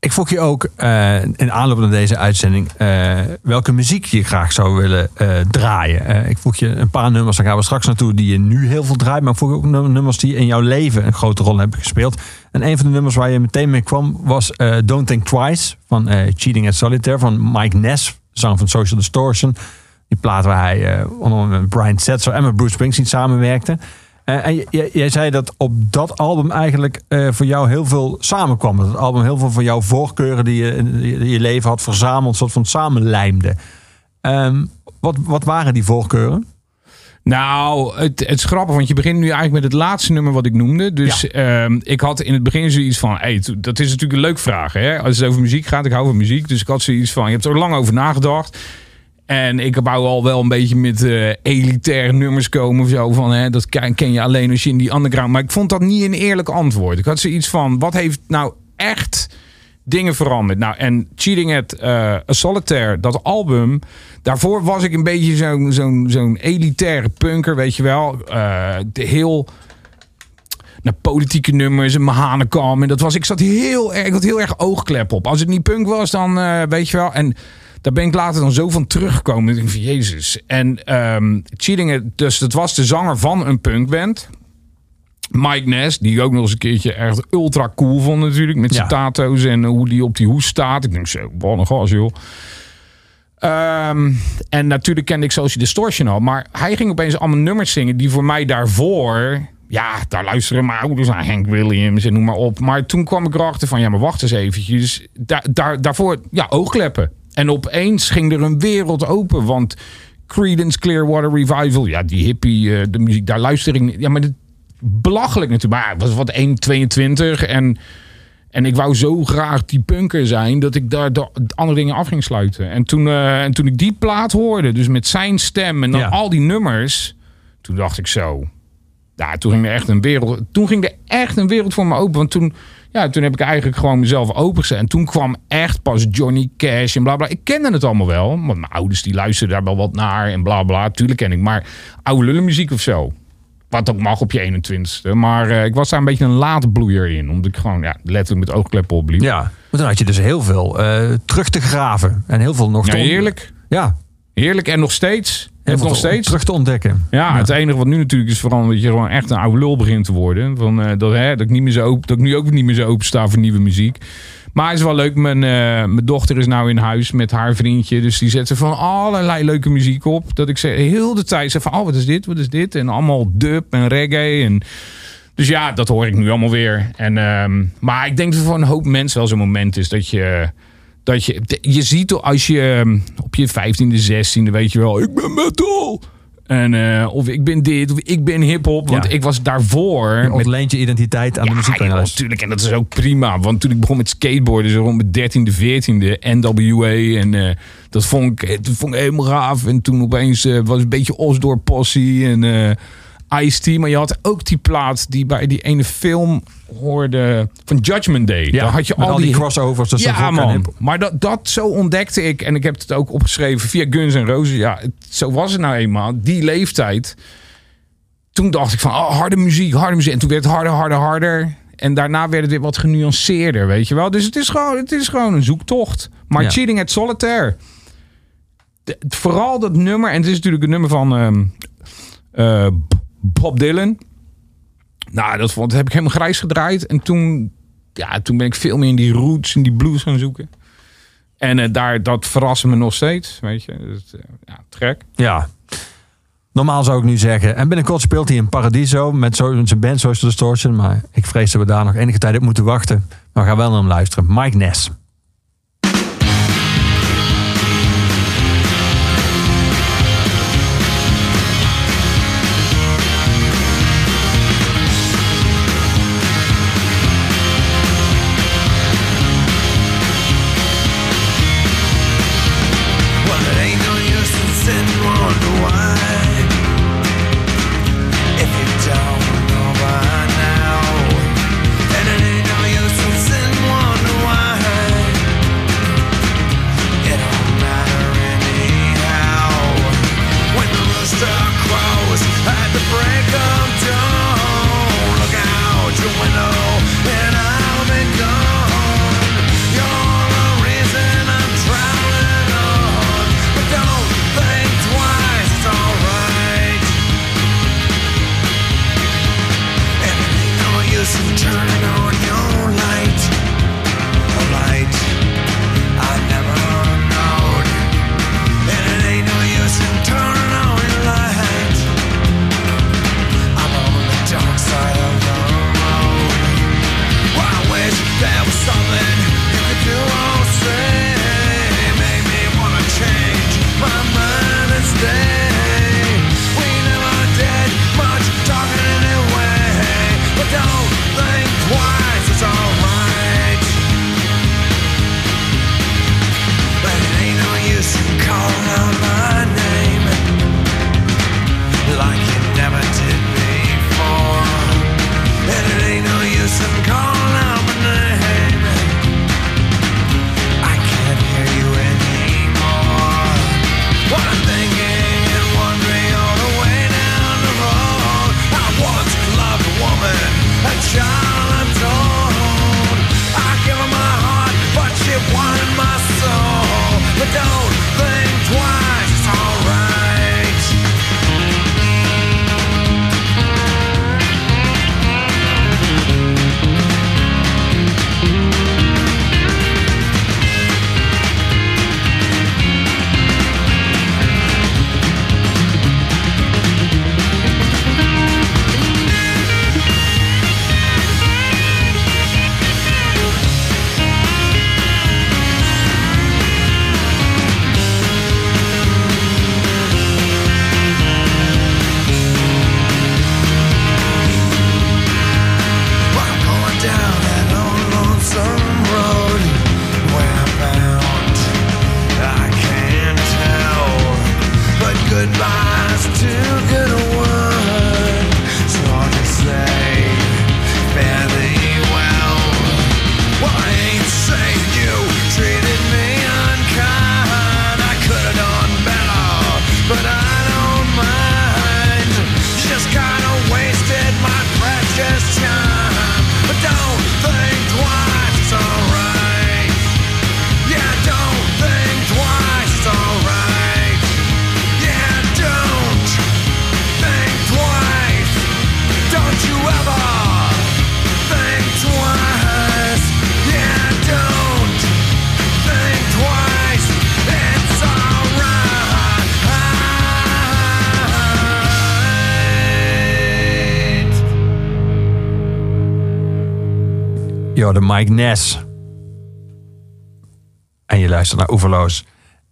Ik vroeg je ook eh, in aanloop naar deze uitzending eh, welke muziek je graag zou willen eh, draaien. Ik vroeg je een paar nummers, daar gaan we straks naartoe, die je nu heel veel draait. Maar ik vroeg ook num- nummers die in jouw leven een grote rol hebben gespeeld. En een van de nummers waar je meteen mee kwam was Don't Think Twice van Cheating at Solitaire van Mike Ness, zanger van Social Distortion. Die plaat waar hij onder Brian Setzer en met Bruce Springsteen samenwerkte. Eh, en jij zei dat op dat album eigenlijk eh, voor jou heel veel samenkwam. Dat het album heel veel van jouw voorkeuren die je in je leven had verzameld, soort van samenlijmde. Ehm, wat, wat waren die voorkeuren? Nou, het, het is grappig, want je begint nu eigenlijk met het laatste nummer wat ik noemde. Dus ehm, ik had in het begin zoiets van, hey, dat is natuurlijk een leuk vraag. Hè? Als het over muziek gaat, ik hou van muziek. Dus ik had zoiets van, je hebt er lang over nagedacht. En ik wou al wel een beetje met eh, elitaire nummers komen of zo. Van, hè, dat ken je alleen als je in die underground... Maar ik vond dat niet een eerlijk antwoord. Ik had zoiets van, wat heeft nou echt dingen veranderd? Nou, en Cheating at eh, a Solitaire, dat album... Daarvoor was ik een beetje zo'n zo'n zo'n elitaire punker, weet je wel. Eh, de heel naar politieke nummers en Mahanekam. En dat was, ik zat heel erg, ik had heel erg oogklep op. Als het niet punk was, dan weet je wel. En daar ben ik later dan zo van teruggekomen. Ik denk van Jezus. En It- dus dat was de zanger van een punkband. Mike Ness, die ik ook nog eens een keertje echt ultra cool vond natuurlijk. Met zijn Ja. tato's en hoe die op die hoes staat. Ik denk zo, wat een gas joh. Ehm, en natuurlijk kende ik Social Distortion al. Maar hij ging opeens allemaal nummers zingen die voor mij daarvoor... Ja, daar luisteren mijn ouders naar. Hank Williams en noem maar op. Maar toen kwam ik erachter van... Ja, maar wacht eens eventjes. Daar, daar, daarvoor, ja, oogkleppen. En opeens ging er een wereld open. Want Creedence Clearwater Revival... Ja, die hippie, eh, de muziek, daar luister ik niet... Ja, maar dit, belachelijk natuurlijk. Maar het was wat 1,22 en... En ik wou zo graag die punker zijn dat ik daar de andere dingen af ging sluiten. En toen, eh, en toen ik die plaat hoorde, dus met zijn stem en dan Ja. al die nummers, toen dacht ik zo. Ja, toen ging er echt een wereld. Toen ging er echt een wereld voor me open. Want toen, ja, toen heb ik eigenlijk gewoon mezelf opengezet. En toen kwam echt pas Johnny Cash en bla bla. Ik kende het allemaal wel. Want mijn ouders die luisterden daar wel wat naar en bla bla. Tuurlijk ken ik. Maar oude lullenmuziek of zo. Wat ook mag op je 21ste. Maar eh, ik was daar een beetje een late bloeier in. Omdat ik gewoon ja, letterlijk met oogkleppen opliep. Ja, maar toen had je dus heel veel eh, terug te graven. En heel veel nog Ja, te heerlijk. Ja, Heerlijk. En nog steeds. Heel nog te- steeds. terug te ontdekken. Ja, het enige wat nu natuurlijk is veranderd, dat je gewoon echt een oude lul begint te worden. Van, eh, dat, hè, dat, ik niet meer zo open, dat ik nu ook niet meer zo open sta voor nieuwe muziek. Maar het is wel leuk. Mijn, eh, mijn dochter is nou in huis met haar vriendje. Dus die zet ze van allerlei leuke muziek op. Dat ik ze heel de tijd zeg van, oh, wat is dit, wat is dit? En allemaal dub en reggae. En, dus ja, dat hoor ik nu allemaal weer. En, ehm, maar ik denk dat voor een hoop mensen wel zo'n moment is dat je... Dat je, je ziet als je ehm, op je 15e, 16e, weet je wel, ik ben metal. En, eh, of ik ben dit, of ik ben hip-hop. Want Ja. ik was daarvoor. Je met ontleent je identiteit aan de ja, muziekbrengeres. natuurlijk. En dat is ook prima. Want toen ik begon met skateboarden, zo rond mijn 13e, 14e, NWA. En eh, dat, vond ik, dat vond ik helemaal gaaf. En toen opeens eh, was een beetje Osdorp Possie en eh Ice-T. Maar je had ook die plaat die bij die ene film hoorde van Judgment Day. Ja, Daar had je al, al die crossovers tussen ja, en man. Maar dat, dat zo ontdekte ik. En ik heb het ook opgeschreven via Guns N' Roses. Ja, het, zo was het nou eenmaal. Die leeftijd toen dacht ik van, oh, harde muziek, harde muziek. En toen werd het harder, harder, harder. En daarna werd het weer wat genuanceerder, weet je wel. Dus het is gewoon, het is gewoon een zoektocht. Maar Ja. Cheating at Solitaire. De- het- vooral dat nummer. En het is natuurlijk een nummer van ehm, eh, Bob Dylan. Nou, dat, vond, heb ik helemaal grijs gedraaid. En toen, ja, toen ben ik veel meer in die roots en die blues gaan zoeken. En eh, daar, dat verraste me nog steeds, weet je. Dus, eh, ja, trek. Ja. Normaal zou ik nu zeggen. En binnenkort speelt hij in Paradiso met zijn band Social Distortion. Maar ik vrees dat we daar nog enige tijd op moeten wachten. Maar we gaan wel naar hem luisteren. Mike Ness. Never did before. And it ain't no use in calling out my name. I can't hear you anymore. What I'm thinking and wondering the way down the road. I once loved a woman, a child de Mike Ness. En je luistert naar Oeverloos.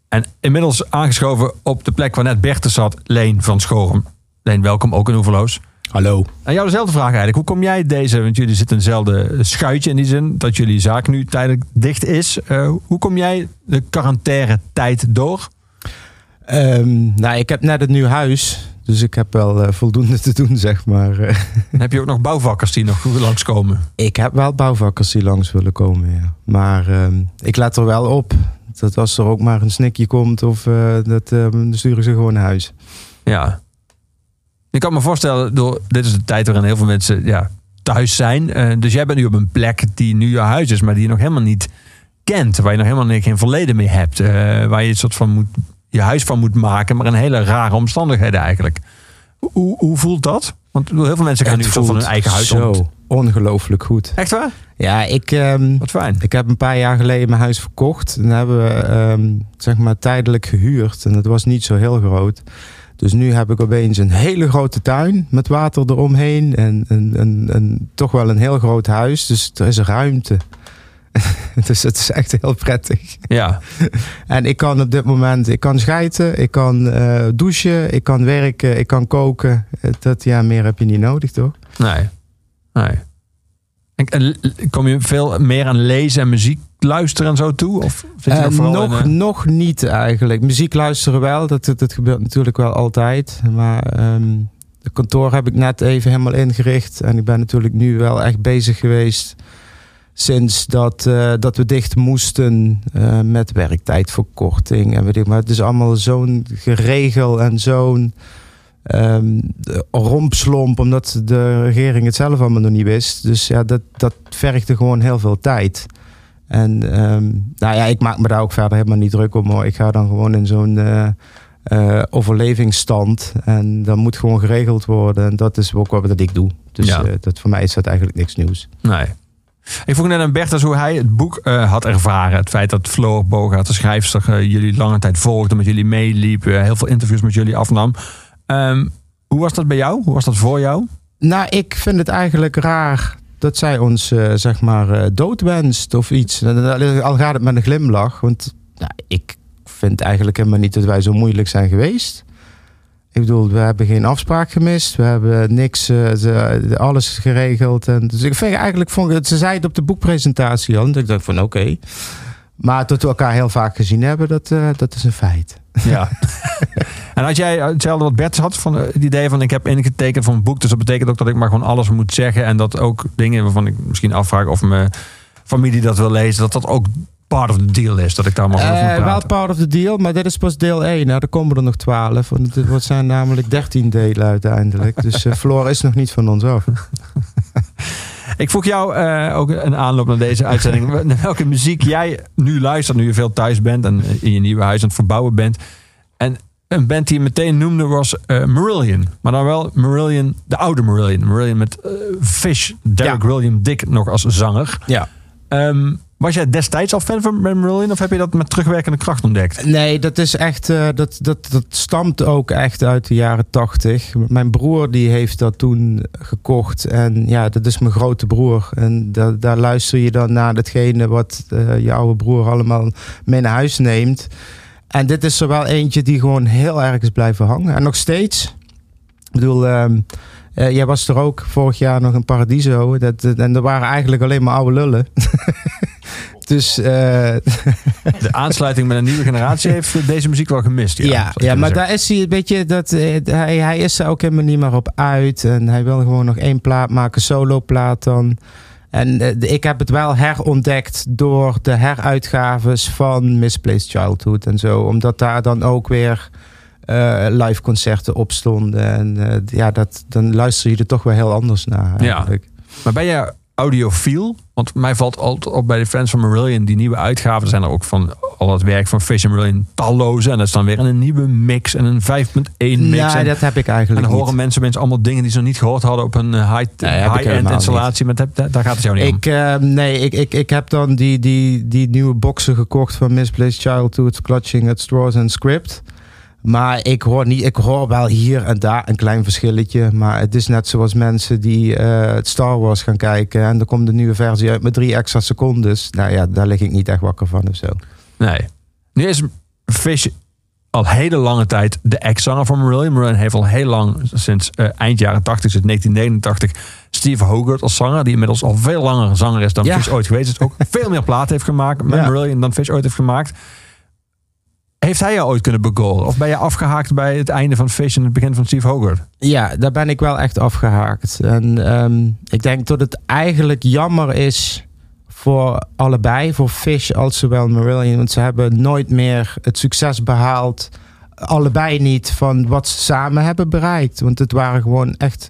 En inmiddels aangeschoven op de plek waar net Bertus zat, Leen van Schorum. Leen, welkom ook in Oeverloos. Hallo. En jou dezelfde vraag eigenlijk. Hoe kom jij deze, want jullie zitten in hetzelfde schuitje in die zin, dat jullie zaak nu tijdelijk dicht is. Eh, hoe kom jij de quarantaine tijd door? Ehm, nou, ik heb net een nieuw huis. Dus ik heb wel eh, voldoende te doen, zeg maar. Heb je ook nog bouwvakkers die nog langskomen. ik heb wel bouwvakkers die langs willen komen, ja. Maar ehm, ik let er wel op. Dat als er ook maar een snikje komt, of eh, dat, ehm, dan sturen ze gewoon naar huis. Ja. Ik kan me voorstellen, door, dit is de tijd waarin heel veel mensen ja, thuis zijn. Eh, dus jij bent nu op een plek die nu je huis is, maar die je nog helemaal niet kent. Waar je nog helemaal geen verleden mee hebt. waar je een soort van moet, je huis van moet maken, maar in hele rare omstandigheden eigenlijk. Hoe, hoe voelt dat? Want heel veel mensen gaan nu Het zo van hun eigen huis Zo ongelooflijk goed. Echt waar? Ja, ik, ehm, Wat fijn. ik heb een paar jaar geleden mijn huis verkocht. En hebben we ehm, zeg maar tijdelijk gehuurd. En het was niet zo heel groot. Dus nu heb ik opeens een hele grote tuin met water eromheen. En een, een, toch wel een heel groot huis. Dus er is ruimte. dus het is echt heel prettig. Ja. En ik kan op dit moment, ik kan schijten, ik kan eh, douchen, ik kan werken, ik kan koken. Dat, ja, meer heb je niet nodig, toch? Nee. Nee. En, kom je veel meer aan lezen en muziek luisteren en zo toe? Of zit je nog vooral nog, in, nog niet eigenlijk. Muziek luisteren wel, dat, dat, dat gebeurt natuurlijk wel altijd. Maar het kantoor heb ik net even helemaal ingericht. En ik ben natuurlijk nu wel echt bezig geweest sinds dat, eh, dat we dicht moesten eh, met werktijdverkorting. En weet ik maar. Het is allemaal zo'n geregel en zo'n ehm, rompslomp, omdat de regering het zelf allemaal nog niet wist. Dus ja, dat, dat vergde gewoon heel veel tijd. En ehm, nou ja, ik maak me daar ook verder helemaal niet druk om. Hoor. Ik ga dan gewoon in zo'n eh, overlevingsstand. En dat moet gewoon geregeld worden. En dat is ook wat ik doe. Dus Ja. dat, voor mij is dat eigenlijk niks nieuws. Nee. Ik vroeg net aan Bertus hoe hij het boek eh, had ervaren. Het feit dat Floor Bogaert, de schrijfster, eh, jullie lange tijd volgde, met jullie meeliep, eh, heel veel interviews met jullie afnam. Ehm, hoe was dat bij jou? Hoe was dat voor jou? Nou, ik vind het eigenlijk raar dat zij ons, zeg maar, doodwenst of iets. Al gaat het met een glimlach. Want nou, ik vind eigenlijk helemaal niet dat wij zo moeilijk zijn geweest. Ik bedoel, we hebben geen afspraak gemist. We hebben niks, eh, ze- alles geregeld. En, dus ik vind eigenlijk, vond, ze zei het op de boekpresentatie al. En ik dacht van oké. Maar dat we elkaar heel vaak gezien hebben, dat, eh, dat is een feit. Ja. en had jij hetzelfde wat Bert had van eh, het idee van ik heb ingetekend voor een boek, dus dat betekent ook dat ik maar gewoon alles moet zeggen en dat ook dingen waarvan ik misschien afvraag of mijn familie dat wil lezen, dat dat ook part of the deal is, dat ik daar maar over Eh, wel praten. part of the deal, maar dit is pas deel 1. Nou, er komen er nog 12. Want het zijn namelijk 13 delen uiteindelijk. Dus eh Floor is nog niet van ons af. Ik vroeg jou eh, ook een aanloop naar deze uitzending. naar welke muziek jij nu luistert, nu je veel thuis bent en in je nieuwe huis aan het verbouwen bent. En een band die je meteen noemde was eh, Marillion. Maar dan wel Marillion, de oude Marillion. Marillion met Fish, Derek Ja. William Dick nog als zanger. Ja. Ehm, was jij destijds al fan van Marillion of heb je dat met terugwerkende kracht ontdekt? Nee, dat is echt. eh, dat, dat, dat stamt ook echt uit de jaren 80. Mijn broer die heeft dat toen gekocht. En ja, dat is mijn grote broer. En da- daar luister je dan naar datgene wat eh, je oude broer allemaal mee naar huis neemt. En dit is er wel eentje die gewoon heel erg is blijven hangen. En nog steeds. Ik bedoel, ehm, eh, jij was er ook vorig jaar nog in Paradiso. Dat- en er waren eigenlijk alleen maar oude lullen. dus. eh, De aansluiting met een nieuwe generatie heeft deze muziek wel gemist. Ja, ja, ja, maar daar is hij een beetje dat eh, hij, hij is er ook helemaal niet meer op uit en hij wil gewoon nog één plaat maken, solo plaat dan. En eh, ik heb het wel herontdekt door de heruitgaves van Misplaced Childhood en zo, omdat daar dan ook weer eh, live concerten op stonden en ja, dat dan luister je er toch wel heel anders naar. Ja. Eigenlijk. Maar ben je audiofiel? Want mij valt altijd op bij de fans van Marillion, die nieuwe uitgaven. Zijn er ook van al het werk van Fish and Marillion talloze. En dat is dan weer een nieuwe mix en een 5.1 mix. Nou, en, dat heb ik en eigenlijk dan horen niet. mensen mensen allemaal dingen die ze nog niet gehoord hadden op een eh, Nee, high-end installatie. Maar dat, dat- daar gaat het jou niet om. Ik, eh, nee, ik, ik, ik heb dan die, die, die nieuwe boxen gekocht van Misplaced Childhood, Clutching at Straws and Script. Maar ik hoor, niet, ik hoor wel hier en daar een klein verschilletje. Maar het is net zoals mensen die het Star Wars gaan kijken. En er komt een nieuwe versie uit met drie extra secondes. Nou ja, daar lig ik niet echt wakker van of zo. Nee. Nu is Fish al hele lange tijd de ex-zanger van Marillion. Marillion heeft al heel lang, sinds eh, eind jaren 80, sinds 1989, Steve Hogarth als zanger. Die inmiddels al veel langer zanger is dan Ja. Fish ooit geweest is. Ook veel meer platen heeft gemaakt met Ja. Marillion dan Fish ooit heeft gemaakt. Heeft hij jou ooit kunnen begoren? Of ben je afgehaakt bij het einde van Fish en het begin van Steve Hogarth? Ja, daar ben ik wel echt afgehaakt. En ehm, ik denk dat het eigenlijk jammer is voor allebei, voor Fish als zowel Marillion. Want ze hebben nooit meer het succes behaald, allebei niet, van wat ze samen hebben bereikt. Want het waren gewoon echt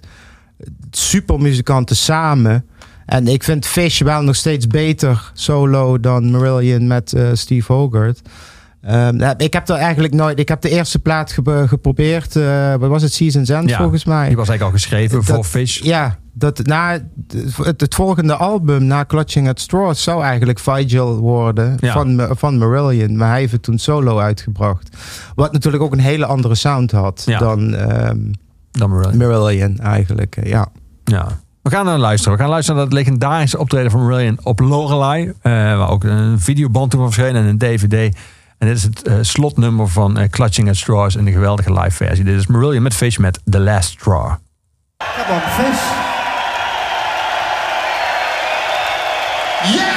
supermuzikanten samen. En ik vind Fish wel nog steeds beter solo dan Marillion met eh, Steve Hogarth. Ehm, ik heb er eigenlijk nooit. Ik heb de eerste plaat ge- geprobeerd. eh, wat was het? Seasons End Ja, volgens mij. Die was eigenlijk al geschreven voor Fish. Ja, dat na het, het volgende album na Clutching at Straws zou eigenlijk Vigil worden Ja. van, van Marillion. Maar hij heeft het toen solo uitgebracht. Wat natuurlijk ook een hele andere sound had Ja. dan ehm, Dan Marillion. Marillion eigenlijk. eh, Ja. Ja. We gaan naar luisteren. We gaan luisteren naar het legendarische optreden van Marillion op Lorelei. eh, waar ook een videoband toen van verschenen en een DVD. En dit is het eh, slotnummer van eh, Clutching at Straws in de geweldige live versie. Dit is Marillion met Fish met The Last Straw. Come on, fish. Yeah!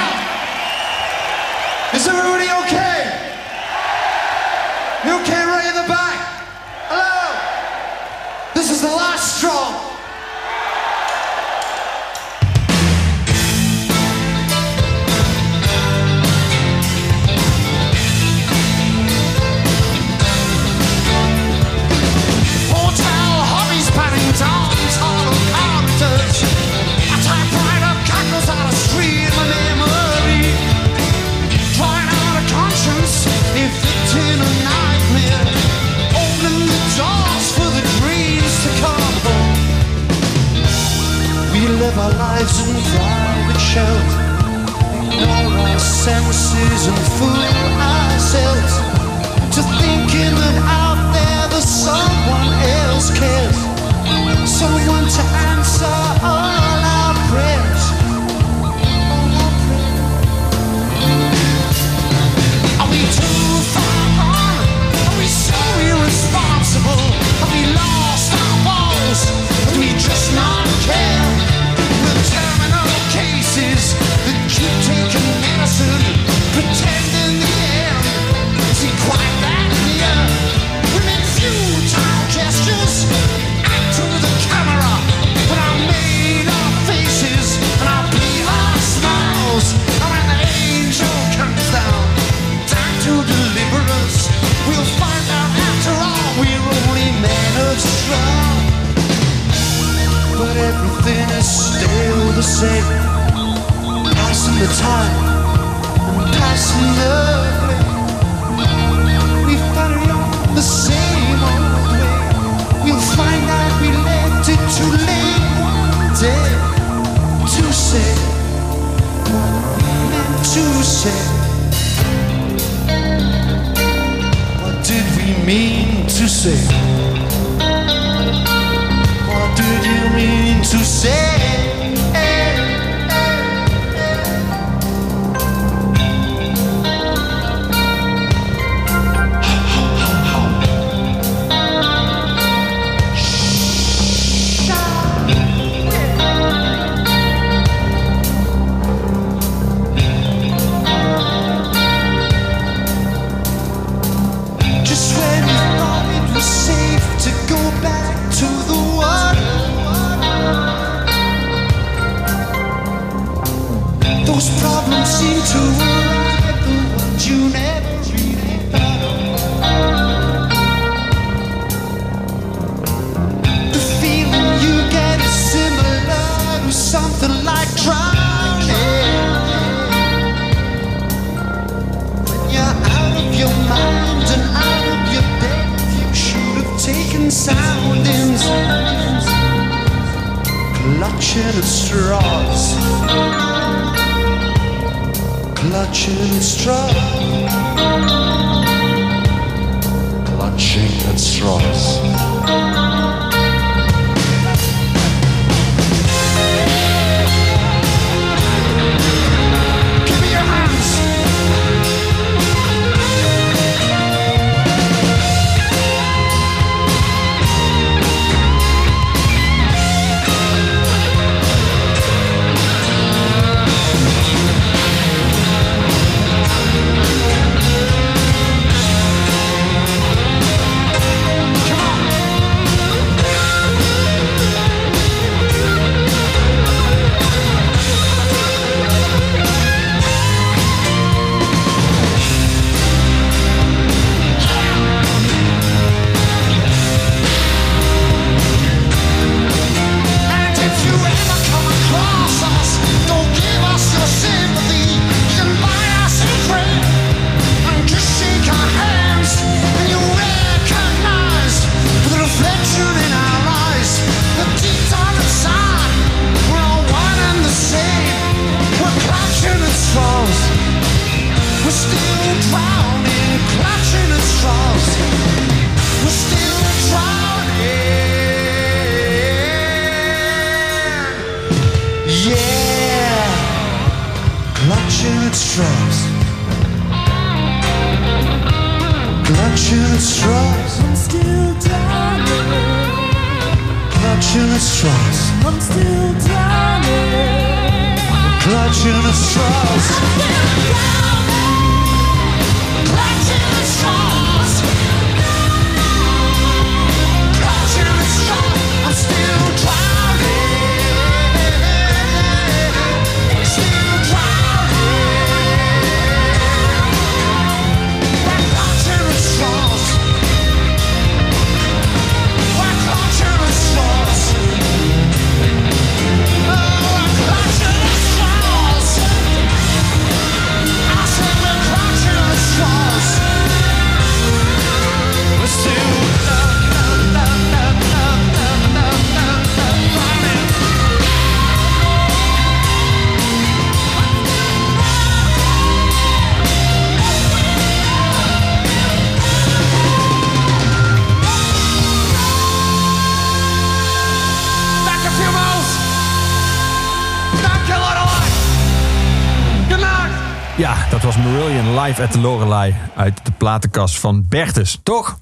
Live at the Lorelei uit de platenkast van Bertus, toch?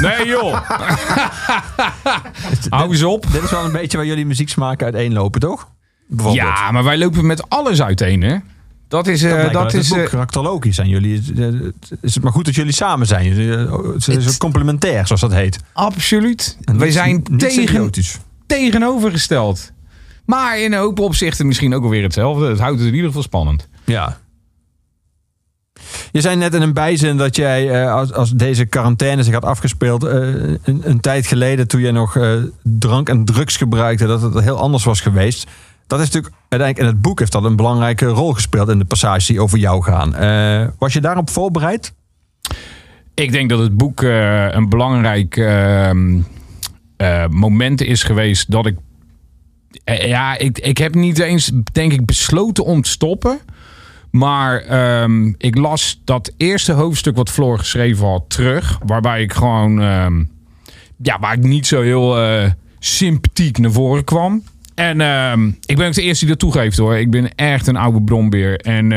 Nee joh. Hou eens op. Dit is wel een beetje waar jullie muzieksmaken uiteenlopen, toch? Ja, maar wij lopen met alles uiteen hè. Dat is, eh, Dat, dat is eh, karakterologisch zijn jullie. Is het maar goed dat jullie samen zijn? Jullie, eh, Het is Het- complementair, zoals dat heet. absoluut. En Wij zijn tegen, tegenovergesteld. Maar in een hoop opzichten misschien ook alweer hetzelfde. Het houdt het in ieder geval spannend. Ja. Je zei net in een bijzin dat jij, eh, als, als deze quarantaine zich had afgespeeld, eh, een, een tijd geleden toen jij nog eh, drank en drugs gebruikte, dat het heel anders was geweest. Dat is natuurlijk uiteindelijk in het boek heeft dat een belangrijke rol gespeeld in de passages die over jou gaan. Was je daarop voorbereid? Ik denk dat het boek een belangrijk ehm, eh, moment is geweest dat ik. ja, ik, ik heb niet eens, denk ik, besloten om te stoppen. Maar ehm, ik las dat eerste hoofdstuk wat Floor geschreven had terug. Waarbij ik gewoon. ehm, ja, waar ik niet zo heel eh, sympathiek naar voren kwam. En ehm, ik ben ook de eerste die dat toegeeft hoor. Ik ben echt een oude bronbeer. En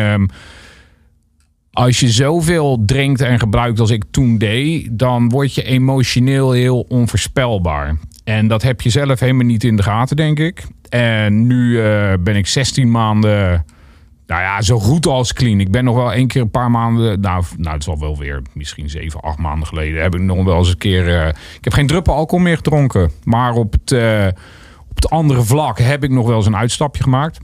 als je zoveel drinkt en gebruikt als ik toen deed, dan word je emotioneel heel onvoorspelbaar. En dat heb je zelf helemaal niet in de gaten, denk ik. En nu eh, ben ik 16 maanden, nou ja, zo goed als clean. Ik ben nog wel één keer een paar maanden, nou, nou het is al wel weer misschien 7, 8 maanden geleden, heb ik nog wel eens een keer. eh, ik heb geen druppel alcohol meer gedronken. Maar op het, eh, op het andere vlak heb ik nog wel eens een uitstapje gemaakt.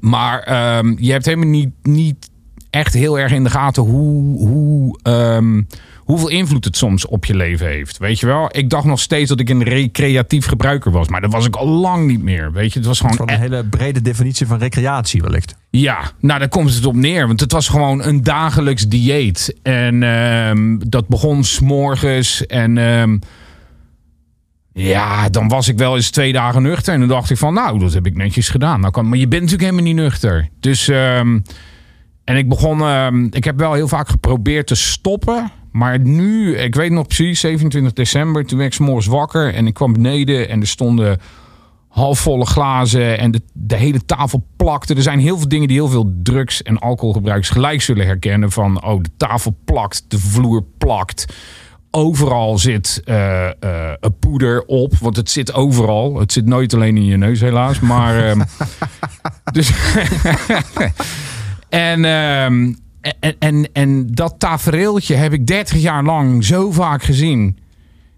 Maar ehm, je hebt helemaal niet, niet echt heel erg in de gaten hoe, hoe, ehm, hoeveel invloed het soms op je leven heeft. Weet je wel? Ik dacht nog steeds dat ik een recreatief gebruiker was. Maar dat was ik al lang niet meer. Weet je, het was gewoon... Van een hele brede definitie van recreatie wellicht. Ja, nou daar komt het op neer. Want het was gewoon een dagelijks dieet. En ehm, dat begon s'morgens. En ehm, ja, dan was ik wel eens twee dagen nuchter. En dan dacht ik van, nou, dat heb ik netjes gedaan. Nou kan, maar je bent natuurlijk helemaal niet nuchter. Dus, ehm, en ik begon, ik heb wel heel vaak geprobeerd te stoppen. Maar nu, ik weet nog precies, 27 december, toen werd ik 's morgens wakker en ik kwam beneden en er stonden halfvolle glazen en de, de hele tafel plakte. Er zijn heel veel dingen die heel veel drugs- en alcoholgebruikers gelijk zullen herkennen. Van, oh, de tafel plakt, de vloer plakt. Overal zit eh, eh, een poeder op, want het zit overal. Het zit nooit alleen in je neus, helaas. Maar, ehm, dus, en, ehm, en, en, en dat tafereeltje heb ik 30 jaar lang zo vaak gezien.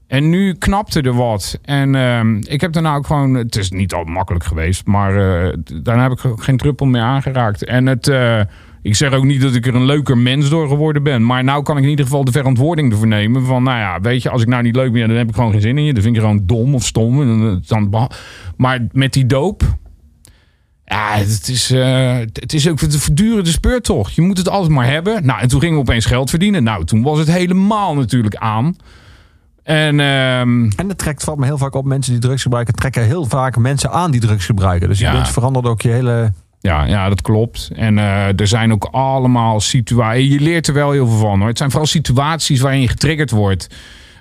En nu knapte er wat. En ehm, ik heb daarna ook gewoon... Het is niet al makkelijk geweest. Maar eh, daarna heb ik geen druppel meer aangeraakt. En het... eh, ik zeg ook niet dat ik er een leuker mens door geworden ben. Maar nou kan ik in ieder geval de verantwoording ervoor nemen. Van nou ja, weet je, als ik nou niet leuk ben... dan heb ik gewoon geen zin in je. Dan vind ik je gewoon dom of stom. En dan, maar met die doop... Ja, het is, eh, het is ook de verdurende speurtocht. Je moet het altijd maar hebben. Nou, en toen gingen we opeens geld verdienen. Nou, toen was het helemaal natuurlijk aan. En ehm, En dat trekt, valt me heel vaak op, mensen die drugs gebruiken, trekken heel vaak mensen aan die drugs gebruiken. Dus je Ja. bent verandert ook je hele... Ja, ja, dat klopt. En eh, er zijn ook allemaal situaties. Je leert er wel heel veel van hoor. Het zijn vooral situaties waarin je getriggerd wordt.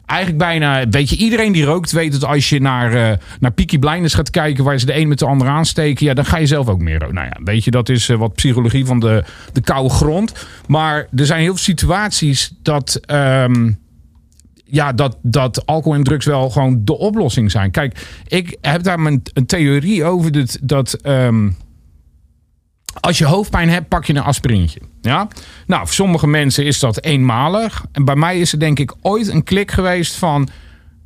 Eigenlijk bijna, weet je, iedereen die rookt weet dat als je naar, eh naar Peaky Blinders gaat kijken waar ze de een met de ander aansteken, ja, dan ga je zelf ook meer roken. Nou ja, weet je, dat is eh, wat psychologie van de, de koude grond. Maar er zijn heel veel situaties dat, ehm, ja, dat, dat alcohol en drugs wel gewoon de oplossing zijn. Kijk, ik heb daar mijn, een theorie over dat, dat ehm, als je hoofdpijn hebt, pak je een aspirintje. Ja? Nou, voor sommige mensen is dat eenmalig. En bij mij is er denk ik ooit een klik geweest van...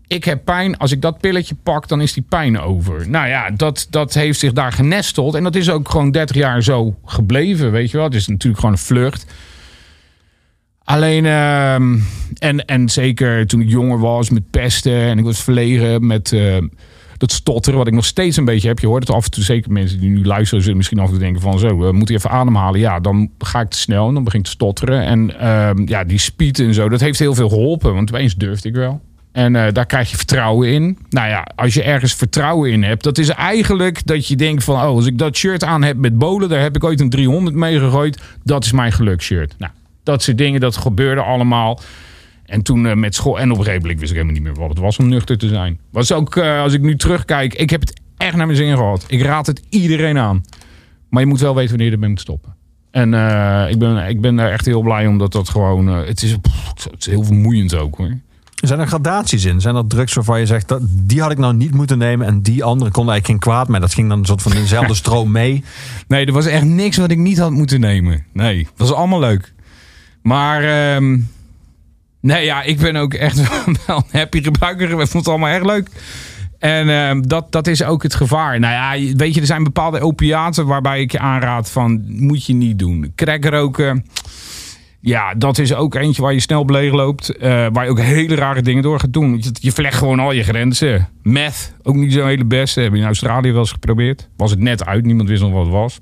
ik heb pijn, als ik dat pilletje pak, dan is die pijn over. Nou ja, dat, dat heeft zich daar genesteld. En dat is ook gewoon 30 jaar zo gebleven, weet je wel. Het is natuurlijk gewoon een vlucht. Alleen, ehm, en, en zeker toen ik jonger was met pesten en ik was verlegen met eh, dat stotteren, wat ik nog steeds een beetje heb. Je hoort het af en toe, zeker mensen die nu luisteren, zullen misschien af en toe denken van zo, we moeten even ademhalen. Ja, dan ga ik te snel en dan begin ik te stotteren. En ehm, ja, die speed en zo, dat heeft heel veel geholpen, want opeens durfde ik wel. En eh, daar krijg je vertrouwen in. Nou ja, als je ergens vertrouwen in hebt, dat is eigenlijk dat je denkt van, oh, als ik dat shirt aan heb met bolen, daar heb ik ooit een 300 mee gegooid. Dat is mijn geluksshirt. Nou, dat soort dingen, dat gebeurde allemaal. En toen eh, met school, en op een gegeven moment wist ik helemaal niet meer wat het was om nuchter te zijn. Was ook, eh, als ik nu terugkijk, ik heb het echt naar mijn zin gehad. Ik raad het iedereen aan. Maar je moet wel weten wanneer je ermee moet stoppen. En eh, ik, ben, ik ben daar echt heel blij omdat dat gewoon, het, is, pff, het is heel vermoeiend ook hoor. Zijn er gradaties in? Zijn er drugs waarvan je zegt, dat, die had ik nou niet moeten nemen en die andere kon eigenlijk geen kwaad mee. Dat ging dan een soort van dezelfde stroom mee. Nee, er was echt niks wat ik niet had moeten nemen. Nee, het was allemaal leuk. Maar, ehm, nee ja, ik ben ook echt wel een happy gebruiker. Ik vond het allemaal erg leuk. En ehm, dat, dat is ook het gevaar. Nou ja, weet je, er zijn bepaalde opiaten waarbij ik je aanraad van, moet je niet doen. Crack roken, ja, dat is ook eentje waar je snel beleeg loopt. eh, waar je ook hele rare dingen door gaat doen. Je, je gewoon al je grenzen. Meth, ook niet zo'n hele beste. Heb je in Australië wel eens geprobeerd. Was het net uit, niemand wist nog wat het was.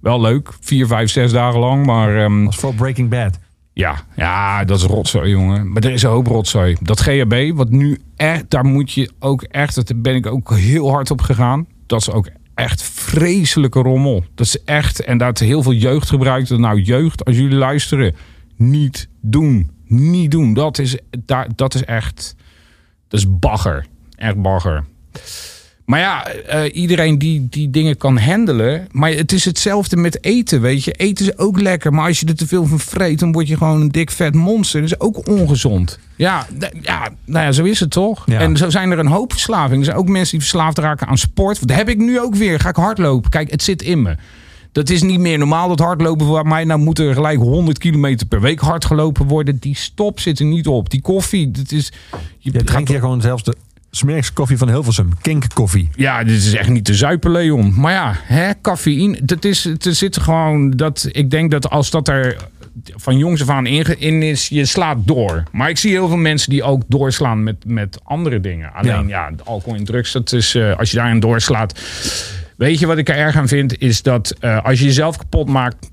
Wel leuk, vier, vijf, zes dagen lang. Maar Dat is voor Breaking Bad. Ja, ja, dat is rotzooi, jongen. Maar er is een hoop rotzooi. Dat GHB, wat nu echt, daar moet je ook echt, daar ben ik ook heel hard op gegaan. Dat is ook echt vreselijke rommel. Dat is echt, en dat heel veel jeugd gebruikt. Nou, jeugd, als jullie luisteren, niet doen. Niet doen. Dat is, daar, dat is echt, dat is bagger. Echt bagger. Maar ja, eh, iedereen die die dingen kan handelen. Maar het is hetzelfde met eten, weet je. Eten is ook lekker, maar als je er te veel van vreet... dan word je gewoon een dik vet monster. Dat is ook ongezond. Ja, ja, nou ja, zo is het toch? Ja. En zo zijn er een hoop verslavingen. Er zijn ook mensen die verslaafd raken aan sport. Dat heb ik nu ook weer. Ga ik hardlopen? Kijk, het zit in me. Dat is niet meer normaal, dat hardlopen voor mij. Nou moet er gelijk 100 kilometer per week hard gelopen worden. Die stop zit er niet op. Die koffie, dat is... Je Je drinkt hier gewoon zelfs de smerigste koffie van Hilversum. Kink koffie. Ja, dit is echt niet te zuipen, Leon. Maar ja, hè, cafeïne, dat is, er zit gewoon dat. Ik denk dat als dat er van jongs af aan in, in is, je slaat door. Maar ik zie heel veel mensen die ook doorslaan met, met andere dingen. Alleen ja, alcohol en drugs, dat is, eh, als je daarin doorslaat. Weet je wat ik er erg aan vind, is dat eh, als je jezelf kapot maakt.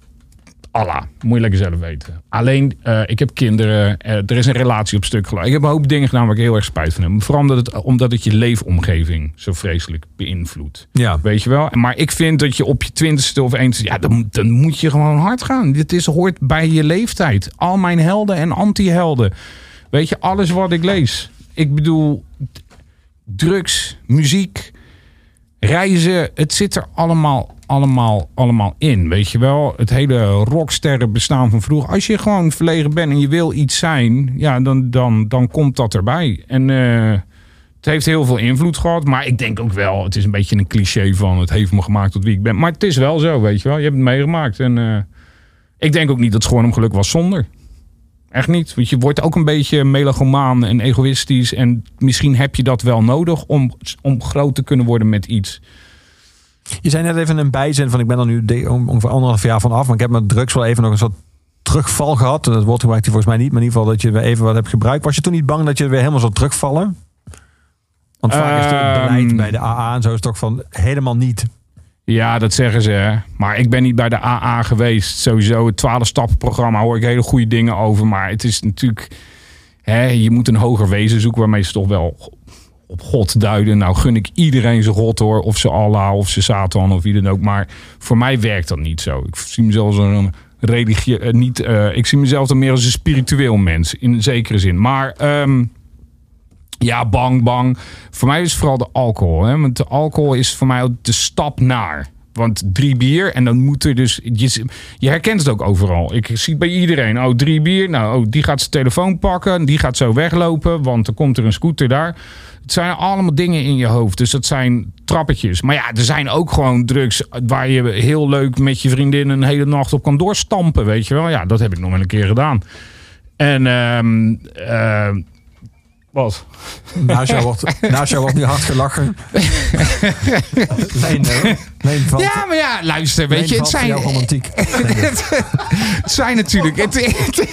Allah, moet je lekker zelf weten. Alleen, eh, ik heb kinderen. eh, er is een relatie op stuk gelopen. Ik heb een hoop dingen gedaan waar ik heel erg spijt van heb. Vooral omdat het, omdat het je leefomgeving zo vreselijk beïnvloedt. Ja. Weet je wel? Maar ik vind dat je op je twintigste of eens, ja, dan, dan moet je gewoon hard gaan. Dit is, hoort bij je leeftijd. Al mijn helden en anti-helden. Weet je, alles wat ik lees. Ik bedoel, drugs, muziek, reizen. Het zit er allemaal, allemaal, allemaal in. Weet je wel? Het hele rocksterren bestaan van vroeger. Als je gewoon verlegen bent en je wil iets zijn, ja, dan, dan, dan komt dat erbij. En eh, het heeft heel veel invloed gehad. Maar ik denk ook wel, het is een beetje een cliché van het heeft me gemaakt tot wie ik ben. Maar het is wel zo, weet je wel. Je hebt het meegemaakt. En eh, ik denk ook niet dat Schoornum geluk was zonder. Echt niet. Want je wordt ook een beetje melogomaan en egoïstisch. En misschien heb je dat wel nodig om, om groot te kunnen worden met iets. Je zei net even een bijzin van ik ben er nu ongeveer anderhalf jaar van af. Maar ik heb met drugs wel even nog een soort terugval gehad. En dat woord gebruikt hij volgens mij niet. Maar in ieder geval dat je weer even wat hebt gebruikt. Was je toen niet bang dat je weer helemaal zou terugvallen? Want vaak is het Ehm. beleid bij de AA en zo is toch van helemaal niet. Ja, dat zeggen ze. Hè. Maar ik ben niet bij de AA geweest. Sowieso het 12-stappen-programma hoor ik hele goede dingen over. Maar het is natuurlijk... Hè, je moet een hoger wezen zoeken waarmee ze toch wel op God duiden. Nou gun ik iedereen zijn God hoor. Of ze Allah of ze Satan of wie dan ook. Maar voor mij werkt dat niet zo. Ik zie mezelf als een religie... eh, niet, eh, ik zie mezelf dan meer als een spiritueel mens. In zekere zin. Maar... ehm, ja, bang, bang. Voor mij is vooral de alcohol. Hè? Want de alcohol is voor mij ook de stap naar. Want drie bier en dan moet er dus... Je, je herkent het ook overal. Ik zie bij iedereen, oh drie bier. Nou, oh, die gaat zijn telefoon pakken. Die gaat zo weglopen, want er komt er een scooter daar. Het zijn allemaal dingen in je hoofd. Dus dat zijn trappetjes. Maar ja, er zijn ook gewoon drugs waar je heel leuk met je vriendin een hele nacht op kan doorstampen. Weet je wel? Ja, dat heb ik nog wel een keer gedaan. En ehm ehm, wat? Naast jou wordt, naast jou wordt nu hard gelachen. Leen, eh, Leen valt, Ja, maar ja, luister, weet je, het zijn, jou romantiek. het zijn natuurlijk. Het, het-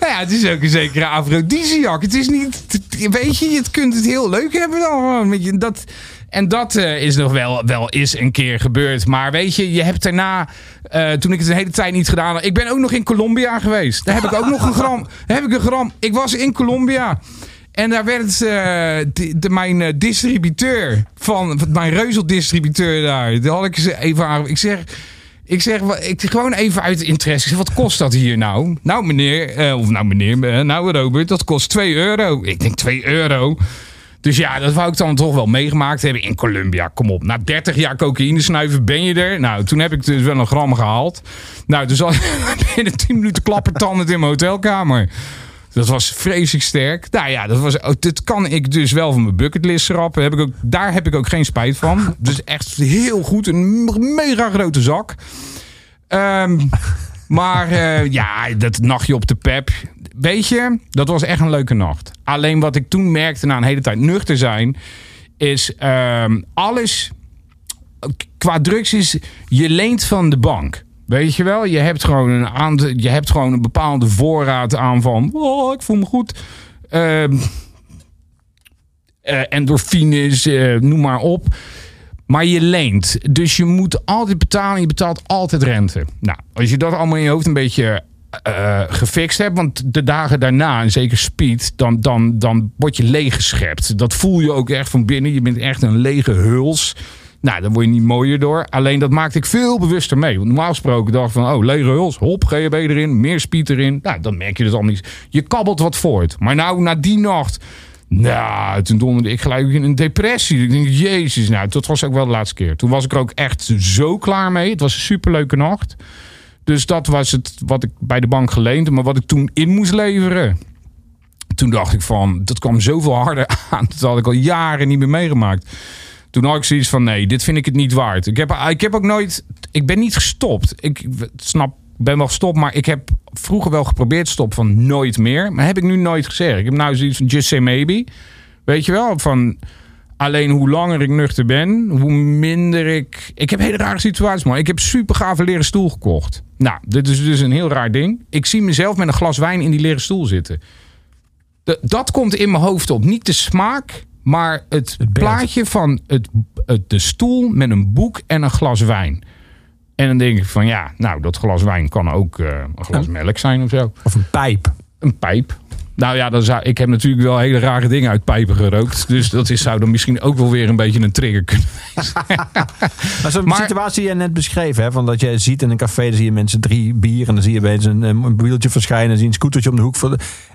nou ja, het is ook een zekere afrodisiac. Het is niet, weet je, je kunt het heel leuk hebben dan gewoon. Weet je, dat, en dat eh, is nog wel, wel eens een keer gebeurd. Maar weet je, je hebt daarna, eh, toen ik het een hele tijd niet gedaan had. Ik ben ook nog in Colombia geweest. Daar heb ik ook nog een gram. heb ik een gram. Ik was in Colombia. En daar werd eh, de, de- mijn distributeur van mijn reuzeldistributeur daar. Daar had ik ze even aan. Ik zeg, ik zeg ik, gewoon even uit interesse. Ik zeg, wat kost dat hier nou? Nou meneer, of nou meneer, nou Robert, dat kost 2 euro. Ik denk 2 euro. Dus ja, dat wou ik dan toch wel meegemaakt hebben in Colombia. Kom op, na 30 jaar cocaïne snuiven ben je er. Nou, toen heb ik dus wel een gram gehaald. Nou, dus al binnen 10 minuten klappertandend in mijn hotelkamer. Dat was vreselijk sterk. Nou ja, dat, was, oh, dit kan ik dus wel van mijn bucketlist schrappen. Heb ik ook, daar heb ik ook geen spijt van. Dus echt heel goed. Een mega grote zak. Ehm, maar eh, ja, dat nachtje op de pep. Weet je, dat was echt een leuke nacht. Alleen wat ik toen merkte na een hele tijd nuchter zijn... is ehm, alles qua drugs is... je leent van de bank. Weet je wel, je hebt gewoon een, je hebt gewoon een bepaalde voorraad aan van... Oh, ik voel me goed. Eh, endorfines, eh, noem maar op. Maar je leent. Dus je moet altijd betalen. Je betaalt altijd rente. Nou, als je dat allemaal in je hoofd een beetje eh, gefixt hebt. Want de dagen daarna, en zeker speed, dan, dan, dan word je leeggeschept. Dat voel je ook echt van binnen. Je bent echt een lege huls. Nou, daar word je niet mooier door. Alleen dat maakte ik veel bewuster mee. Want normaal gesproken dacht ik van, oh, lege huls, hop, GHB erin, meer speed erin. Nou, dan merk je het allemaal niet. Je kabbelt wat voort. Maar nou, na die nacht, nou, toen donderde ik gelijk in een depressie. Ik denk, jezus, nou, dat was ook wel de laatste keer. Toen was ik er ook echt zo klaar mee. Het was een superleuke nacht. Dus dat was het wat ik bij de bank geleend. Maar wat ik toen in moest leveren. Toen dacht ik van, dat kwam zoveel harder aan. Dat had ik al jaren niet meer meegemaakt. Toen had ik zoiets van, nee, dit vind ik het niet waard. Ik heb, ik heb ook nooit, ik ben niet gestopt. Ik snap, ben wel gestopt, maar ik heb vroeger wel geprobeerd stoppen van nooit meer. Maar heb ik nu nooit gezegd. Ik heb nou zoiets van just say maybe. Weet je wel, van alleen hoe langer ik nuchter ben, hoe minder ik... Ik heb hele rare situaties, man. Ik heb super gave leren stoel gekocht. Nou, dit is dus een heel raar ding. Ik zie mezelf met een glas wijn in die leren stoel zitten. De- dat komt in mijn hoofd op. Niet de smaak, maar het, plaatje van het, het- de stoel met een boek en een glas wijn. En dan denk ik van ja, nou dat glas wijn kan ook eh, een glas melk zijn of zo. Of een pijp. Een pijp. Nou ja, dan zou, ik heb natuurlijk wel hele rare dingen uit pijpen gerookt. Dus dat is, zou dan misschien ook wel weer een beetje een trigger kunnen. Maar zo'n situatie die je net beschreven, hè, van dat je ziet in een café, dan zie je mensen drie bier en dan zie je opeens een, een mobieltje verschijnen, dan zie je een scootertje om de hoek.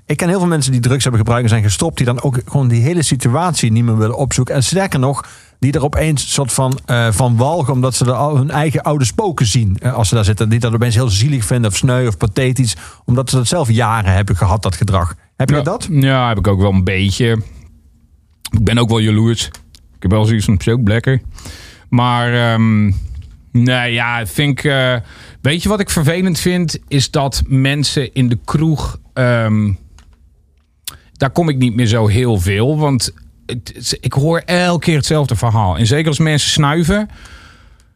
Ik ken heel veel mensen die drugs hebben gebruikt en zijn gestopt, die dan ook gewoon die hele situatie niet meer willen opzoeken. En sterker nog, die er opeens soort van, eh, van walgen, omdat ze er al hun eigen oude spoken zien eh, als ze daar zitten. Die dat opeens heel zielig vinden of sneu of pathetisch, omdat ze dat zelf jaren hebben gehad, dat gedrag. Heb je ja, dat? Ja, heb ik ook wel een beetje. Ik ben ook wel jaloers. Ik heb wel zoiets van zo lekker. Maar ehm, nee, ja, vind ik. eh, weet je wat ik vervelend vind? Is dat mensen in de kroeg. ehm, daar kom ik niet meer zo heel veel. Want ik hoor elke keer hetzelfde verhaal. En zeker als mensen snuiven.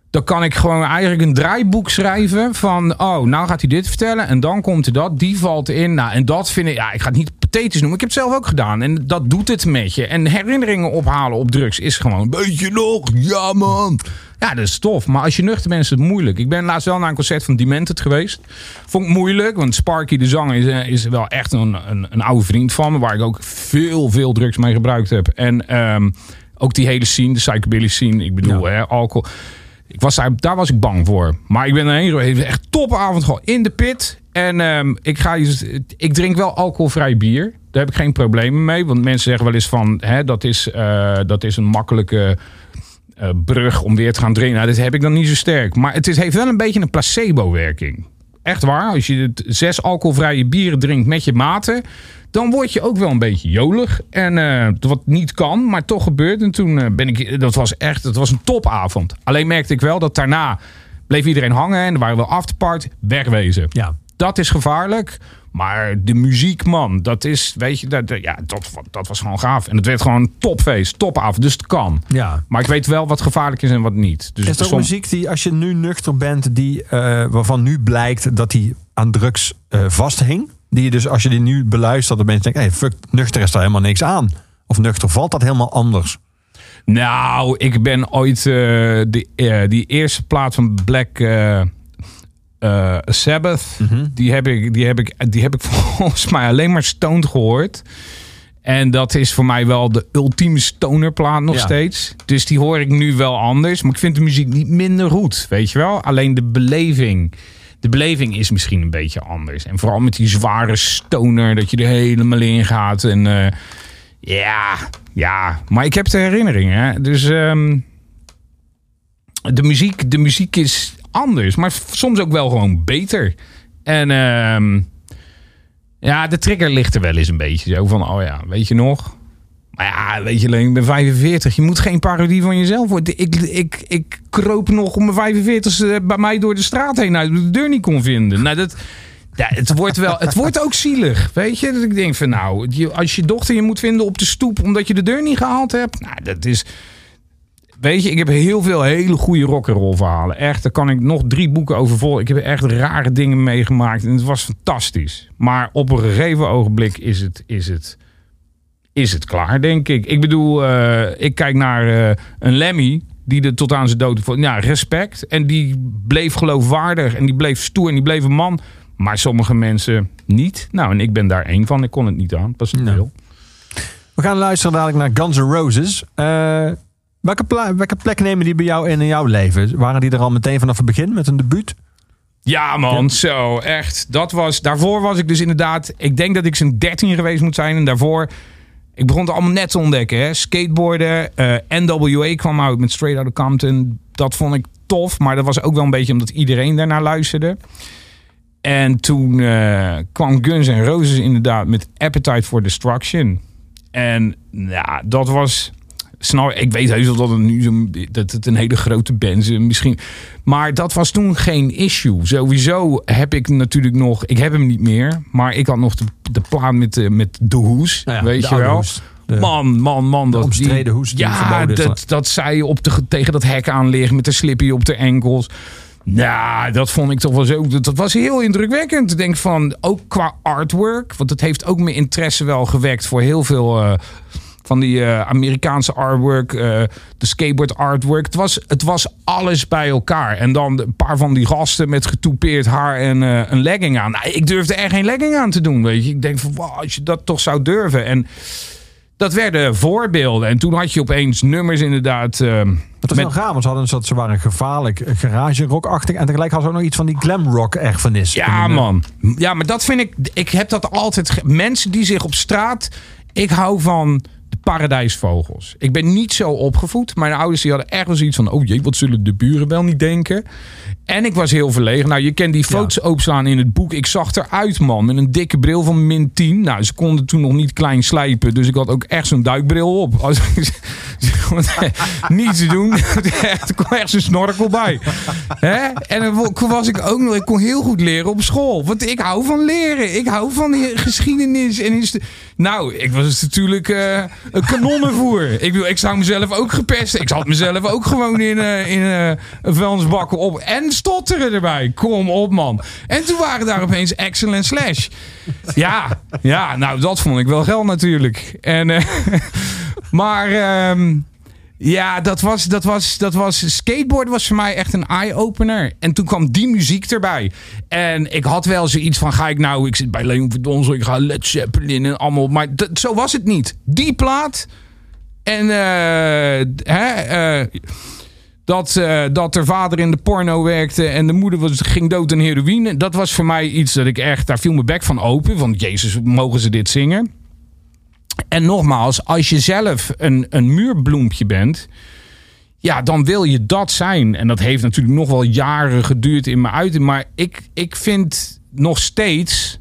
Dan kan ik gewoon eigenlijk een draaiboek schrijven van... oh, nou gaat hij dit vertellen en dan komt er dat. Die valt in. Nou, en dat vind ik... Ja, ik ga het niet pathetisch noemen. Ik heb het zelf ook gedaan. En dat doet het met je. En herinneringen ophalen op drugs is gewoon... Weet je nog? Ja, man. Ja, dat is tof. Maar als je nuchter bent, is het moeilijk. Ik ben laatst wel naar een concert van Demented geweest. Vond ik moeilijk, want Sparky, de zanger, is, eh, is wel echt een, een, een oude vriend van me. Waar ik ook veel, veel drugs mee gebruikt heb. En ehm, ook die hele scene, de psychobilly scene. Ik bedoel, hè, alcohol. Ik was daar, daar was ik bang voor. Maar ik ben erheen geweest. Echt topavond gewoon in de pit. En ehm, ik, ga, ik drink wel alcoholvrij bier. Daar heb ik geen problemen mee. Want mensen zeggen wel eens van... Hè, dat, is, eh, dat is een makkelijke eh, brug om weer te gaan drinken. Nou, dat heb ik dan niet zo sterk. Maar het is, heeft wel een beetje een placebo-werking. Echt waar. Als je zes alcoholvrije bieren drinkt met je maten... dan word je ook wel een beetje jolig. En eh, wat niet kan, maar toch gebeurt. En toen eh, ben ik... Dat was echt... Dat was een topavond. Alleen merkte ik wel dat daarna... bleef iedereen hangen en er waren wel afterpart. Wegwezen. Ja. Dat is gevaarlijk. Maar de muziek, man, dat is, weet je, dat, ja, dat, dat was gewoon gaaf. En het werd gewoon een topfeest, topavond, dus het kan. Ja. Maar ik weet wel wat gevaarlijk is en wat niet. Dus Is er ook muziek die, als je nu nuchter bent, die, eh, waarvan nu blijkt dat die aan drugs eh, vasthing? Die je dus, als je die nu beluistert, dan ben je denkt, hey, fuck, nuchter is daar helemaal niks aan. Of nuchter valt dat helemaal anders. Nou, ik ben ooit eh, die, die eerste plaat van Black eh, Sabbath, die, heb ik, die, heb ik, die heb ik volgens mij alleen maar stoned gehoord. En dat is voor mij wel de ultieme stonerplaat nog Ja. steeds. Dus die hoor ik nu wel anders. Maar ik vind de muziek niet minder goed, weet je wel. Alleen de beleving. De beleving is misschien een beetje anders. En vooral met die zware stoner, dat je er helemaal in gaat. En eh, ja, ja. Maar ik heb de herinneringen. Hè? Dus ehm, de, muziek, de muziek is anders. Maar soms ook wel gewoon beter. En ehm, ja, de trigger ligt er wel eens een beetje. Zo van, oh ja, weet je nog? Maar ja, weet je, alleen, ik ben 45. Je moet geen parodie van jezelf worden. Ik, ik, ik kroop nog om mijn 45 bij mij door de straat heen uit. de deur niet kon vinden. Nou, dat... Het wordt wel, het wordt ook zielig, weet je. Dat ik denk van nou, als je dochter je moet vinden op de stoep omdat je de deur niet gehaald hebt, nou dat is, weet je, ik heb heel veel hele goede rock'n'roll verhalen. Echt, daar kan ik nog drie boeken over vol. Ik heb echt rare dingen meegemaakt en het was fantastisch. Maar op een gegeven ogenblik is het, is het, is het klaar, denk ik. Ik bedoel, eh, ik kijk naar eh, een Lemmy die er tot aan zijn dood, ja, respect en die bleef geloofwaardig en die bleef stoer en die bleef een man. Maar sommige mensen niet. Nou, en ik ben daar één van. Ik kon het niet aan. Dat was te veel. We gaan luisteren dadelijk naar Guns N' Roses. Eh, welke, welke plek nemen die bij jou in in jouw leven? Waren die er al meteen vanaf het begin met een debuut? Ja, man, zo echt. Dat was, daarvoor was ik dus inderdaad. Ik denk dat ik zo'n 13 geweest moet zijn. En daarvoor. Ik begon het allemaal net te ontdekken. Hè. Skateboarden. eh, NWA kwam uit met Straight Outta Compton. Dat vond ik tof. Maar dat was ook wel een beetje omdat iedereen daarnaar luisterde. En toen eh, kwam Guns N' Roses inderdaad met Appetite for Destruction. En ja, dat was. Snap, ik weet heus dat het nu dat het een hele grote band is. Misschien. Maar dat was toen geen issue. Sowieso heb ik natuurlijk nog. Ik heb hem niet meer. Maar ik had nog de, de plaat met de, met de hoes. Nou ja, weet je wel. hoes. De- man, man, man. Dat omstreden hoes die Ja, is. dat, dat zij op de, tegen dat hek aan ligt met de slippy op de enkels. Nou, dat vond ik toch wel zo. Dat, dat was heel indrukwekkend. Ik denk van, ook qua artwork. Want het heeft ook mijn interesse wel gewekt voor heel veel, eh, Van die eh, Amerikaanse artwork, eh, de skateboard artwork. Het was, het was alles bij elkaar. En dan een paar van die gasten met getoupeerd haar en eh, een legging aan. Nou, ik durfde er geen legging aan te doen, weet je. Ik denk van, wow, als je dat toch zou durven. En dat werden voorbeelden. En toen had je opeens nummers inderdaad... Het was met- wel gaaf, want ze, hadden, ze waren gevaarlijk garage rockachtig en tegelijk hadden ze ook nog iets van die glam rock erfenis. Ja, man. Ja, maar dat vind ik. Ik heb dat altijd. ge- Mensen die zich op straat. Ik hou van paradijsvogels. Ik ben niet zo opgevoed. Mijn ouders die hadden wel zoiets van. Oh jee, wat zullen de buren wel niet denken? En ik was heel verlegen. Nou, je kent die foto's opslaan in het boek. Ik zag eruit, man. Met een dikke bril van min 10. Nou, ze konden toen nog niet klein slijpen. Dus ik had ook echt zo'n duikbril op. Als niet te doen. er kwam echt zo'n snorkel bij. Hè? En dan was ik ook nog... Ik kon heel goed leren op school. Want ik hou van leren. Ik hou van geschiedenis. En nou, ik was natuurlijk eh, een kanonnenvoer. Ik, bedoel, ik zou mezelf ook gepesten. Ik zat mezelf ook gewoon in, eh, in eh, een vuilnisbak op. En stotteren erbij. Kom op, man. En toen waren daar opeens Excel en Slash. Ja, ja, nou, dat vond ik wel geld natuurlijk. En, eh, maar... ehm, ja, dat was, dat was, dat was. Skateboard was voor mij echt een eye-opener. En toen kwam die muziek erbij. En ik had wel zoiets van: ga ik nou, ik zit bij Leon Verdonzel, ik ga Led Zeppelin en allemaal. Maar zo was het niet. Die plaat. En eh, eh, dat, eh, dat er vader in de porno werkte en de moeder was, ging dood aan heroïne. Dat was voor mij iets dat ik echt, daar viel mijn bek van open. Want Jezus, mogen ze dit zingen? En nogmaals, als je zelf een, een muurbloempje bent, ja, dan wil je dat zijn. En dat heeft natuurlijk nog wel jaren geduurd in mijn uiting. Maar ik, ik vind nog steeds.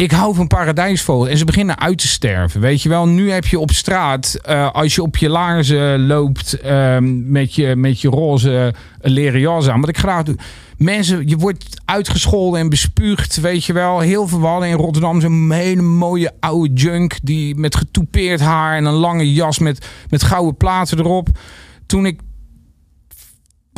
Ik hou van paradijsvogels. En ze beginnen uit te sterven. Weet je wel, nu heb je op straat, eh, als je op je laarzen loopt ehm, met, je, met je roze leren jas aan. Wat ik graag doe. Mensen, je wordt uitgescholden en bespuugd, weet je wel. Heel veel. Hadden in Rotterdam zo'n hele mooie oude junk. Die met getoupeerd haar en een lange jas met, met gouden platen erop. Toen ik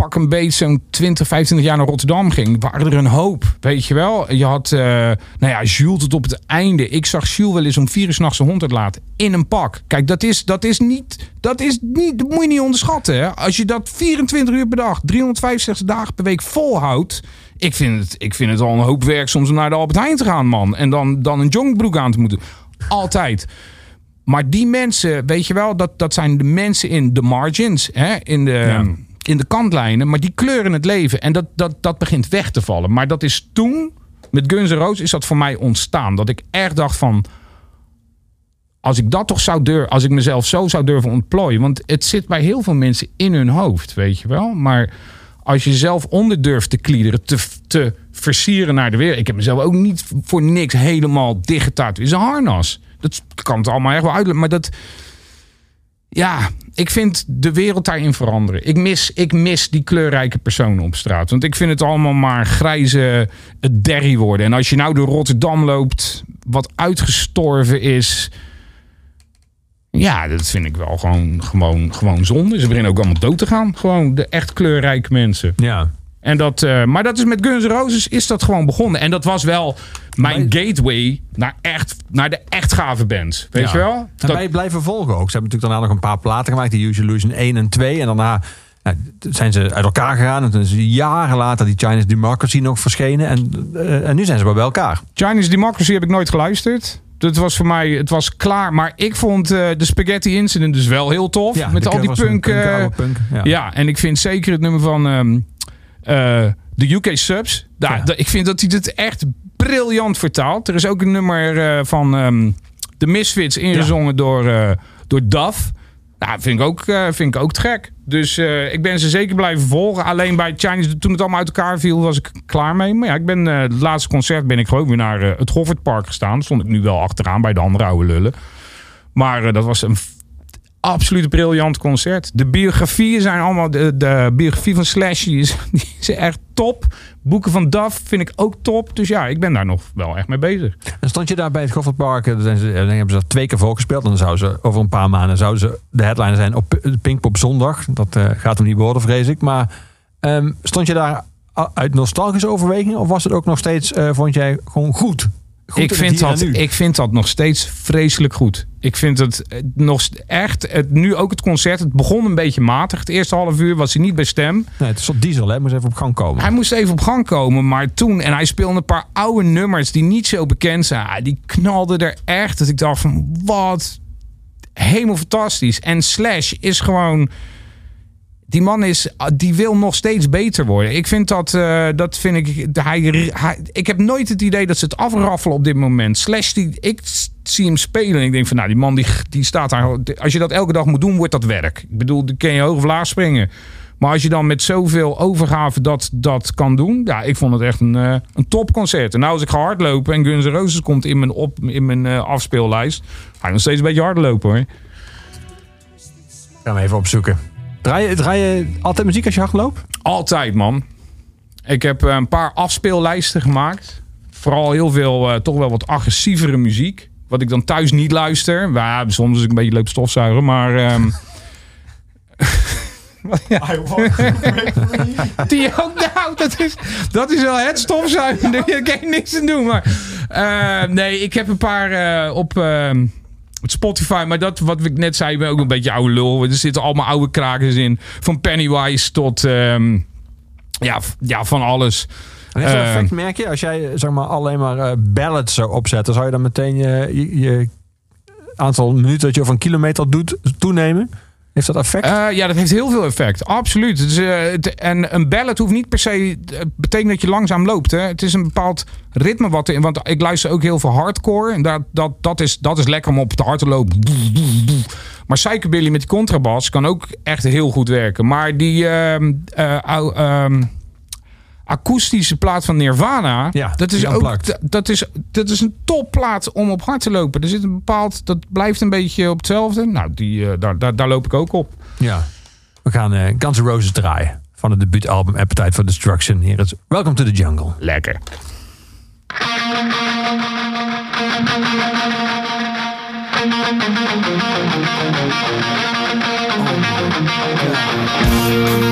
pak een beetje zo'n 20, 25 jaar naar Rotterdam ging, waren er een hoop. Weet je wel? Je had, eh, nou ja, Jules tot op het einde. Ik zag Jules wel eens om vier uur s'nachts zijn hond uitlaten. In een pak. Kijk, dat is, dat is niet, dat is niet, dat moet je niet onderschatten. Hè? Als je dat 24 uur per dag, 365 dagen per week volhoudt. Ik vind, het, ik vind het al een hoop werk soms om naar de Albert Heijn te gaan, man. En dan, dan een jongbroek aan te moeten. Altijd. Maar die mensen, weet je wel, dat, dat zijn de mensen in de margins, hè? In, de, in de kantlijnen, maar die kleuren het leven. En dat, dat, dat begint weg te vallen. Maar dat is toen, met Guns N' Roses, is dat voor mij ontstaan. Dat ik echt dacht van, als ik dat toch zou durven, als ik mezelf zo zou durven ontplooien. Want het zit bij heel veel mensen in hun hoofd, weet je wel. Maar als je zelf onder durft te kliederen, te, te versieren naar de wereld. Ik heb mezelf ook niet voor niks helemaal. Het is een harnas. Dat kan het allemaal echt wel uitleggen. Maar dat, ja, ik vind de wereld daarin veranderen. Ik mis, ik mis die kleurrijke personen op straat. Want ik vind het allemaal maar grijze derry worden. En als je nou door Rotterdam loopt, wat uitgestorven is. Ja, dat vind ik wel gewoon, gewoon, gewoon zonde. Ze beginnen ook allemaal dood te gaan. Gewoon de echt kleurrijke mensen. Ja. En dat, eh, maar dat is met Guns N' Roses is dat gewoon begonnen. En dat was wel mijn gateway naar, echt, naar de echt gave bands. Weet Ja. je wel? En wij blijven volgen ook. Ze hebben natuurlijk daarna nog een paar platen gemaakt. Die Use Illusion 1 en 2. En daarna ja, zijn ze uit elkaar gegaan. En toen is jaren later die Chinese Democracy nog verschenen. En, eh, en nu zijn ze wel bij elkaar. Chinese Democracy heb ik nooit geluisterd. Dat was voor mij, het was klaar. Maar ik vond eh, de Spaghetti Incident dus wel heel tof. Ja, met al die punk. punk, oude punk, ja. ja. en ik vind zeker het nummer van ehm, eh, de UK Subs. Daar, Ja. ik vind dat hij het echt briljant vertaalt. Er is ook een nummer eh, van ehm The Misfits ingezongen door, eh door Duff. Nou, vind ik ook, eh, vind ik ook te gek. Dus eh, ik ben ze zeker blijven volgen. Alleen bij Chinese, toen het allemaal uit elkaar viel, was ik klaar mee. Maar ja, ik ben, eh, het laatste concert ben ik gewoon weer naar eh, het Goffertpark gestaan. Stond ik nu wel achteraan bij de andere oude lullen. Maar eh, dat was een absoluut briljant concert. De biografieën zijn allemaal... De, de biografie van Slash is, is echt top. Boeken van Duff vind ik ook top. Dus ja, ik ben daar nog wel echt mee bezig. En stond je daar bij het Goffertpark. eh, Dan, dan hebben ze dat twee keer voorgespeeld. En dan zouden ze over een paar maanden zouden ze de headliner zijn op Pinkpop zondag. Dat eh, gaat hem niet worden, vrees ik. Maar ehm, stond je daar uit nostalgische overweging? Of was het ook nog steeds, eh, vond jij gewoon Goed ik, in vind dat, ik vind dat nog steeds vreselijk goed. Ik vind het eh, nog echt, het, nu ook het concert, het begon een beetje matig. Het eerste half uur was hij niet bij stem. Nee, het is wat diesel, hè? Moest even op gang komen. Hij moest even op gang komen, maar toen... En hij speelde een paar oude nummers die niet zo bekend zijn. Ah, Die knalden er echt. Dat ik dacht van, wat helemaal fantastisch. En Slash is gewoon... Die man is, die wil nog steeds beter worden. Ik vind dat, eh, dat vind ik, hij, ik heb nooit het idee dat ze het afraffelen op dit moment. Slash, die, ik zie hem spelen en ik denk van, nou, die man die, die staat daar. Als je dat elke dag moet doen, wordt dat werk. Ik bedoel, dan kun je hoog of laag springen. Maar als je dan met zoveel overgave dat, dat kan doen, ja, ik vond het echt een, eh, een topconcert. En nou, als ik ga hardlopen en Guns N' Roses komt in mijn, op, in mijn eh, afspeellijst, ga ik nog steeds een beetje hardlopen hoor. Gaan we even opzoeken. Draai je, draai je altijd muziek als je hard loopt? Altijd, man. Ik heb eh, een paar afspeellijsten gemaakt. Vooral heel veel, eh, toch wel wat agressievere muziek. Wat ik dan thuis niet luister. Maar ja, soms is ik een beetje leuk stofzuigen, maar... ehm, Die ook, nou, dat is, dat is wel het stofzuigen. Daar kan je niks aan doen. Maar, eh, nee, ik heb een paar eh, op ehm, Spotify. Maar dat, wat ik net zei, ik ben ook een beetje oude lul. Er zitten allemaal oude krakers in. Van Pennywise tot... ehm, ja, ja, van alles. En is dat Eh, effect merk je? Als jij zeg maar, alleen maar eh, ballads zou opzetten, zou je dan meteen je, je, je aantal minuten dat je over een kilometer doet toenemen? Heeft dat effect? Eh, ja, dat heeft heel veel effect. Absoluut. Eh, het- en een ballad hoeft niet per se... Het betekent dat je langzaam loopt. Hè? Het is een bepaald ritme wat erin... Want ik luister ook heel veel hardcore. En dat, dat, dat, is, dat is lekker om op te hard te lopen. Maar Psychobilly met die contrabas kan ook echt heel goed werken. Maar die... ehm, eh, ehm, akoestische plaat van Nirvana. Ja, dat is ook dat is, dat is een topplaat om op hard te lopen. Er zit een bepaald. Dat blijft een beetje op hetzelfde. Nou, die, eh, daar, daar, daar loop ik ook op. Ja. We gaan eh, Guns N' Roses draaien. Van het debuutalbum Appetite for Destruction. Hier is Welcome to the Jungle. Lekker. Welcome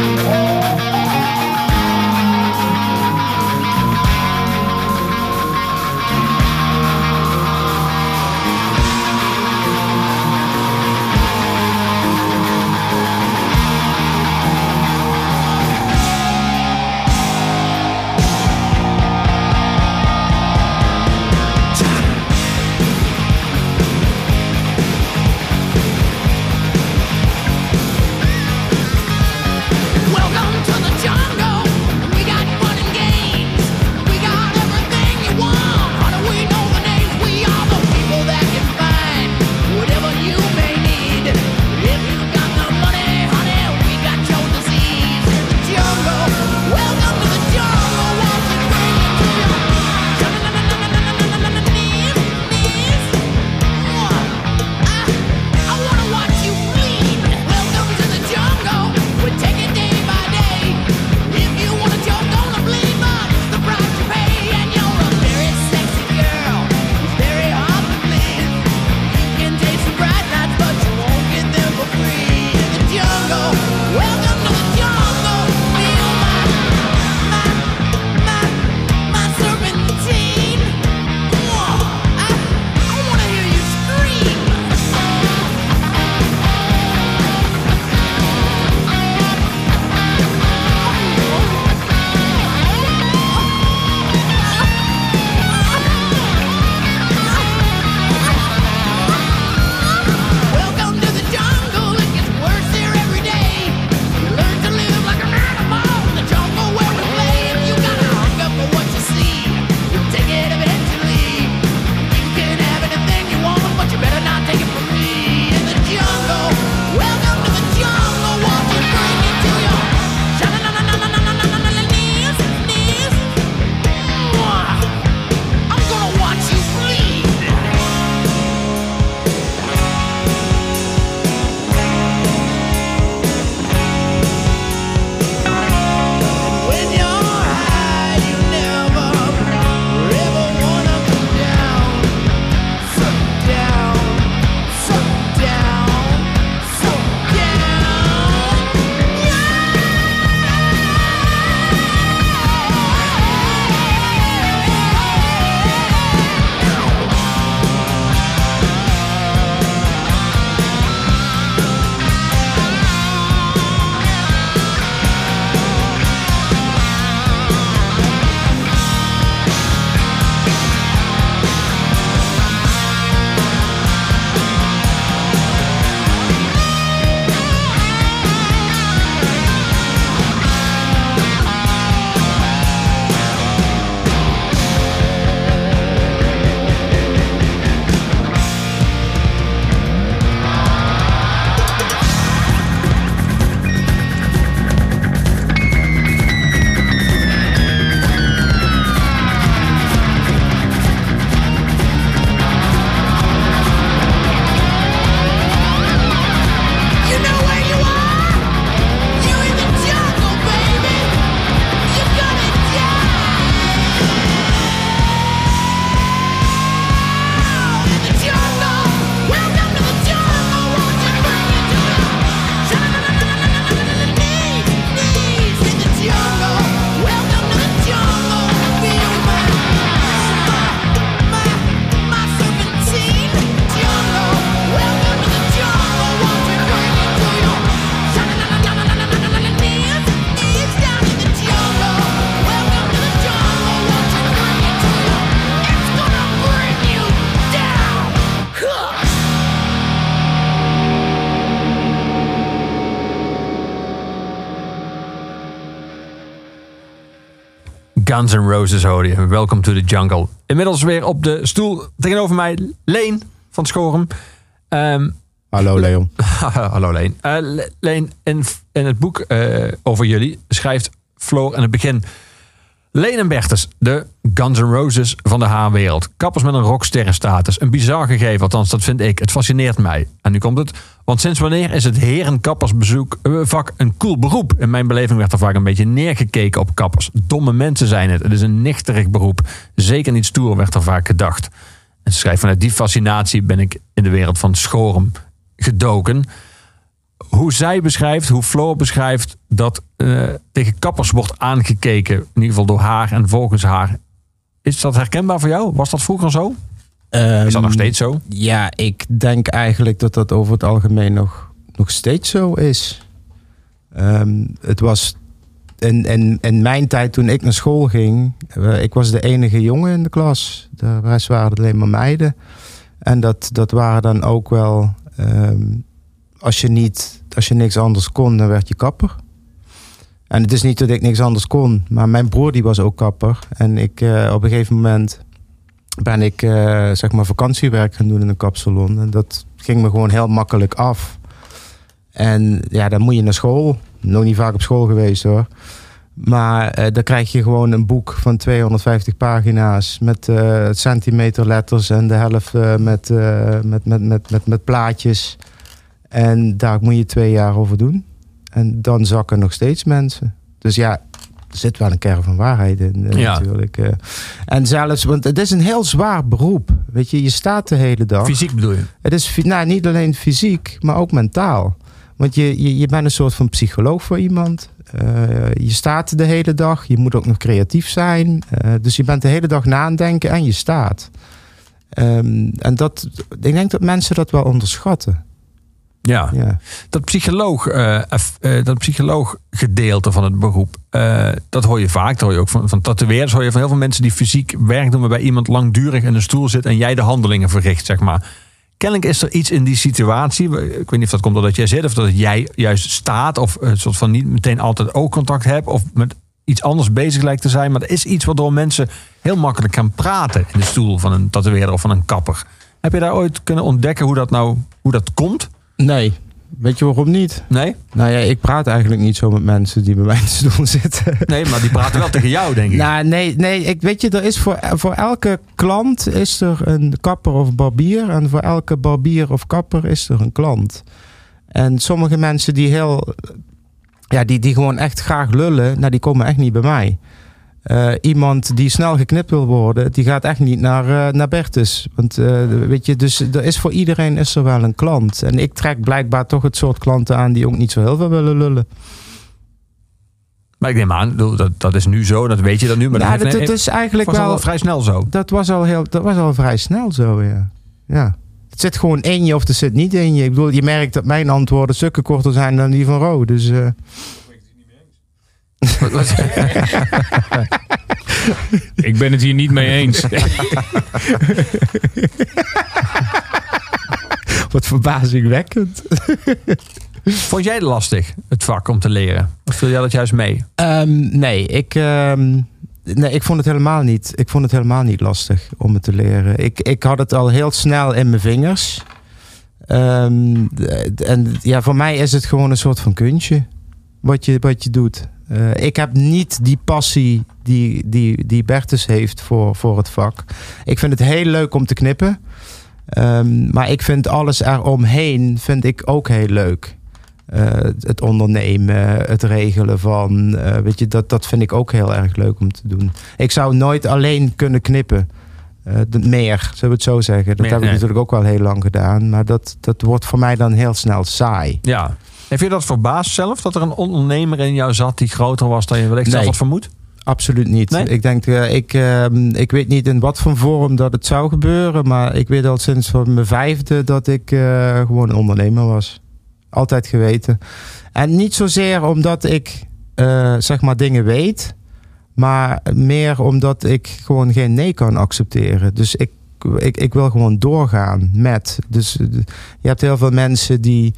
Guns N' Roses hoorde je. Welcome to the jungle. Inmiddels weer op de stoel tegenover mij Leen van Schorum. Ehm, Hallo Leon. Hallo Leen. Eh, Le- Leen, in, in het boek eh, over jullie schrijft Floor in het begin... Leen en Bertus, de Guns N' Roses van de haarwereld. Kappers met een rocksterrenstatus. Een bizar gegeven, althans dat vind ik. Het fascineert mij. En nu komt het. Want sinds wanneer is het herenkappersbezoek eh, vak een cool beroep? In mijn beleving werd er vaak een beetje neergekeken op kappers. Domme mensen zijn het. Het is een nichterig beroep. Zeker niet stoer, werd er vaak gedacht. En ze schrijft vanuit die fascinatie ben ik in de wereld van Schorum gedoken. Hoe zij beschrijft, hoe Floor beschrijft dat eh, tegen kappers wordt aangekeken. In ieder geval door haar en volgens haar. Is dat herkenbaar voor jou? Was dat vroeger zo? Is dat nog steeds zo? Ja, ik denk eigenlijk dat dat over het algemeen nog, nog steeds zo is. Ehm, het was in, in, in mijn tijd toen ik naar school ging, eh, ik was de enige jongen in de klas. De rest waren alleen maar meiden. En dat, dat waren dan ook wel, ehm, als, je niet, als je niks anders kon, dan werd je kapper. En het is niet dat ik niks anders kon, maar mijn broer die was ook kapper. En ik eh, op een gegeven moment ben ik eh, zeg maar vakantiewerk gaan doen in een kapsalon. En dat ging me gewoon heel makkelijk af. En ja, dan moet je naar school. Nog niet vaak op school geweest hoor. Maar eh, dan krijg je gewoon een boek van 250 pagina's met centimeter letters en de helft met, met, met, met, met, met plaatjes. En daar moet je twee jaar over doen. En dan zakken nog steeds mensen. Dus ja, er zit wel een kern van waarheid in eh, Ja. natuurlijk. eh. En zelfs, want het is een heel zwaar beroep. Weet je, je staat de hele dag. Fysiek bedoel je? Het is nou, niet alleen fysiek, maar ook mentaal. Want je, je, je bent een soort van psycholoog voor iemand. Eh, je staat de hele dag. Je moet ook nog creatief zijn. Dus je bent de hele dag na aan denken en je staat. Ehm, en dat, ik denk dat mensen dat wel onderschatten. Ja. Ja. Dat psycholoog, eh, eh, dat psycholoog gedeelte van het beroep, eh, dat hoor je vaak. Dat hoor je ook van, van tatoeëerders, hoor je van heel veel mensen die fysiek werk doen waarbij iemand langdurig in een stoel zit en jij de handelingen verricht, zeg maar. Kennelijk is er iets in die situatie. Ik weet niet of dat komt doordat jij zit of dat jij juist staat of een soort van niet meteen altijd oogcontact hebt of met iets anders bezig lijkt te zijn. Maar er is iets waardoor mensen heel makkelijk gaan praten in de stoel van een tatoeëerder of van een kapper. Heb je daar ooit kunnen ontdekken hoe dat nou hoe dat komt? Nee, weet je waarom niet? Nee? Nou ja, ik praat eigenlijk niet zo met mensen die bij mij in de stoel zitten. Nee, maar die praten wel tegen jou, denk ik. Nou, nee, nee ik, weet je, er is voor, voor elke klant is er een kapper of barbier. En voor elke barbier of kapper is er een klant. En sommige mensen die heel, ja, die, die gewoon echt graag lullen, nou, die komen echt niet bij mij. Eh, iemand die snel geknipt wil worden, die gaat echt niet naar, eh, naar Bertus. Want eh, weet je, dus er is voor iedereen is er wel een klant. En ik trek blijkbaar toch het soort klanten aan die ook niet zo heel veel willen lullen. Maar ik neem aan, dat, dat is nu zo, dat weet je dat nu. Maar Nou, dat, is eigenlijk was al wel, wel vrij snel zo. dat was al heel, dat was al vrij snel zo, ja. ja. Het zit gewoon in je of het zit niet in je. Ik bedoel, je merkt dat mijn antwoorden stukken korter zijn dan die van Ro. Dus Ik ben het hier niet mee eens. wat verbazingwekkend. Vond jij het lastig, het vak om te leren? Of viel jij dat juist mee? Ehm, nee, ik, ehm, nee, ik vond het helemaal niet. Ik vond het helemaal niet lastig om het te leren. Ik, ik had het al heel snel in mijn vingers. Ehm, en ja, voor mij is het gewoon een soort van kunstje wat je, wat je doet. Eh, ik heb niet die passie die, die, die Bertus heeft voor, voor het vak. Ik vind het heel leuk om te knippen. Ehm, maar ik vind alles eromheen vind ik ook heel leuk. Eh, het ondernemen, het regelen van. eh, weet je, dat, dat vind ik ook heel erg leuk om te doen. Ik zou nooit alleen kunnen knippen. Meer, zullen we het zo zeggen. Dat Meer, heb ik natuurlijk ook wel heel lang gedaan. Maar dat, dat wordt voor mij dan heel snel saai. Ja. Heb je dat verbaasd zelf, dat er een ondernemer in jou zat die groter was dan je wellicht zelf had vermoed? Absoluut niet. Nee? Ik denk, eh, ik, ehm, ik weet niet in wat voor vorm dat het zou gebeuren. Maar ik weet al sinds mijn vijfde dat ik eh, gewoon een ondernemer was. Altijd geweten. En niet zozeer omdat ik eh, zeg maar dingen weet. Maar meer omdat ik gewoon geen nee kan accepteren. Dus ik, ik, ik wil gewoon doorgaan met. Dus je hebt heel veel mensen die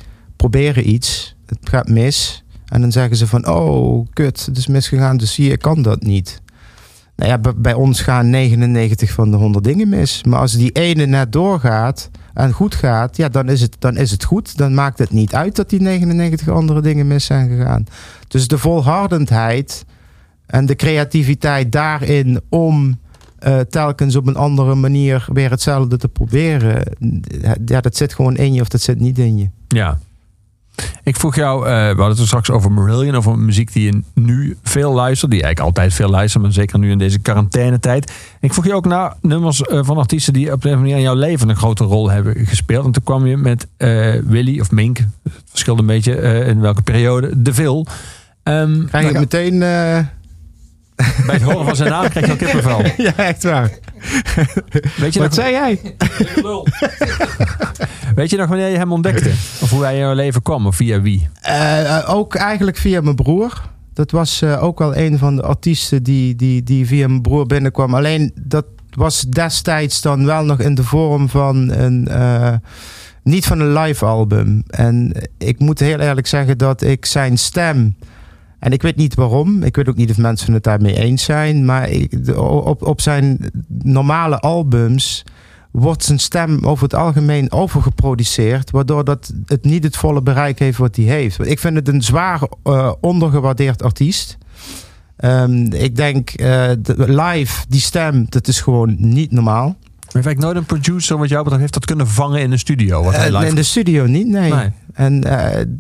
proberen iets. Het gaat mis. En dan zeggen ze van, oh, kut, het is misgegaan, dus zie je, kan dat niet. Nou ja, bij- bij ons gaan 99 van de 100 dingen mis. Maar als die ene net doorgaat en goed gaat, ja, dan is het, dan is het goed. Dan maakt het niet uit dat die 99 andere dingen mis zijn gegaan. Dus de volhardendheid en de creativiteit daarin om eh, telkens op een andere manier weer hetzelfde te proberen. Ja, dat zit gewoon in je of dat zit niet in je. Ja. Ik vroeg jou, eh, we hadden het straks over Marillion, over muziek die je nu veel luistert, die eigenlijk altijd veel luistert, maar zeker nu in deze quarantainetijd. Ik vroeg je ook naar nummers eh, van artiesten die op een manier in jouw leven een grote rol hebben gespeeld. En toen kwam je met eh, Willy of Mink, het verschilde een beetje in welke periode, De Vil. Ehm, Krijg ik nou, meteen... bij het horen van zijn naam krijg je al kippenvel. ja, echt waar. Weet je, Wat nog, zei jij? weet je nog wanneer je hem ontdekte? Of hoe hij in jouw leven kwam, of via wie? Eh, eh, ook eigenlijk via mijn broer. Dat was eh, ook wel een van de artiesten die, die, die via mijn broer binnenkwam. Alleen dat was destijds dan wel nog in de vorm van een. niet van een live album. En ik moet heel eerlijk zeggen dat ik zijn stem. En ik weet niet waarom. Ik weet ook niet of mensen het daarmee eens zijn. Maar ik, op, op zijn normale albums wordt zijn stem over het algemeen overgeproduceerd, waardoor dat het niet het volle bereik heeft wat hij heeft. Ik vind het een zwaar eh, ondergewaardeerd artiest. Ehm, ik denk eh, live, die stem, dat is gewoon niet normaal. Maar heeft nooit een producer wat jou betreft heeft dat kunnen vangen in een studio? Wat hij Eh, live in de studio niet, nee. Nee. En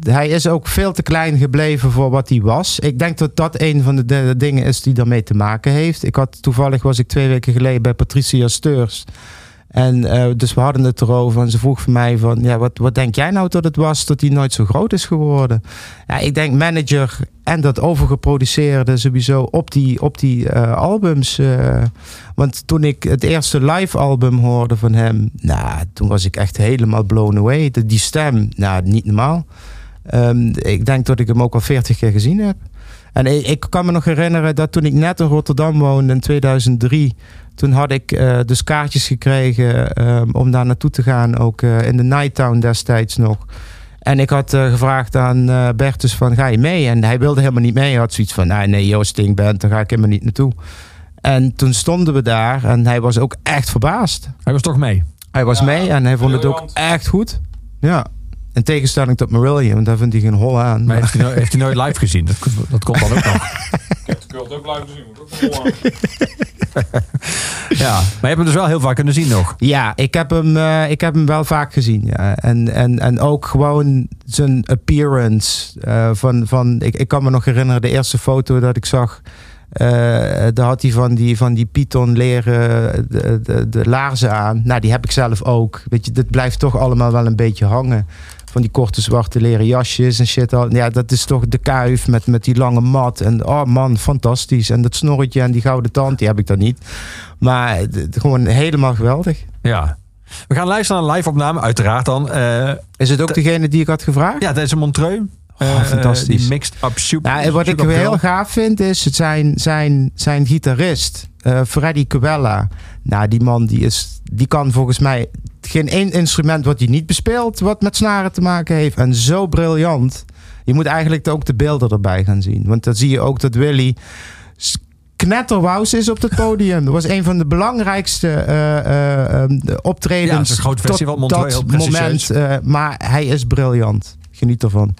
hij is ook veel te klein gebleven voor wat hij was. Ik denk dat dat een van de, de dingen is die daarmee te maken heeft. Ik had toevallig was ik twee weken geleden bij Patricia Steurs. En eh, dus we hadden het erover. En ze vroeg van mij van, ja, wat, wat denk jij nou dat het was dat hij nooit zo groot is geworden? Ja, ik denk manager en dat overgeproduceerde sowieso op die, op die eh, albums. eh, want toen ik het eerste live album hoorde van hem, nou, toen was ik echt helemaal blown away. Die stem, nou, niet normaal. Ehm, ik denk dat ik hem ook al 40 keer gezien heb. En ik, ik kan me nog herinneren dat toen ik net in Rotterdam woonde in 2003, toen had ik eh, dus kaartjes gekregen ehm, om daar naartoe te gaan, ook eh, in de Nighttown destijds nog. En ik had eh, gevraagd aan eh, Bertus van, ga je mee? En hij wilde helemaal niet mee. Hij had zoiets van, nee, nee, Joost Stingband, daar ga ik helemaal niet naartoe. En toen stonden we daar en hij was ook echt verbaasd. Hij was toch mee? Hij was mee en hij vond het ook echt goed. Ja. In tegenstelling tot Marillion, daar vindt hij geen hol aan. Maar heeft hij, nooit, heeft hij nooit live gezien? Dat, dat komt dan ook nog. Ik wil het ook blijven zien. Ja, maar je hebt hem dus wel heel vaak kunnen zien nog. Ja, ik heb hem, eh, ik heb hem wel vaak gezien. Ja. En, en, en ook gewoon zijn appearance. eh, van, van, ik, ik kan me nog herinneren, de eerste foto dat ik zag. eh, daar had hij van die, van die Python leren de, de, de laarzen aan. Nou, die heb ik zelf ook. Weet je, dit blijft toch allemaal wel een beetje hangen. Van die korte zwarte leren jasjes en shit. al. Ja, dat is toch de kuif met, met die lange mat. En oh man, fantastisch. En dat snorretje en die gouden tand, die heb ik dan niet. Maar gewoon helemaal geweldig. Ja. We gaan luisteren naar een live opname, uiteraard dan. Eh, Is het ook degene die ik had gevraagd? ja, tijdens een Montreux. Oh, Eh, fantastisch. Die mixed up soup. Nou, en wat ik heel girl. gaaf vind is het zijn, zijn, zijn gitarist, eh Freddy Cabella. Nou, die man die, is, die kan volgens mij geen één instrument wat hij niet bespeelt, wat met snaren te maken heeft. En zo briljant. Je moet eigenlijk ook de beelden erbij gaan zien. Want dan zie je ook dat Willy knetterwous is op het podium. Dat was een van de belangrijkste de optredens Ja, het is een groot festival, Montreux, dat moment. eh, maar hij is briljant. Geniet ervan.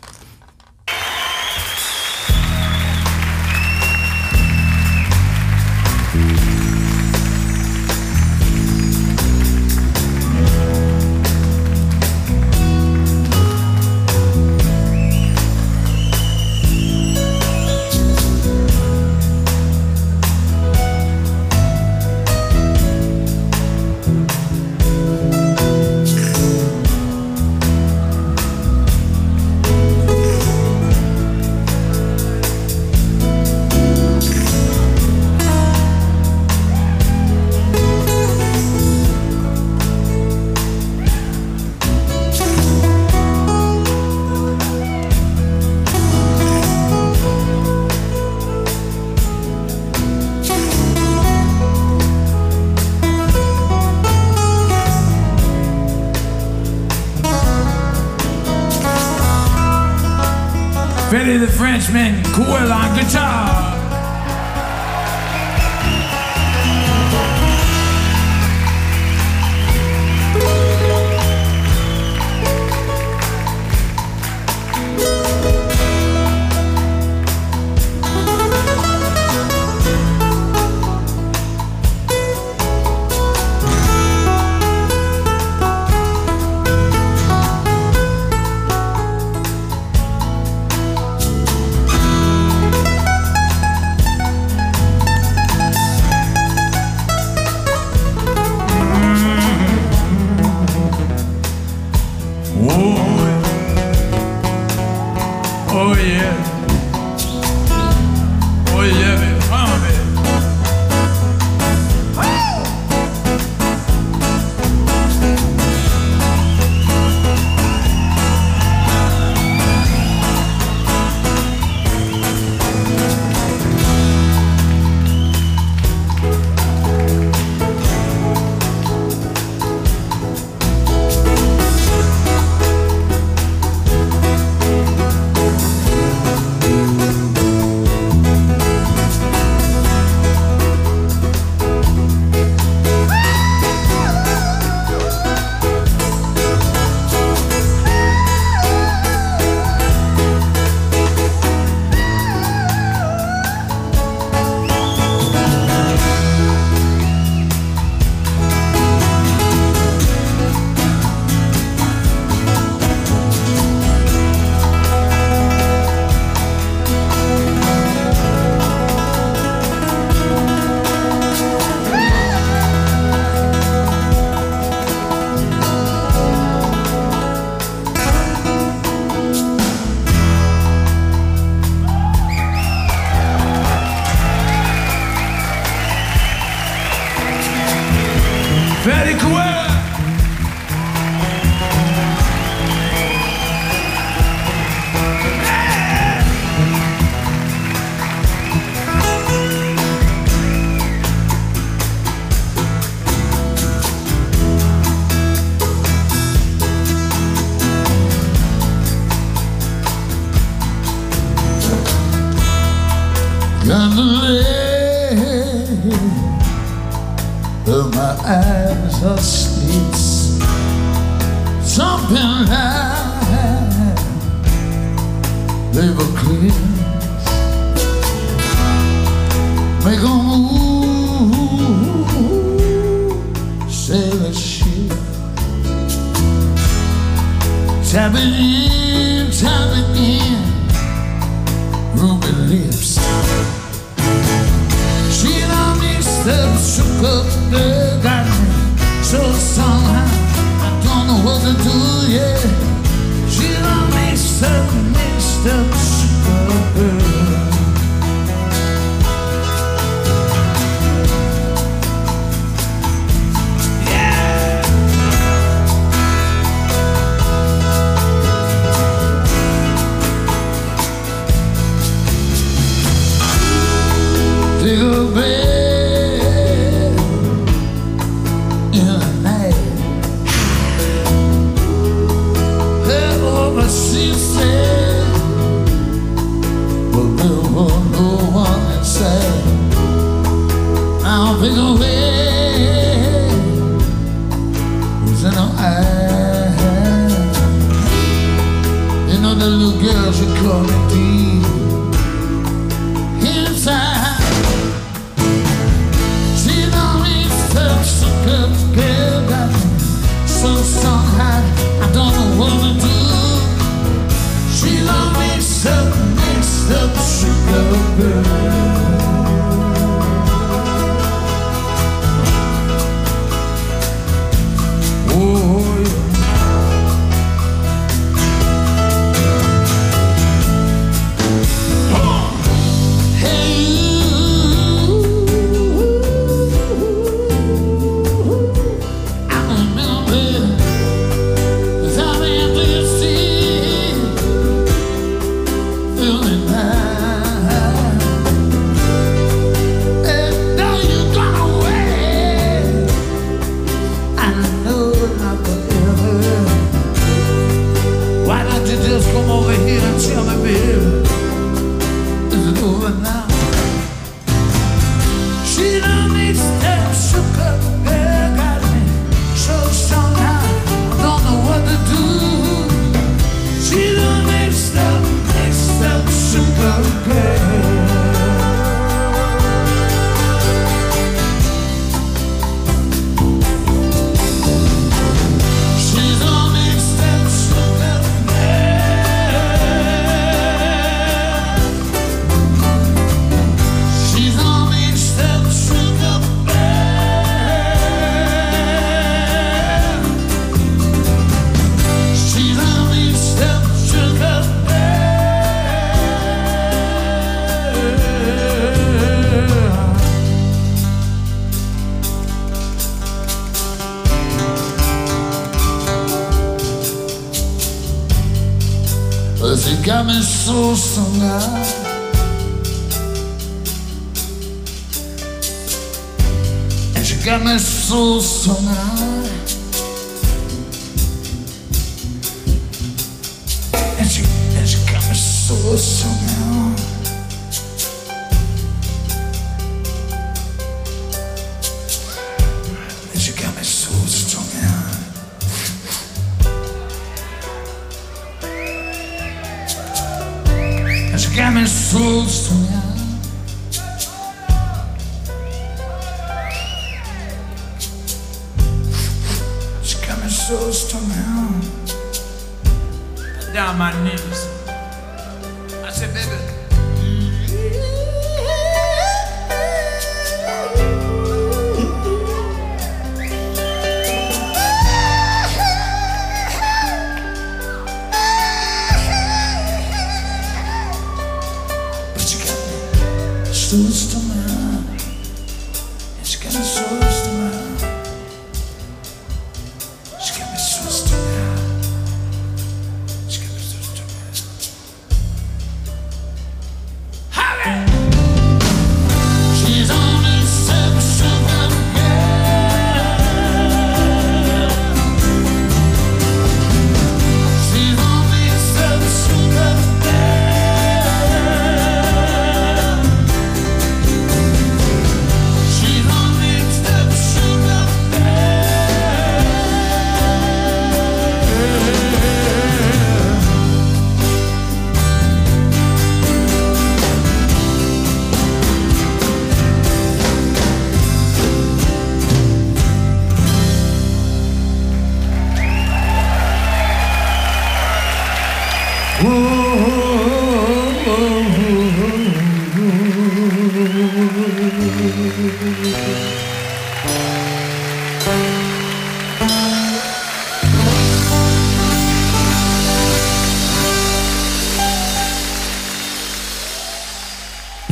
Freddy Very cool.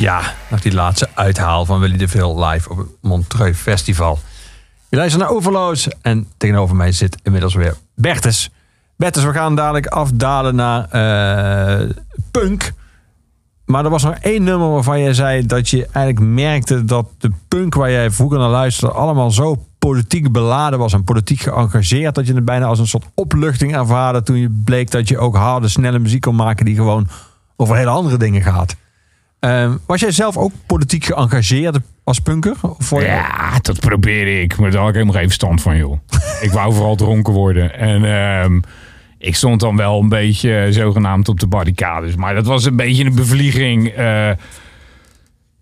Ja, nog die laatste uithaal van Willy de Veel live op het Montreux Festival. Je luistert naar Overloos en tegenover mij zit inmiddels weer Bertus. Bertus, we gaan dadelijk afdalen naar eh, punk. Maar er was nog één nummer waarvan jij zei dat je eigenlijk merkte dat de punk waar jij vroeger naar luisterde allemaal zo politiek beladen was en politiek geëngageerd dat je het bijna als een soort opluchting ervaarde toen je bleek dat je ook harde, snelle muziek kon maken die gewoon over hele andere dingen gaat. Ehm, was jij zelf ook politiek geëngageerd als punker? Je- Ja, dat probeerde ik. Maar daar had ik helemaal geen verstand van, joh. ik wou vooral dronken worden. En ehm, ik stond dan wel een beetje eh, zogenaamd op de barricades. Maar dat was een beetje een bevlieging. eh,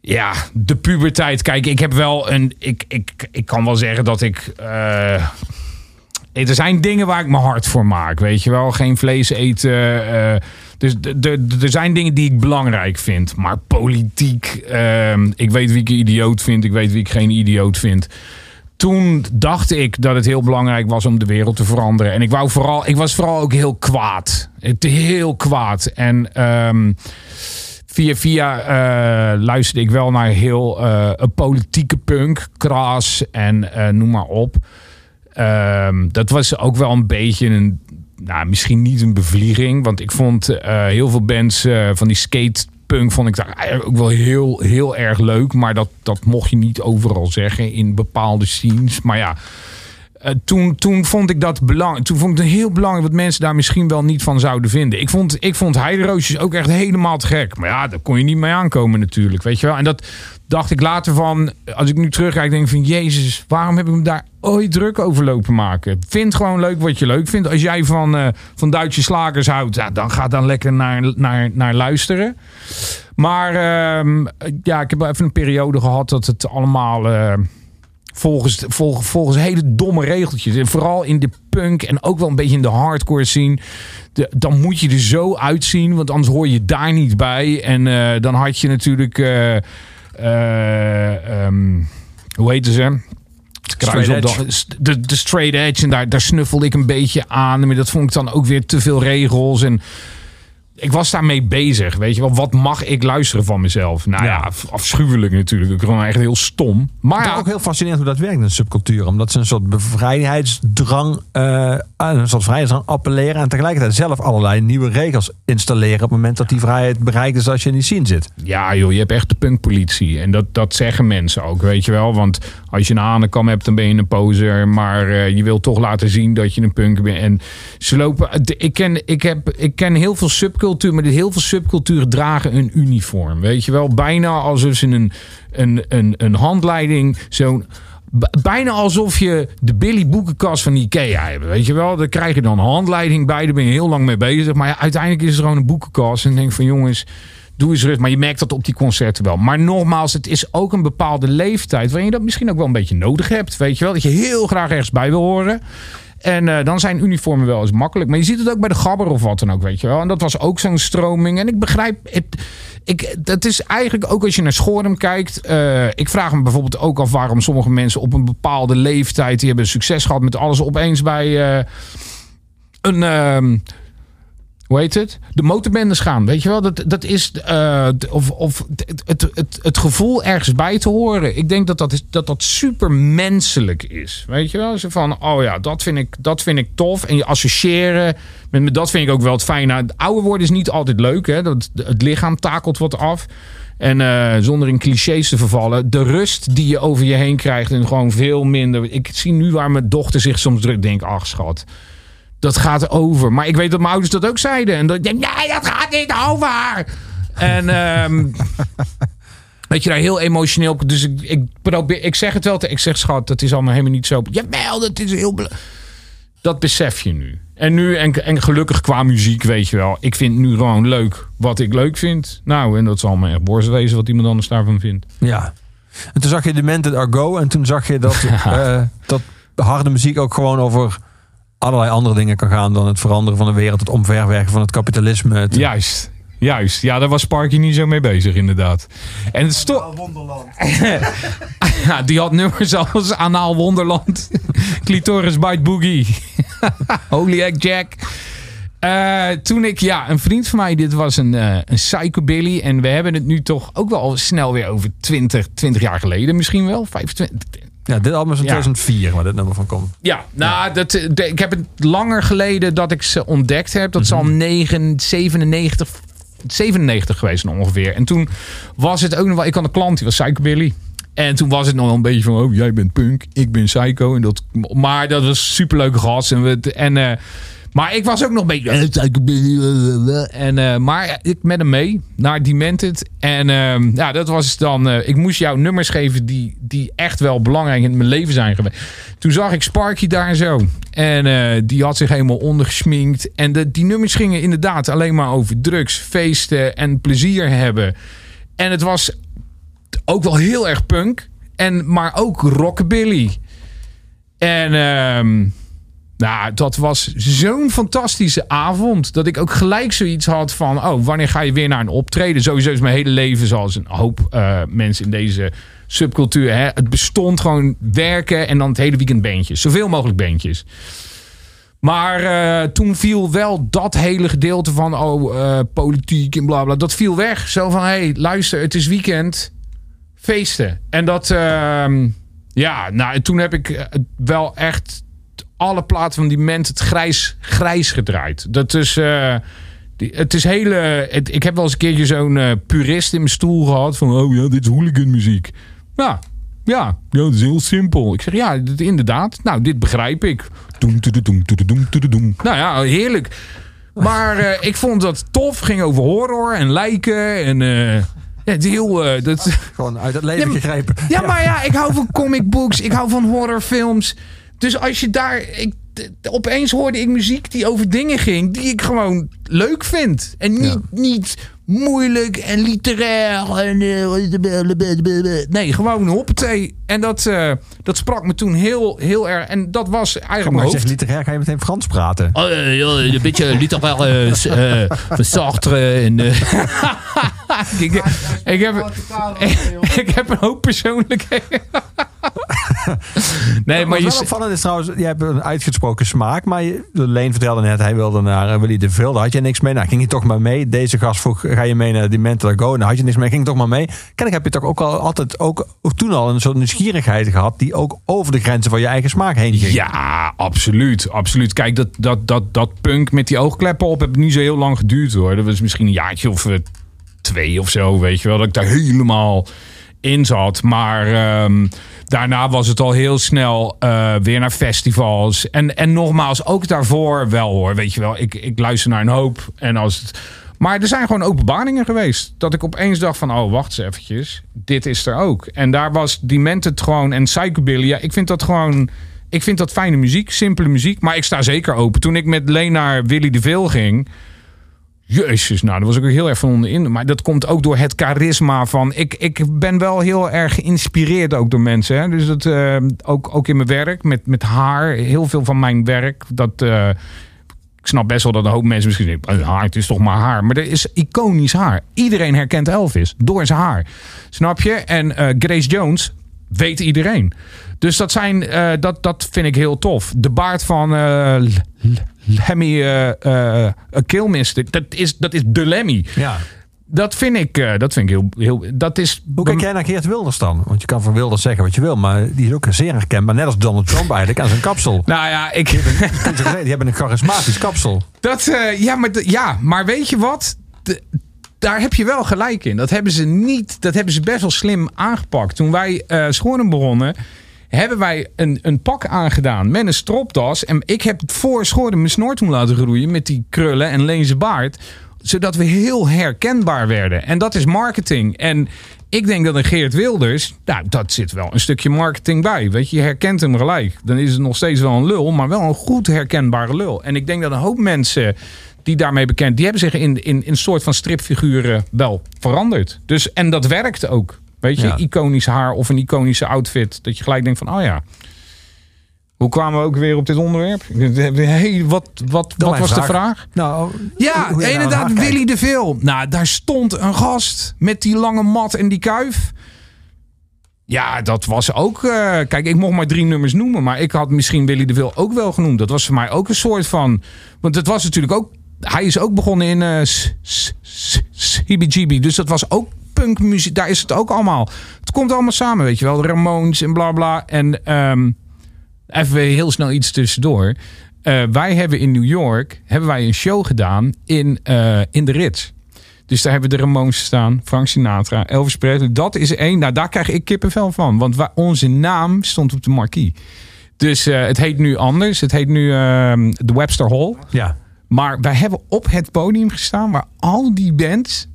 ja, de puberteit. Kijk, ik heb wel een... Ik, ik, ik kan wel zeggen dat ik... eh, er zijn dingen waar ik me hard voor maak. Weet je wel, geen vlees eten. Dus er zijn dingen die ik belangrijk vind. Maar politiek, ehm, ik weet wie ik een idioot vind. Ik weet wie ik geen idioot vind. Toen dacht ik dat het heel belangrijk was om de wereld te veranderen. En ik, wou vooral, ik was vooral ook heel kwaad. Heel kwaad. En ehm, via via eh, luisterde ik wel naar heel eh, een politieke punk. Kras en eh, noem maar op. Ehm, dat was ook wel een beetje een, nou, misschien niet een bevlieging. Want ik vond eh, heel veel bands eh, van die skatepunk vond ik daar ook wel heel, heel erg leuk. Maar dat, dat mocht je niet overal zeggen in bepaalde scenes. Maar ja, eh, toen, toen vond ik dat belangrijk. Toen vond ik het heel belangrijk wat mensen daar misschien wel niet van zouden vinden. Ik vond, ik vond heideroosjes ook echt helemaal te gek. Maar ja, daar kon je niet mee aankomen natuurlijk. Weet je wel? En dat dacht ik later van. Als ik nu terugkijk, denk ik van Jezus, waarom heb ik me daar ooit druk over lopen maken? Vind gewoon leuk wat je leuk vindt. Als jij van, eh, van Duitse slagers houdt, ja, dan ga dan lekker naar, naar, naar luisteren. Maar ehm, ja, ik heb wel even een periode gehad dat het allemaal. eh, volgens, volgens, volgens hele domme regeltjes. En vooral in de punk en ook wel een beetje in de hardcore. De, dan moet je er zo uitzien, want anders hoor je daar niet bij. En eh, dan had je natuurlijk. Eh, eh, ehm, hoe heette ze? Het kruis Straight op de, de, de straight edge. En daar, daar snuffelde ik een beetje aan. Maar dat vond ik dan ook weer te veel regels. En ik was daarmee bezig. Weet je wel, wat mag ik luisteren van mezelf? Nou ja, af- afschuwelijk natuurlijk. Ik gewoon echt heel stom. Maar ja, ook heel fascinerend hoe dat werkt in de subcultuur. Omdat ze een soort bevrijheidsdrang, eh, aan een soort vrijheidsdrang appelleren. En tegelijkertijd zelf allerlei nieuwe regels installeren. op het moment dat die vrijheid bereikt is als je in die scene zit. Ja, joh, je hebt echt de punkpolitie. En dat, dat zeggen mensen ook, weet je wel. Want als je een hanenkam hebt, dan ben je een poser. Maar eh, je wilt toch laten zien dat je een punk bent. En ze lopen... Ik ken, ik, heb, ik ken heel veel subcultuur, maar heel veel subculturen dragen een uniform. Weet je wel, bijna alsof ze een, een, een, een handleiding... Zo'n Bijna alsof je de Billy boekenkast van Ikea hebt. Weet je wel, daar krijg je dan handleiding bij. Daar ben je heel lang mee bezig. Maar ja, uiteindelijk is het gewoon een boekenkast. En denk van jongens, doe eens rustig. Maar je merkt dat op die concerten wel. Maar nogmaals, het is ook een bepaalde leeftijd... waarin je dat misschien ook wel een beetje nodig hebt. Weet je wel, dat je heel graag ergens bij wil horen. En eh, dan zijn uniformen wel eens makkelijk. Maar je ziet het ook bij de gabber of wat dan ook, weet je wel. En dat was ook zo'n stroming. En ik begrijp... Het, ik, dat is eigenlijk ook als je naar Schorum kijkt. eh, ik vraag me bijvoorbeeld ook af waarom sommige mensen op een bepaalde leeftijd... die hebben succes gehad met alles opeens bij... eh, een... hoe heet het? De motorbendes gaan. Weet je wel, dat, dat is. eh, of of het, het, het, gevoel ergens bij te horen. Ik denk dat dat, is, dat, dat super menselijk is. Weet je wel? Zo van, oh ja, dat vind ik, dat vind ik tof. En je associëren met, dat vind ik ook wel het fijne. Het ouder worden is niet altijd leuk. Hè? Dat, het lichaam takelt wat af. En eh, zonder in clichés te vervallen, de rust die je over je heen krijgt en gewoon veel minder. Ik zie nu waar mijn dochter zich soms drukt, denk ach schat, dat gaat over. Maar ik weet dat mijn ouders dat ook zeiden. En dat ik denk, nee, dat gaat niet over. En ehm, weet je, daar heel emotioneel. op- Dus ik, ik, probeer, ik zeg het wel. te- Ik zeg, schat, dat is allemaal helemaal niet zo. Jawel, dat is heel... Dat besef je nu. En nu, en, en gelukkig qua muziek, weet je wel. Ik vind nu gewoon leuk wat ik leuk vind. Nou, en dat zal me echt borst wezen wat iemand anders daarvan vindt. Ja. En toen zag je Demented Are Go. En toen zag je dat, eh, dat harde muziek ook gewoon over allerlei andere dingen kan gaan dan het veranderen van de wereld, het omverwerken van het kapitalisme. Het, Juist. Juist, ja, daar was Sparky niet zo mee bezig, inderdaad. En het sto- ja, die had nummers als Anaal Wonderland, Clitoris Bite Boogie, Holy Egg Jack. Eh, toen ik, ja, een vriend van mij, dit was een, eh een psychobilly. En we hebben het nu toch ook wel snel weer over 20, 20 jaar geleden misschien wel. 25. Ja, dit album is in Ja. 2004 waar dit nummer van komt. Ja, nou, Dat, eh, de- ik heb het langer geleden dat ik ze ontdekt heb. Dat is al 9, 97, 97 geweest ongeveer. En toen was het ook nog wel... Ik had een klant, die was psychobilly. En toen was het nog wel een beetje van... Oh, jij bent punk, ik ben psycho. En dat, maar dat was een superleuke gast. En, we, en, eh, maar ik was ook nog een beetje... psychobilly, eh, eh, En, eh, maar ik met hem mee naar Demented. En ehm, ja, dat was dan... ik moest jou nummers geven die, die echt wel belangrijk in mijn leven zijn geweest. Toen zag ik Sparky daar zo. En die had zich helemaal ondergesminkt. En de, die nummers gingen inderdaad alleen maar over drugs, feesten en plezier hebben. En het was ook wel heel erg punk. En, maar ook rockabilly. En ehm, nou, dat was zo'n fantastische avond. Dat ik ook gelijk zoiets had van... Oh, wanneer ga je weer naar een optreden? Sowieso is mijn hele leven zoals een hoop eh, mensen in deze subcultuur. Hè? Het bestond gewoon werken en dan het hele weekend bandjes. Zoveel mogelijk bandjes. Maar eh, toen viel wel dat hele gedeelte van oh, eh, politiek en bla bla. Dat viel weg. Zo van: hé, hey, luister, het is weekend. Feesten. En dat, ehm, ja, nou, toen heb ik wel echt alle platen van die ment het grijs, grijs gedraaid. Dat is. eh, die- het is hele. het- ik heb wel eens een keertje zo'n eh, purist in mijn stoel gehad. Van, oh ja, dit is hooligan muziek. Ja, ja, ja, dat is heel simpel. Ik zeg, ja, dit- inderdaad. Nou, dit begrijp ik. Doem, toededoem, toededoem, toededoem. Nou ja, heerlijk. Maar eh, ik vond dat tof. Ging over horror en lijken. En eh, ja, heel... dat, Gewoon uit het leven Ja, gegrepen. ja, maar ja, ik hou van comic books. Ik hou van horrorfilms. Dus als je daar... Ik, opeens hoorde ik muziek die over dingen ging... die ik gewoon leuk vind. En niet, niet moeilijk en literair. En, eh, nee, gewoon hoppatee. En dat, eh, dat sprak me toen heel, heel erg... En dat was Ga eigenlijk maar mijn je zegt literair, ga je meteen Frans praten. Oh, ja, een beetje literair eh, eh, van Sartre en... eh, ik, ik, heb, ik heb een hoop persoonlijkheden. nee, maar Wat je... opvallend is trouwens, je hebt een uitgesproken smaak. Maar je, Leen vertelde net, hij wilde naar uh, Willy de Veel. Daar had je niks mee. Nou, ging je toch maar mee. Deze gast vroeg, ga je mee naar die Mental Go? Nou, had je niks mee. Ging toch maar mee. Kennelijk heb je toch ook al altijd, ook, ook toen al een soort nieuwsgierigheid gehad. Die ook over de grenzen van je eigen smaak heen ging. Ja, absoluut. absoluut. Kijk, dat, dat, dat, dat punk met die oogkleppen op heb niet zo heel lang geduurd hoor. Dat was misschien een jaartje of eh, twee of zo, weet je wel. Dat ik daar helemaal in zat. Maar ehm, daarna was het al heel snel eh, weer naar festivals. En, en nogmaals, ook daarvoor wel hoor. Weet je wel, ik, ik luister naar een hoop. En als het... Maar er zijn gewoon openbaringen geweest. Dat ik opeens dacht van, oh, wacht eens eventjes. Dit is er ook. En daar was Demented gewoon en Psychobilly. Ja, ik vind dat gewoon... Ik vind dat fijne muziek, simpele muziek. Maar ik sta zeker open. Toen ik met Leen naar Willy de Veel ging... Jezus, nou, daar was ik ook heel erg van onder in. Maar dat komt ook door het charisma van... Ik, ik ben wel heel erg geïnspireerd ook door mensen. Hè? Dus dat eh, ook, ook in mijn werk, met, met haar. Heel veel van mijn werk, dat... eh, ik snap best wel dat een hoop mensen misschien denken... "Eh, haar, het is toch maar haar. Maar er is iconisch haar. Iedereen herkent Elvis door zijn haar. Snap je? En eh, Grace Jones weet iedereen. Dus dat, zijn, eh, dat, dat vind ik heel tof. De baard van L- Lemmy Kilmister, dat is, dat is de Lemmy. Ja. Dat vind ik, eh, dat vind ik heel, heel... Dat is... Hoe kijk jij naar Geert Wilders dan? Want je kan van Wilders zeggen wat je wil, maar die is ook zeer herkenbaar. Net als Donald Trump eigenlijk aan zijn kapsel. Nou ja, ik... Die hebben een charismatisch kapsel. Dat, eh, ja, maar, ja, maar weet je wat? De- daar heb je wel gelijk in. Dat hebben ze niet. Dat hebben ze best wel slim aangepakt. Toen wij Schoren begonnen, hebben wij een, een pak aangedaan met een stropdas. En ik heb voor Schoren mijn snor toen laten groeien met die krullen en leense baard. Zodat we heel herkenbaar werden. En dat is marketing. En ik denk dat een Geert Wilders, nou, dat zit wel een stukje marketing bij. Weet je, je herkent hem gelijk. Dan is het nog steeds wel een lul, maar wel een goed herkenbare lul. En ik denk dat een hoop mensen die daarmee bekend, die hebben zich in, in, in een soort van stripfiguren wel veranderd. Dus, en dat werkt ook. Weet je, Ja. iconisch haar of een iconische outfit. Dat je gelijk denkt van, oh ja. Hoe kwamen we ook weer op dit onderwerp? Hey, wat wat, wat was de vraag. Nou, Ja, hoe jij naar inderdaad. Willy de Veel. Nou, daar stond een gast met die lange mat en die kuif. Ja, dat was ook... eh, kijk, ik mocht maar drie nummers noemen. Maar ik had misschien Willy de Veel ook wel genoemd. Dat was voor mij ook een soort van... Want het was natuurlijk ook... Hij is ook begonnen in eh CBGB. Dus dat was ook punkmuziek. Daar is het ook allemaal... Het komt allemaal samen, weet je wel. Ramones en bla bla. En ehm, even heel snel iets tussendoor. Eh, wij hebben in New York hebben wij een show gedaan in, eh, in de Ritz. Dus daar hebben de Ramones staan, Frank Sinatra, Elvis Presley. Dat is één. Nou, daar krijg ik kippenvel van. Want wa- onze naam stond op de marquee. Dus eh, het heet nu anders. Het heet nu ehm, de Webster Hall. Ja. Maar wij hebben op het podium gestaan waar al die bands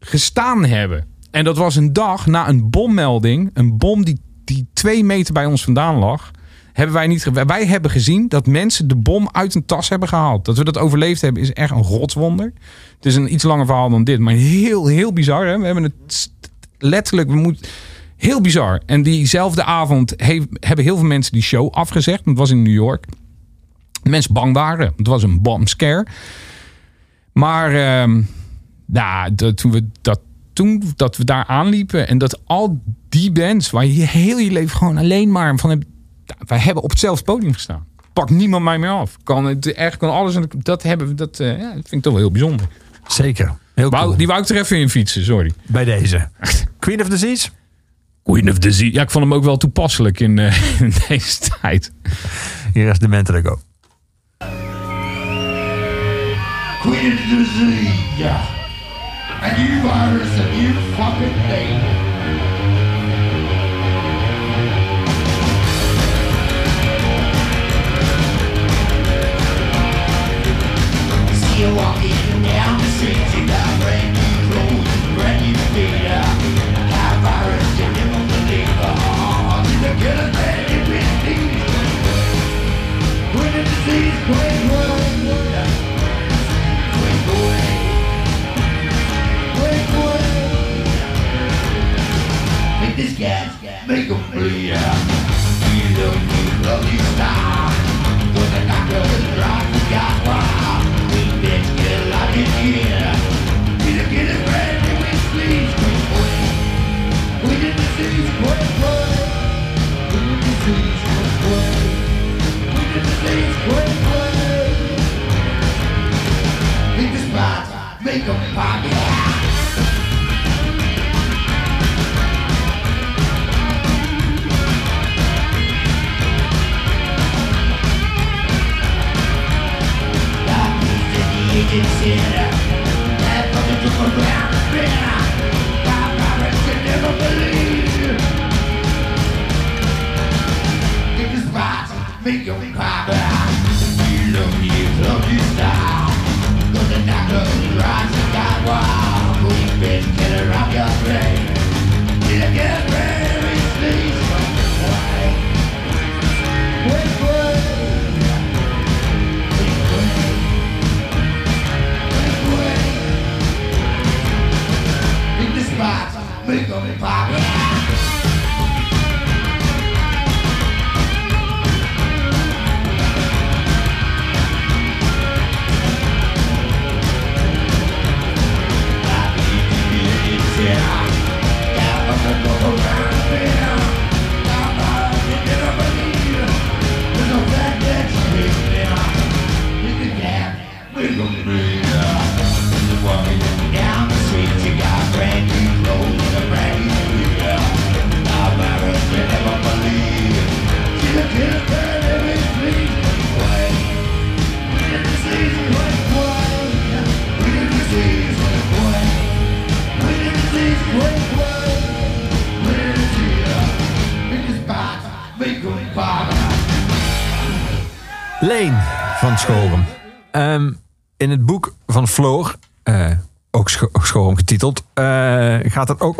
gestaan hebben. En dat was een dag na een bommelding. Een bom die, die twee meter bij ons vandaan lag. Hebben wij niet. Wij hebben gezien dat mensen de bom uit een tas hebben gehaald. Dat we dat overleefd hebben is echt een rotswonder. Het is een iets langer verhaal dan dit. Maar heel, heel bizar. Hè? We hebben het letterlijk. We moeten. Heel bizar. En diezelfde avond hebben heel veel mensen die show afgezegd. Het was in New York. Mensen bang waren. Het was een bomb scare. Maar ehm, toen, we dat, toen dat we daar aanliepen en dat al die bands waar je heel je leven gewoon alleen maar van hebt. Nou, wij hebben op hetzelfde podium gestaan. Pak niemand mij meer af. Kan het echt kan alles. En dat hebben we. Dat, eh, ja, dat vind ik toch wel heel bijzonder. Zeker. Heel Wou- cool. Die wou ik er even in fietsen, sorry. Bij deze. Queen of Disease? Queen of the Sea. Ja, ik vond hem ook wel toepasselijk in, eh, in deze tijd. Hier is de Mentalico. Queen of the Sea, yeah. A new virus, a new fucking thing. See you walking down the street, you got brand new clothes, brand new feet. That virus, you never believe. Oh, you the killer man, you been Queen of the Sea, queen, queen, yeah. Queen, queen. Queen, queen. Make this gas, make 'em bleed. You love me, love you style.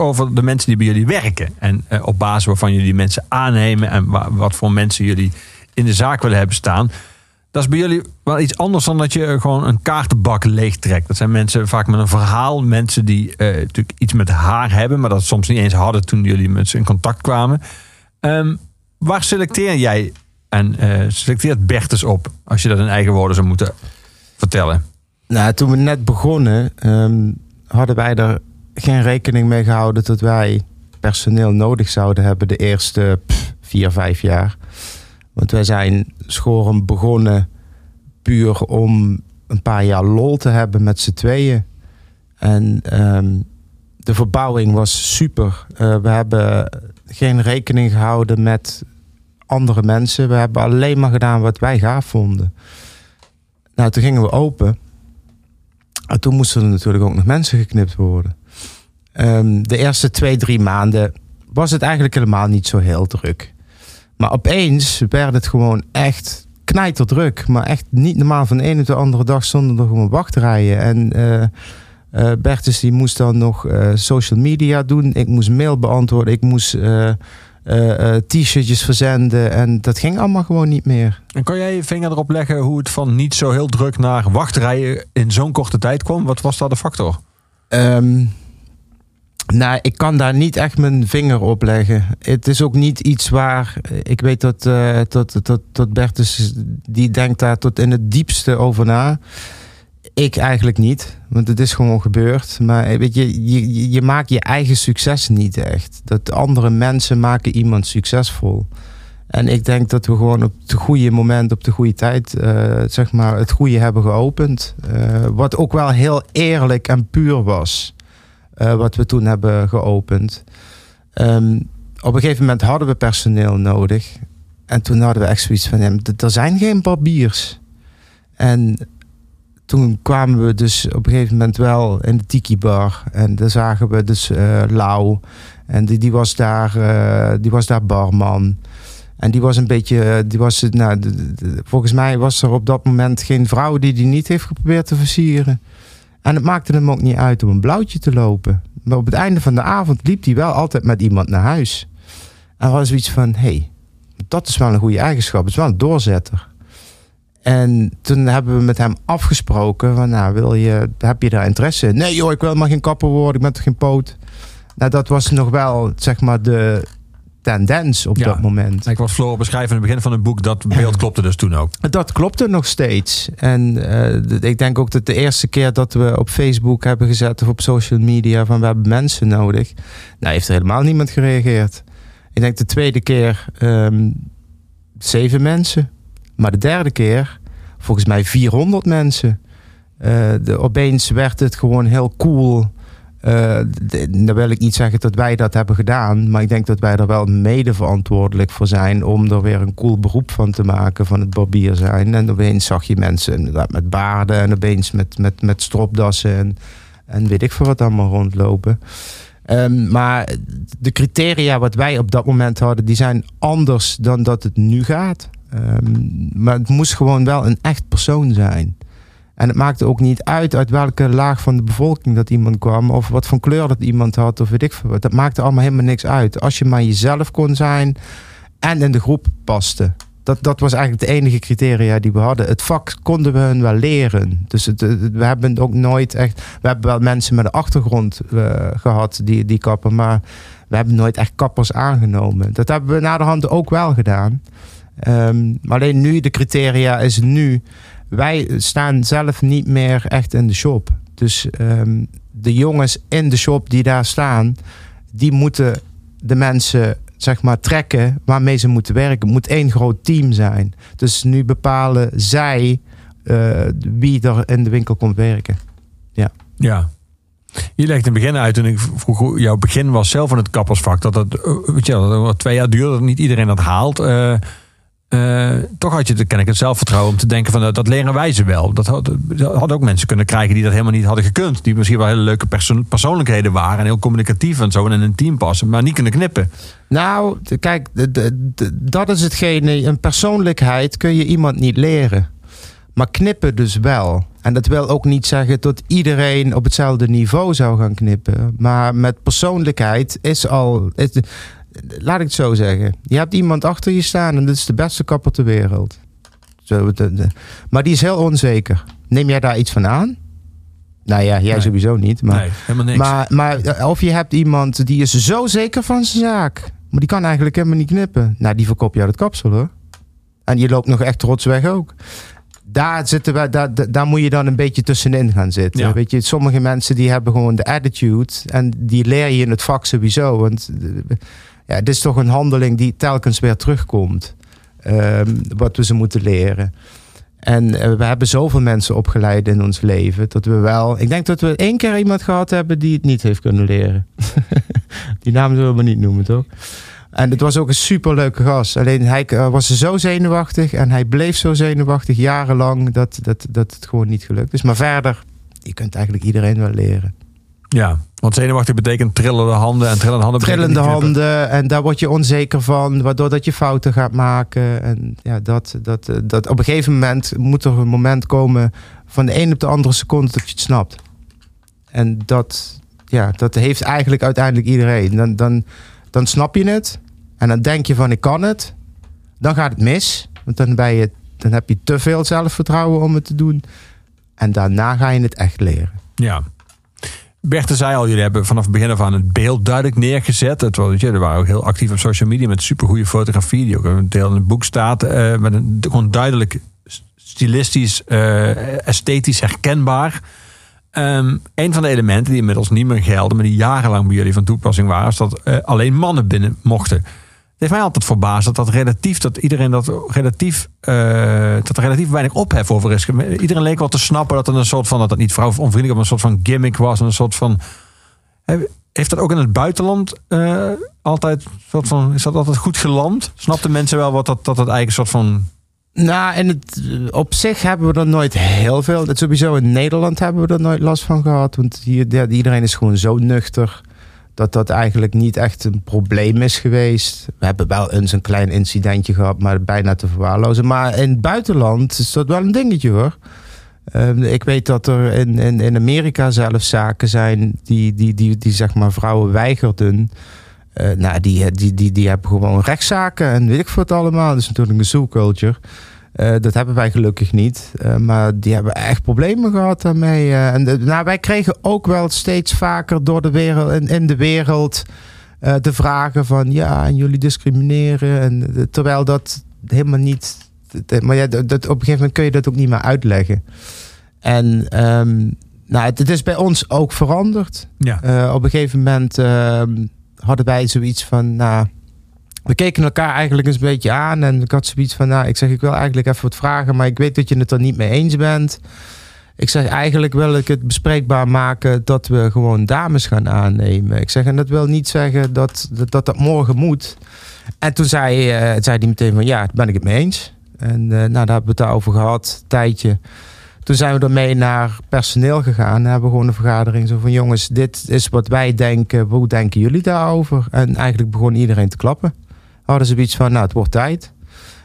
Over de mensen die bij jullie werken. En eh, op basis waarvan jullie mensen aannemen en wa- wat voor mensen jullie in de zaak willen hebben staan. Dat is bij jullie wel iets anders dan dat je eh, gewoon een kaartenbak leegtrekt. Dat zijn mensen vaak met een verhaal. Mensen die eh, natuurlijk iets met haar hebben, maar dat soms niet eens hadden toen jullie met ze in contact kwamen. Ehm, waar selecteer jij En eh, selecteert Bertus op, als je dat in eigen woorden zou moeten vertellen. Nou, toen we net begonnen, ehm, hadden wij er geen rekening mee gehouden dat wij personeel nodig zouden hebben de eerste pff, vier, vijf jaar. Want wij zijn Schoren begonnen puur om een paar jaar lol te hebben met z'n tweeën. En ehm, de verbouwing was super. Eh, we hebben geen rekening gehouden met andere mensen. We hebben alleen maar gedaan wat wij gaaf vonden. Nou, toen gingen we open. En toen moesten er natuurlijk ook nog mensen geknipt worden. Ehm, de eerste twee, drie maanden was het eigenlijk helemaal niet zo heel druk. Maar opeens werd het gewoon echt knijterdruk. Maar echt niet normaal. Van de ene op de andere dag stonden er gewoon wachtrijen. En eh, Bertus die moest dan nog eh, social media doen. Ik moest mail beantwoorden. Ik moest t-shirtjes verzenden. En dat ging allemaal gewoon niet meer. En kan jij je vinger erop leggen hoe het van niet zo heel druk naar wachtrijen in zo'n korte tijd kwam? Wat was daar de factor? Ehm, nou, ik kan daar niet echt mijn vinger op leggen. Het is ook niet iets waar. Ik weet dat, eh dat, dat, dat Bertus. die denkt daar tot in het diepste over na. Ik eigenlijk niet, want het is gewoon gebeurd. Maar weet je, je, je- maakt je eigen succes niet echt. Dat andere mensen maken iemand succesvol. En ik denk dat we gewoon op het goede moment, op de goede tijd, eh, zeg maar, het goede hebben geopend. Eh, wat ook wel heel eerlijk en puur was eh, wat we toen hebben geopend. Ehm, op een gegeven moment hadden we personeel nodig. En toen hadden we echt zoiets van, d- er zijn geen barbiers. En toen kwamen we dus op een gegeven moment wel in de tiki bar. En daar zagen we dus eh Lau. En die, die, was daar, eh, die was daar barman. En die was een beetje, die was, nou, volgens mij was er op dat moment geen vrouw die die niet heeft geprobeerd te versieren. En het maakte hem ook niet uit om een blauwtje te lopen. Maar op het einde van de avond liep hij wel altijd met iemand naar huis. En was zoiets van, hé, hey, dat is wel een goede eigenschap. Het is wel een doorzetter. En toen hebben we met hem afgesproken van, nou, wil je, heb je daar interesse in? Nee joh, ik wil maar geen kapper worden, ik ben toch geen poot? Nou, dat was nog wel, zeg maar, de tendens op Ja. dat moment. Ik was Floor beschrijven in het begin van het boek. Dat beeld klopte dus toen ook. Dat klopte nog steeds. En eh, ik denk ook dat de eerste keer dat we op Facebook hebben gezet of op social media van we hebben mensen nodig, nou heeft er helemaal niemand gereageerd. Ik denk de tweede keer ehm, zeven mensen. Maar de derde keer volgens mij 400 mensen. Eh, de, opeens werd het gewoon heel cool. D- dan wil ik niet zeggen dat wij dat hebben gedaan, maar ik denk dat wij er wel mede verantwoordelijk voor zijn om er weer een cool beroep van te maken van het barbier zijn. En opeens zag je mensen met baarden en opeens met, met, met stropdassen en, en weet ik veel wat allemaal rondlopen. Ehm, maar de criteria wat wij op dat moment hadden, die zijn anders dan dat het nu gaat. Ehm, maar het moest gewoon wel een echt persoon zijn. En het maakte ook niet uit uit welke laag van de bevolking dat iemand kwam. Of wat voor kleur dat iemand had. Of weet ik veel wat. Dat maakte allemaal helemaal niks uit. Als je maar jezelf kon zijn. En in de groep paste. Dat, dat was eigenlijk de enige criteria die we hadden. Het vak konden we hun wel leren. Dus het, het- we hebben ook nooit echt... We hebben wel mensen met een achtergrond eh, gehad die, die kappen. Maar we hebben nooit echt kappers aangenomen. Dat hebben we na de hand ook wel gedaan. Ehm, maar alleen nu, de criteria is nu... Wij staan zelf niet meer echt in de shop. Dus ehm, de jongens in de shop die daar staan... die moeten de mensen zeg maar trekken waarmee ze moeten werken. Het moet één groot team zijn. Dus nu bepalen zij eh, wie er in de winkel komt werken. Ja. Je legt het begin uit, toen ik vroeg jouw begin was zelf in het kappersvak, dat het, eh, weet je, dat twee jaar duurde, dat niet iedereen dat haalt. Eh, eh, toch had je, de- ken ik het zelfvertrouwen om te denken van, eh, dat leren wij ze wel. Dat had- dat hadden ook mensen kunnen krijgen die dat helemaal niet hadden gekund. Die misschien wel hele leuke perso- persoonlijkheden waren en heel communicatief en zo en in een team passen, maar niet kunnen knippen. Nou, kijk, dat is hetgene. Een persoonlijkheid kun je iemand niet leren. Maar knippen dus wel. En dat wil ook niet zeggen dat iedereen op hetzelfde niveau zou gaan knippen. Maar met persoonlijkheid is al. Laat ik het zo zeggen. Je hebt iemand achter je staan en dat is de beste kapper ter wereld. Zo, de- de- maar die is heel onzeker. Neem jij daar iets van aan? Nou ja, jij Nee. sowieso niet. Maar nee, helemaal niks. maar, maar of je hebt iemand die is zo zeker van zijn zaak. Maar die kan eigenlijk helemaal niet knippen. Nou, die verkoop je uit het kapsel hoor. En je loopt nog echt trots weg ook. Daar, zitten wij, daar, daar- moet je dan een beetje tussenin gaan zitten. Ja. Weet je, sommige mensen die hebben gewoon de attitude. En die leer je in het vak sowieso. Want eh, ja, het is toch een handeling die telkens weer terugkomt. Ehm, wat we ze moeten leren. En eh, we hebben zoveel mensen opgeleid in ons leven. Dat we wel. Ik denk dat we één keer iemand gehad hebben die het niet heeft kunnen leren. die naam zullen we niet noemen, toch? En het was ook een superleuke gast. Alleen hij eh, was zo zenuwachtig en hij bleef zo zenuwachtig jarenlang dat, dat, dat het gewoon niet gelukt is. Maar verder, je kunt eigenlijk iedereen wel leren. Ja, want zenuwachtig betekent trillende handen. En trillende handen Trillende handen en daar word je onzeker van, waardoor dat je fouten gaat maken. En ja, dat, dat, eh, dat op een gegeven moment moet er een moment komen van de een op de andere seconde dat je het snapt. En dat, ja, dat heeft eigenlijk uiteindelijk iedereen. Dan, dan, dan snap je het en dan denk je van ik kan het. Dan gaat het mis, want dan, ben je, dan heb je te veel zelfvertrouwen om het te doen. En daarna ga je het echt leren. Ja. Berthe zei al, jullie hebben vanaf het begin af aan het beeld duidelijk neergezet. Het was, jullie waren ook heel actief op social media met supergoeie fotografie. Die ook een deel in het boek staat. eh, met een gewoon duidelijk stilistisch, eh, esthetisch herkenbaar. Ehm, een van de elementen die inmiddels niet meer gelden, maar die jarenlang bij jullie van toepassing waren, is dat eh, alleen mannen binnen mochten. Het heeft mij altijd verbaasd dat dat relatief, dat iedereen dat relatief, eh, dat er relatief weinig ophef over is. Iedereen leek wel te snappen dat het een soort van, dat het niet vrouwonvriendelijk, maar een soort van gimmick was. Een soort van, He- heeft dat ook in het buitenland eh, altijd, soort van, is dat altijd goed geland? Snapten mensen wel wat dat, dat het eigenlijk een soort van, Nou, en het, op zich hebben we er nooit heel veel. Sowieso in Nederland hebben we er nooit last van gehad. Want hier, iedereen is gewoon zo nuchter. Dat dat eigenlijk niet echt een probleem is geweest. We hebben wel eens een klein incidentje gehad, maar bijna te verwaarlozen. Maar in het buitenland is dat wel een dingetje hoor. Ehm, ik weet dat er in, in, Amerika zelfs zaken zijn die, die, die, die zeg maar vrouwen weigerden. Eh, nou, die, die, die, die hebben gewoon rechtszaken en weet ik het allemaal. Dat is natuurlijk een zoekculture. Eh, dat hebben wij gelukkig niet. Eh, maar die hebben echt problemen gehad daarmee. eh. en de- nou, wij kregen ook wel steeds vaker door de wereld, in, in de wereld de vragen van ja, en jullie discrimineren. En, terwijl dat helemaal niet. Maar ja, dat, op een gegeven moment kun je dat ook niet meer uitleggen. En ehm, nou, het, het is bij ons ook veranderd. ja. Op een gegeven moment ehm, hadden wij zoiets van, nou, we keken elkaar eigenlijk eens een beetje aan en ik had zoiets van, nou, ik zeg, ik wil eigenlijk even wat vragen, maar ik weet dat je het er niet mee eens bent. Ik zeg, eigenlijk wil ik het bespreekbaar maken dat we gewoon dames gaan aannemen. Ik zeg, en dat wil niet zeggen dat dat, dat, morgen moet. En toen zei, eh, zei hij meteen van, ja, daar ben ik het mee eens. En eh, nou, daar hebben we het daarover gehad, tijdje. Toen zijn we ermee naar personeel gegaan. En hebben we gewoon een vergadering zo van... jongens, dit is wat wij denken. Hoe denken jullie daarover? En eigenlijk begon iedereen te klappen. Hadden ze iets van, nou, het wordt tijd.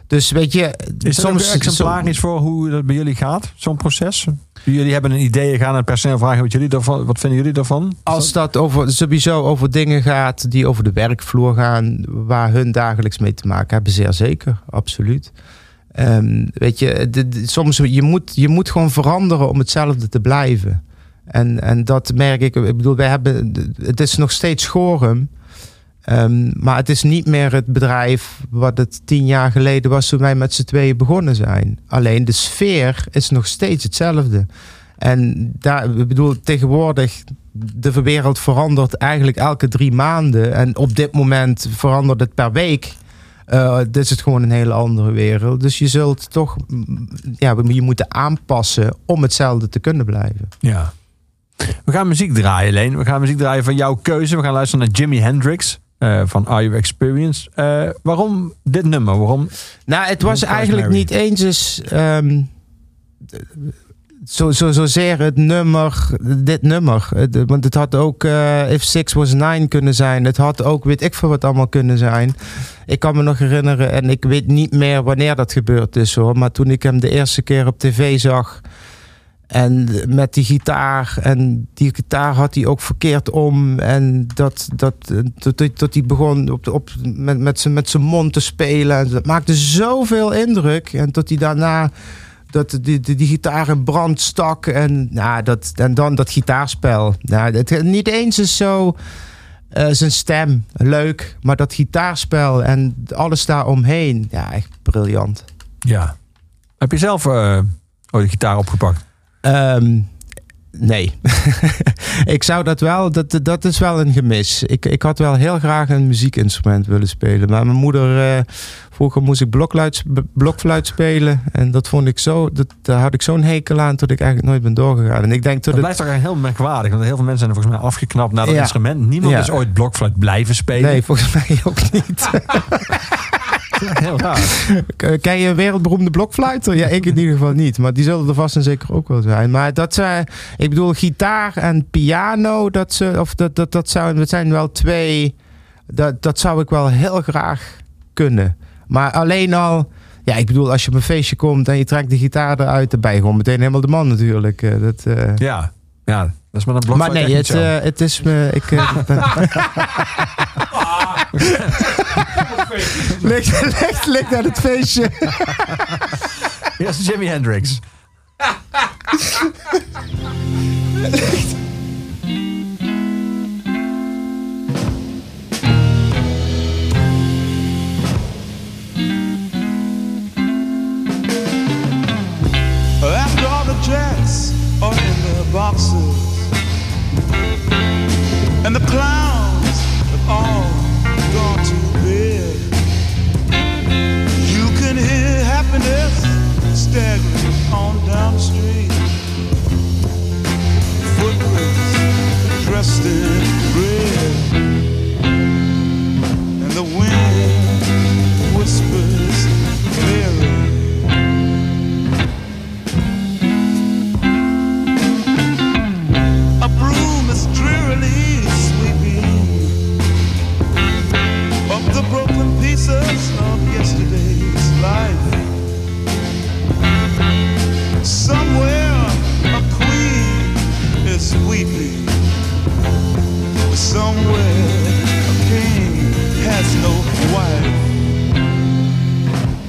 Dus weet je... Is soms exemplarisch voor hoe dat bij jullie gaat, zo'n proces? Jullie hebben een idee, gaan naar het personeel vragen wat, jullie daarvan, wat vinden jullie daarvan? Als dat over, sowieso over dingen gaat die over de werkvloer gaan... waar hun dagelijks mee te maken hebben, zeer zeker. Absoluut. Ehm, weet je, de- de- soms je moet je moet gewoon veranderen om hetzelfde te blijven. En, en dat merk ik. Ik bedoel, wij hebben, het is nog steeds Schorum. Ehm, maar het is niet meer het bedrijf wat het tien jaar geleden was toen wij met z'n tweeën begonnen zijn. Alleen de sfeer is nog steeds hetzelfde. En daar, ik bedoel, tegenwoordig, de wereld verandert eigenlijk elke drie maanden. En op dit moment verandert het per week. Eh, is het gewoon een hele andere wereld. Dus je zult toch, mm, ja, je moeten aanpassen om hetzelfde te kunnen blijven. Ja. We gaan muziek draaien, Leen. We gaan muziek draaien van jouw keuze. We gaan luisteren naar Jimi Hendrix eh, van Are You Experienced. Eh, waarom dit nummer? Waarom? Nou, het was eigenlijk Mary. niet eens eens, ehm, zo, zo, zozeer het nummer, dit nummer. Het- Want het had ook eh, If Six Was Nine kunnen zijn. Het had ook weet ik veel wat allemaal kunnen zijn. Ik kan me nog herinneren en ik weet niet meer wanneer dat gebeurd is hoor. Maar toen ik hem de eerste keer op tv zag. En met die gitaar. En die gitaar had hij ook verkeerd om. En dat, dat, dat, dat, dat hij begon op, op, met, met, zijn, met zijn mond te spelen. En dat maakte zoveel indruk. En tot hij daarna dat die, die, die gitaar in brand stak. En, nou, dat, en dan dat gitaarspel. Nou, het, niet eens is zo eh, zijn stem leuk. Maar dat gitaarspel en alles daar omheen. Ja, echt briljant. Ja. Heb je zelf eh, ooit de gitaar opgepakt? Ehm, nee. ik zou dat wel, dat, dat is wel een gemis. Ik, ik had wel heel graag een muziekinstrument willen spelen. Maar mijn moeder, eh, vroeger moest ik blokluid, blokfluit spelen. En dat vond ik zo, dat, daar had ik zo'n hekel aan tot ik eigenlijk nooit ben doorgegaan. En ik denk Dat dat blijft toch heel merkwaardig. Want heel veel mensen zijn er volgens mij afgeknapt naar dat Ja. instrument. Niemand Ja. is ooit blokfluit blijven spelen. Nee, volgens mij ook niet. Heel raar. K- Ken je een wereldberoemde blokfluiter? Ja, ik in ieder geval niet. Maar die zullen er vast en zeker ook wel zijn. Maar dat zijn, ik bedoel, gitaar en piano, dat, ze, of dat, dat, dat, zou, dat zijn wel twee. Dat, dat zou ik wel heel graag kunnen. Maar alleen al, ja, ik bedoel, als je op een feestje komt en je trekt de gitaar eruit, dan ben je gewoon meteen helemaal de man natuurlijk. Eh, Dat, eh, Ja, ja. Dat is met een maar blokfluit nee, het, eh, het is me. Ik, ben- ligt, ligt, ligt aan het feestje. Hier is Jimi Hendrix. After all the jacks are in their boxes, and the clowns have all on down the street. Footprints dressed in red, and the wind whispers Mary. A broom is drearily sweeping the broken pieces of yesterday's life. Somewhere a queen is weeping. Somewhere a king has no wife.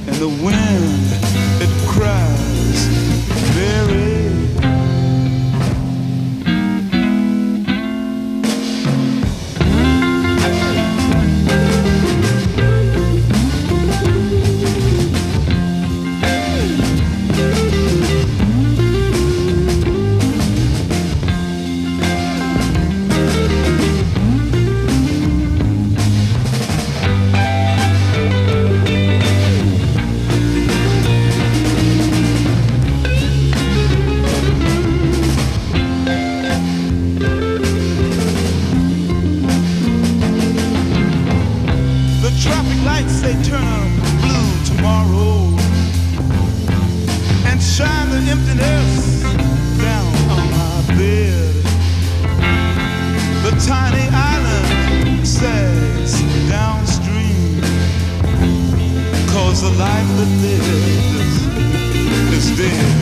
And the wind, life that lives is dead.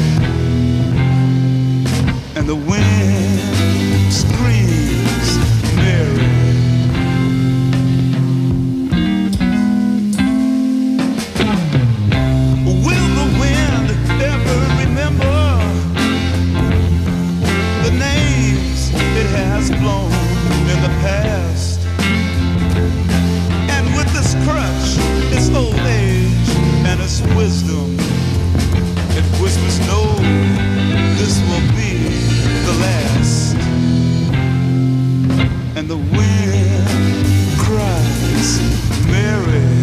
And the wind screams wisdom, and whispers, No, this will be the last. And the wind cries, Mary.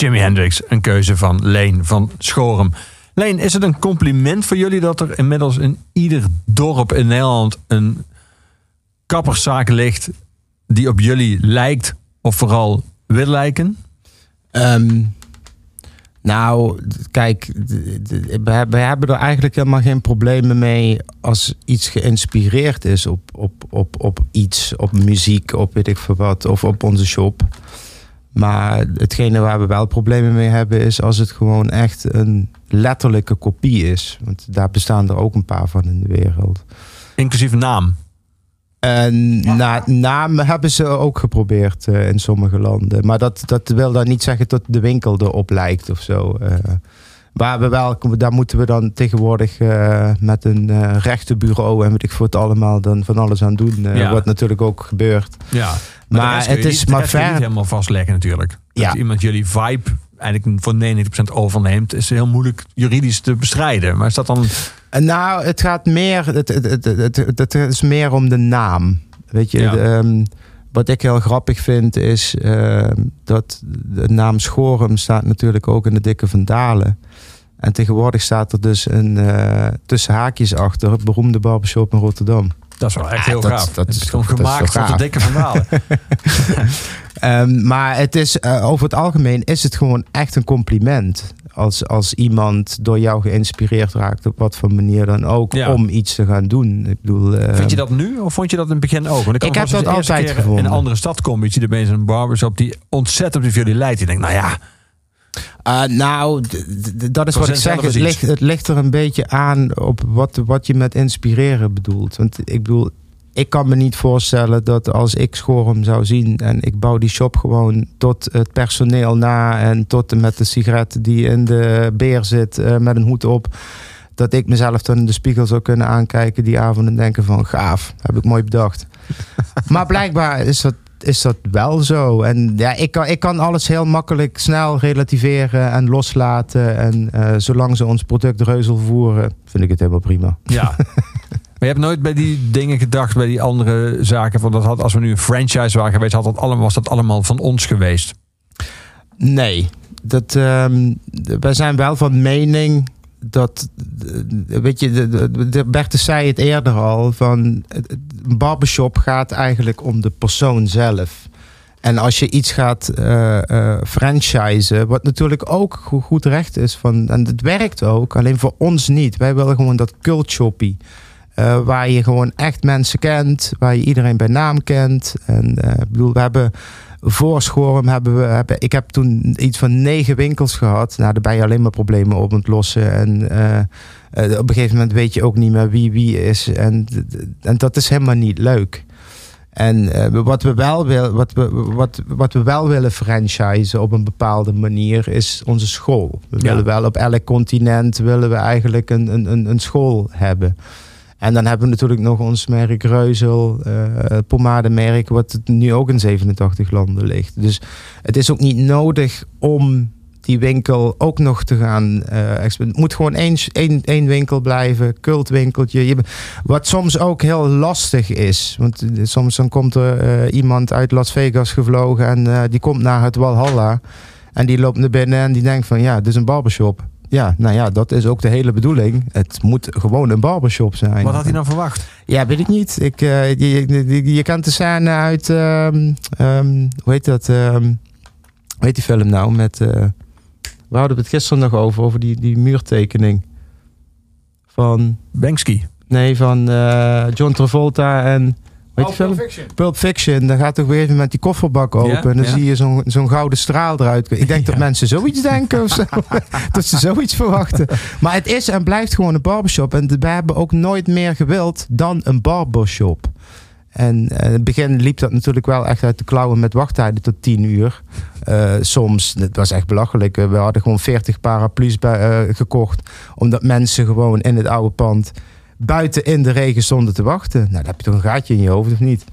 Jimi Hendrix, een keuze van Leen van Schorum. Leen, is het een compliment voor jullie dat er inmiddels in ieder dorp in Nederland een kapperszaak ligt die op jullie lijkt of vooral wil lijken? Ehm, nou, kijk, we hebben er eigenlijk helemaal geen problemen mee als iets geïnspireerd is op, op, op, op iets, op muziek, op weet ik veel wat, of op onze shop. Maar hetgene waar we wel problemen mee hebben is als het gewoon echt een letterlijke kopie is. Want daar bestaan er ook een paar van in de wereld. Inclusief naam. En na, naam hebben ze ook geprobeerd eh, in sommige landen. Maar dat, dat wil dan niet zeggen dat de winkel erop lijkt of zo. eh. Waar we wel, daar moeten we dan tegenwoordig eh, met een eh rechtenbureau en weet ik voor het allemaal dan van alles aan doen. eh, Ja. Wat natuurlijk ook gebeurt. Ja. Maar het is niet- maar ver- niet helemaal vastleggen natuurlijk. Dat Ja. iemand jullie vibe eigenlijk voor 99% overneemt, is heel moeilijk juridisch te bestrijden. Maar is dat dan... Nou, het gaat meer, het, het, het, het, is meer om de naam. Weet je, Ja. de, ehm, wat ik heel grappig vind is ehm, dat de naam Schorum staat natuurlijk ook in de Dikke Vandalen. En tegenwoordig staat er dus een eh, tussen haakjes achter, het beroemde barbershop in Rotterdam. Dat is wel echt heel gaaf. dat Dat is gewoon gemaakt van de dikke verhalen. Ehm, maar het is, eh, over het algemeen is het gewoon echt een compliment. Als, als iemand door jou geïnspireerd raakt, op wat voor manier dan ook, Ja. om iets te gaan doen. Ik bedoel, ehm, Vind je dat nu of vond je dat in het begin ook? Want Ik heb dat altijd gevonden. In een andere stad kom, je ziet opeens een barbershop die ontzettend op jullie leidt. Je denkt, nou ja, Uh, nou, dat is wat ik zeg. Het ligt, iets. het ligt er een beetje aan op wat, wat je met inspireren bedoelt. Want ik bedoel, ik kan me niet voorstellen dat als ik Schorum zou zien en ik bouw die shop gewoon tot het personeel na en tot en met de sigaret die in de beer zit eh, met een hoed op. Dat ik mezelf dan in de spiegel zou kunnen aankijken die avond en denken van gaaf, heb ik mooi bedacht. maar blijkbaar is dat, is dat wel zo. En ja, ik kan, ik kan alles heel makkelijk snel relativeren en loslaten. En eh, zolang ze ons product reuzel voeren, vind ik het helemaal prima. ja. Maar je hebt nooit bij die dingen gedacht, bij die andere zaken, van dat had, als we nu een franchise waren geweest, had dat allemaal, was dat allemaal van ons geweest. Nee, dat, ehm, wij zijn wel van mening dat, eh, weet je, de, zei het eerder al, van een barbershop gaat eigenlijk om de persoon zelf. En als je iets gaat eh eh, franchisen, wat natuurlijk ook go- goed recht is, van, en het werkt ook, alleen voor ons niet. Wij willen gewoon dat cultshoppie. eh, waar je gewoon echt mensen kent, waar je iedereen bij naam kent. En ik bedoel, we hebben voor Schorum hebben we, hebben, ik heb toen iets van negen winkels gehad. Nou, daar ben je alleen maar problemen op aan het lossen. En eh, eh, op een gegeven moment weet je ook niet meer wie wie is. En, en dat is helemaal niet leuk. En eh, wat, we wel wil, wat, we, wat, wat we wel willen franchisen op een bepaalde manier is onze school. We Ja. willen wel op elk continent willen we eigenlijk een, een, een school hebben. En dan hebben we natuurlijk nog ons merk Reuzel, eh pomademerk, wat nu ook in 87 landen ligt. Dus het is ook niet nodig om die winkel ook nog te gaan. exp- het moet gewoon één, één, winkel blijven, cultwinkeltje. Je, wat soms ook heel lastig is. Want eh, soms dan komt er iemand uit Las Vegas gevlogen en die komt naar het Walhalla. En die loopt naar binnen en die denkt van ja, dit is een barbershop. Ja, nou ja, dat is ook de hele bedoeling. Het moet gewoon een barbershop zijn. Wat had hij dan verwacht? Ja, weet ik niet. Ik, eh, je, je, je, kent de scène uit, ehm, ehm, hoe heet dat? ehm, hoe heet die film nou? Met, eh, we hadden het gisteren nog over, over die, die muurtekening. Van, Banksy. nee, van eh, John Travolta en, heet die film? Pulp Fiction. Dan gaat toch weer even met die kofferbak open. Ja, en dan ja. zie je zo'n zo'n gouden straal eruit. Ik denk dat mensen zoiets denken of zo. dat ze zoiets verwachten. Maar het is en blijft gewoon een barbershop. En we hebben ook nooit meer gewild dan een barbershop. En eh, in het begin liep dat natuurlijk wel echt uit de klauwen met wachttijden tot 10 uur. Eh, soms, het was echt belachelijk. We hadden gewoon 40 paraplu's bij, eh, gekocht. Omdat mensen gewoon in het oude pand buiten in de regen stonden te wachten. Nou, dan heb je toch een gaatje in je hoofd of niet?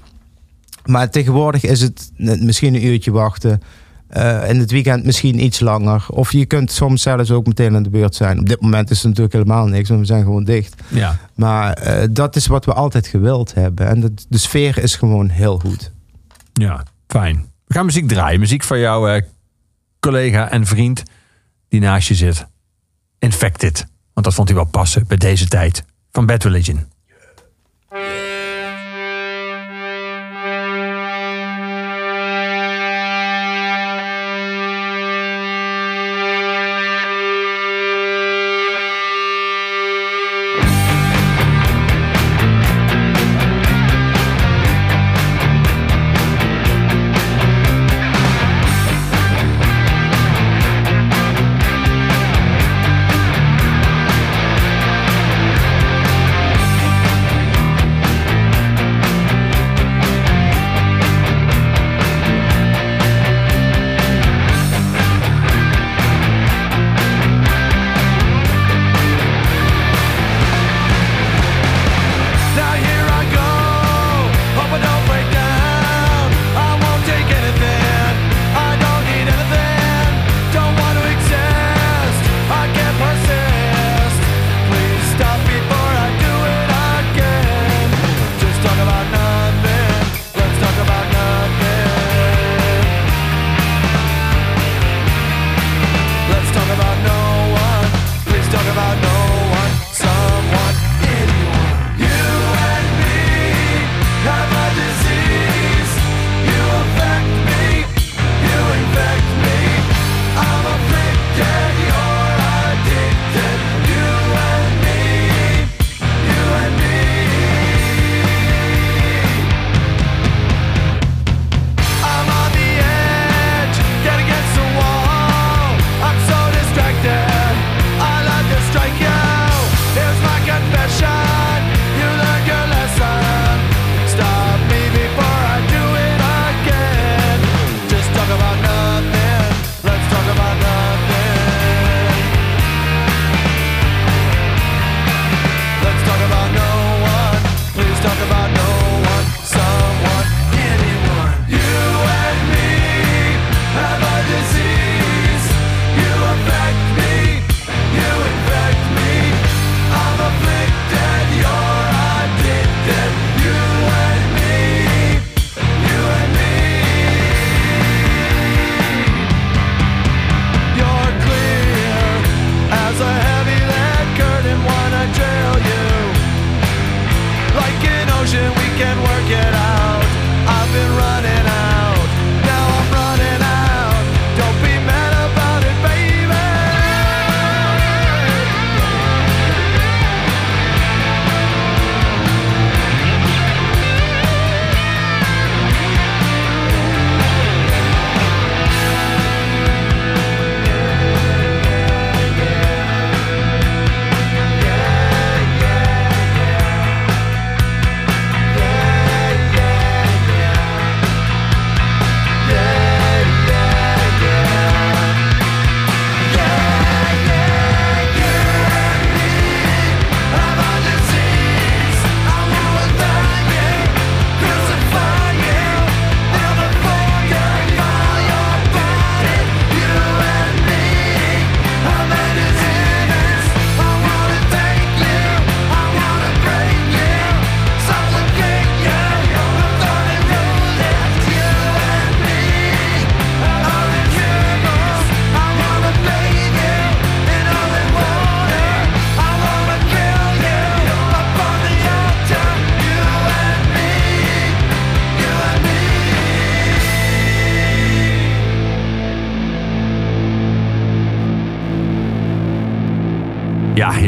Maar tegenwoordig is het misschien een uurtje wachten. Eh, in het weekend misschien iets langer. Of je kunt soms zelfs ook meteen aan de beurt zijn. Op dit moment is er natuurlijk helemaal niks, want we zijn gewoon dicht. Ja. Maar eh, dat is wat we altijd gewild hebben. En de, de sfeer is gewoon heel goed. Ja, fijn. We gaan muziek draaien. Muziek van jouw eh, collega en vriend die naast je zit. Infected. Want dat vond hij wel passen bij deze tijd. Van Bad Religion.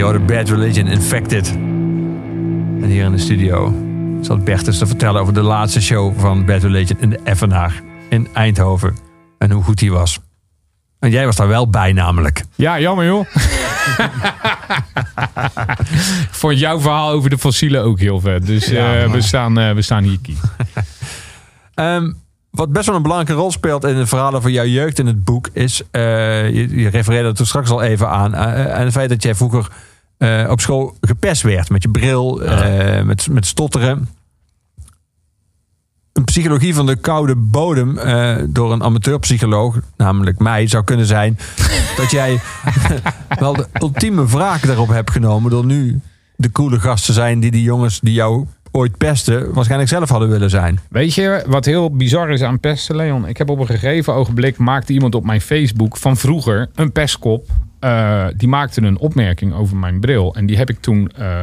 Hoorde Bad Religion, Infected. En hier in de studio zat Bertus te vertellen over de laatste show van Bad Religion in de Evenaar in Eindhoven. En hoe goed die was. En jij was daar wel bij namelijk. Ja, jammer joh. Ik vond jouw verhaal over de fossielen ook heel vet. Dus Ja, eh, we, staan, eh, we staan hier. Ehm, wat best wel een belangrijke rol speelt in het verhaal over jouw jeugd in het boek... is, eh, je, je refereerde er toen straks al even aan... aan het feit dat jij vroeger eh, op school gepest werd. Met je bril, eh, met, met stotteren. Een psychologie van de koude bodem eh, door een amateurpsycholoog, namelijk mij, zou kunnen zijn... dat jij wel de ultieme wraak daarop hebt genomen... door nu de coole gast te zijn die die jongens die jou ooit pesten... waarschijnlijk zelf hadden willen zijn. Weet je wat heel bizar is aan pesten, Leon? Ik heb op een gegeven ogenblik maakte iemand op mijn Facebook van vroeger een pestkop. Eh, die maakte een opmerking over mijn bril. En die heb ik toen eh,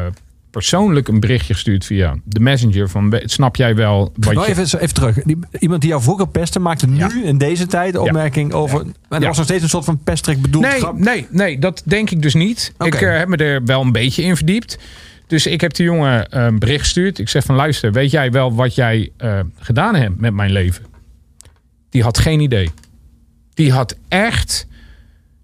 persoonlijk een berichtje gestuurd via de messenger. Van, snap jij wel wat Nou, je... even, even terug. Die, iemand die jou vroeger pestte, maakte nu Ja. in deze tijd de opmerking over. En er Ja. was nog steeds een soort van pesttrek bedoeld. Nee, grap. nee, nee, dat denk ik dus niet. Ik eh, heb me er wel een beetje in verdiept. Dus ik heb de jongen een bericht gestuurd. Ik zeg van luister, weet jij wel wat jij gedaan hebt met mijn leven? Die had geen idee. Die had echt...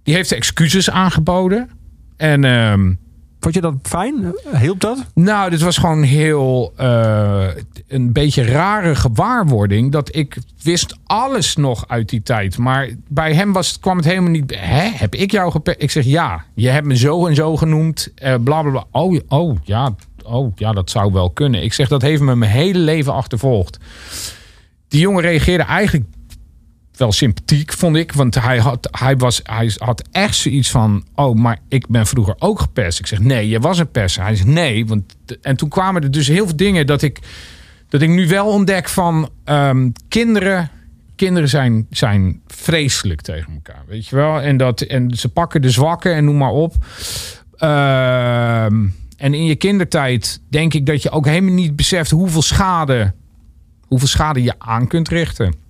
Die heeft excuses aangeboden. En ehm, Vond je dat fijn? Hielp dat? nou, dit was gewoon heel eh, een beetje rare gewaarwording. Dat ik wist alles nog uit die tijd. Maar bij hem was, kwam het helemaal niet. Hè, heb ik jou gepest? Ik zeg ja. Je hebt me zo en zo genoemd. eh bla bla bla. Oh, oh ja. Oh ja, dat zou wel kunnen. Ik zeg dat heeft me mijn hele leven achtervolgd. Die jongen reageerde eigenlijk wel sympathiek, vond ik. Want hij had, hij, was, hij had echt zoiets van... oh, maar ik ben vroeger ook gepest. Ik zeg, nee, je was een pest. Hij zegt, nee. Want, en toen kwamen er dus heel veel dingen dat ik, dat ik nu wel ontdek van... ehm, kinderen, kinderen zijn, zijn vreselijk tegen elkaar, weet je wel? En, dat, en ze pakken de zwakken en noem maar op. Ehm, en in je kindertijd denk ik dat je ook helemaal niet beseft... hoeveel schade, hoeveel schade je aan kunt richten.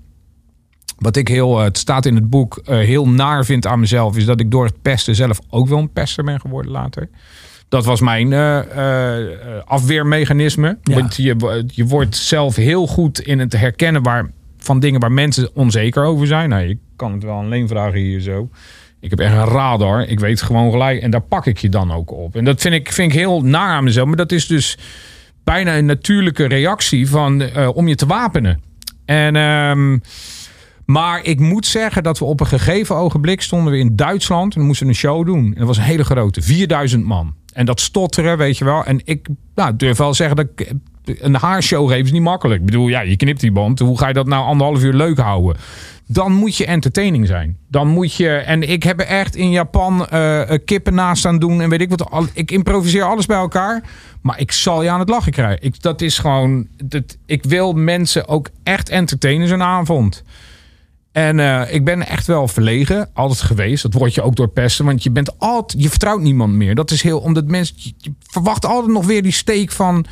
Wat ik heel, eh, het staat in het boek, eh, heel naar vind aan mezelf, is dat ik door het pesten zelf ook wel een pester ben geworden later. Dat was mijn eh, afweermechanisme. Ja. Want je, je wordt zelf heel goed in het herkennen waar, van dingen waar mensen onzeker over zijn. Nou, je kan het wel alleen vragen hier zo. Ik heb echt een radar. Ik weet gewoon gelijk. En daar pak ik je dan ook op. En dat vind ik, vind ik heel naar aan mezelf. Maar dat is dus bijna een natuurlijke reactie van, om je te wapenen. En ehm, maar ik moet zeggen dat we op een gegeven ogenblik stonden we in Duitsland. En we moesten een show doen. En dat was een hele grote, 4000 man. En dat stotteren, weet je wel. En ik nou, durf wel zeggen dat ik, een haarshow geven is niet makkelijk. Ik bedoel, ja, je knipt die band. Hoe ga je dat nou anderhalf uur leuk houden? Dan moet je entertaining zijn. Dan moet je. En ik heb er echt in Japan eh, kippen naast aan doen. En weet ik wat. Ik improviseer alles bij elkaar. Maar ik zal je aan het lachen krijgen. Ik, dat is gewoon. Ik wil mensen ook echt entertainen zo'n avond. En eh, ik ben echt wel verlegen, altijd geweest. Dat word je ook door pesten, want je bent altijd, je vertrouwt niemand meer. Dat is heel, omdat mensen, je, verwacht altijd nog weer die steek van.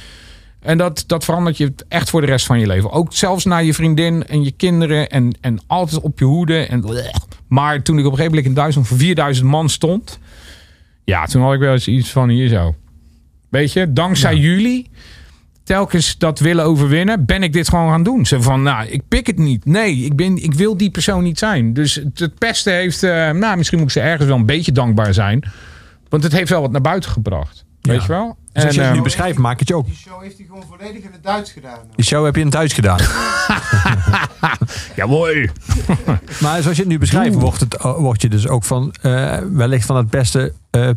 En dat, dat verandert je echt voor de rest van je leven. Ook zelfs naar je vriendin en je kinderen en, en altijd op je hoede. En, maar toen ik op een gegeven moment in Duitsland voor 4000 man stond, ja, toen had ik wel eens iets van hier zo. Weet je, dankzij jullie telkens dat willen overwinnen, ben ik dit gewoon gaan doen. Ze van, nou, ik pik het niet. Nee, ik, ben, ik wil die persoon niet zijn. Dus het, pesten heeft, eh, nou, misschien moet ik ze ergens wel een beetje dankbaar zijn. Want het heeft wel wat naar buiten gebracht. Weet Ja. je wel? Dus als je het ehm, nu beschrijft, maak het je ook. Die show heeft hij gewoon volledig in het Duits gedaan. Die show heb je in het Duits gedaan. ja, mooi. maar zoals je het nu beschrijft, wordt, het, word je dus ook van eh, wellicht van het beste eh,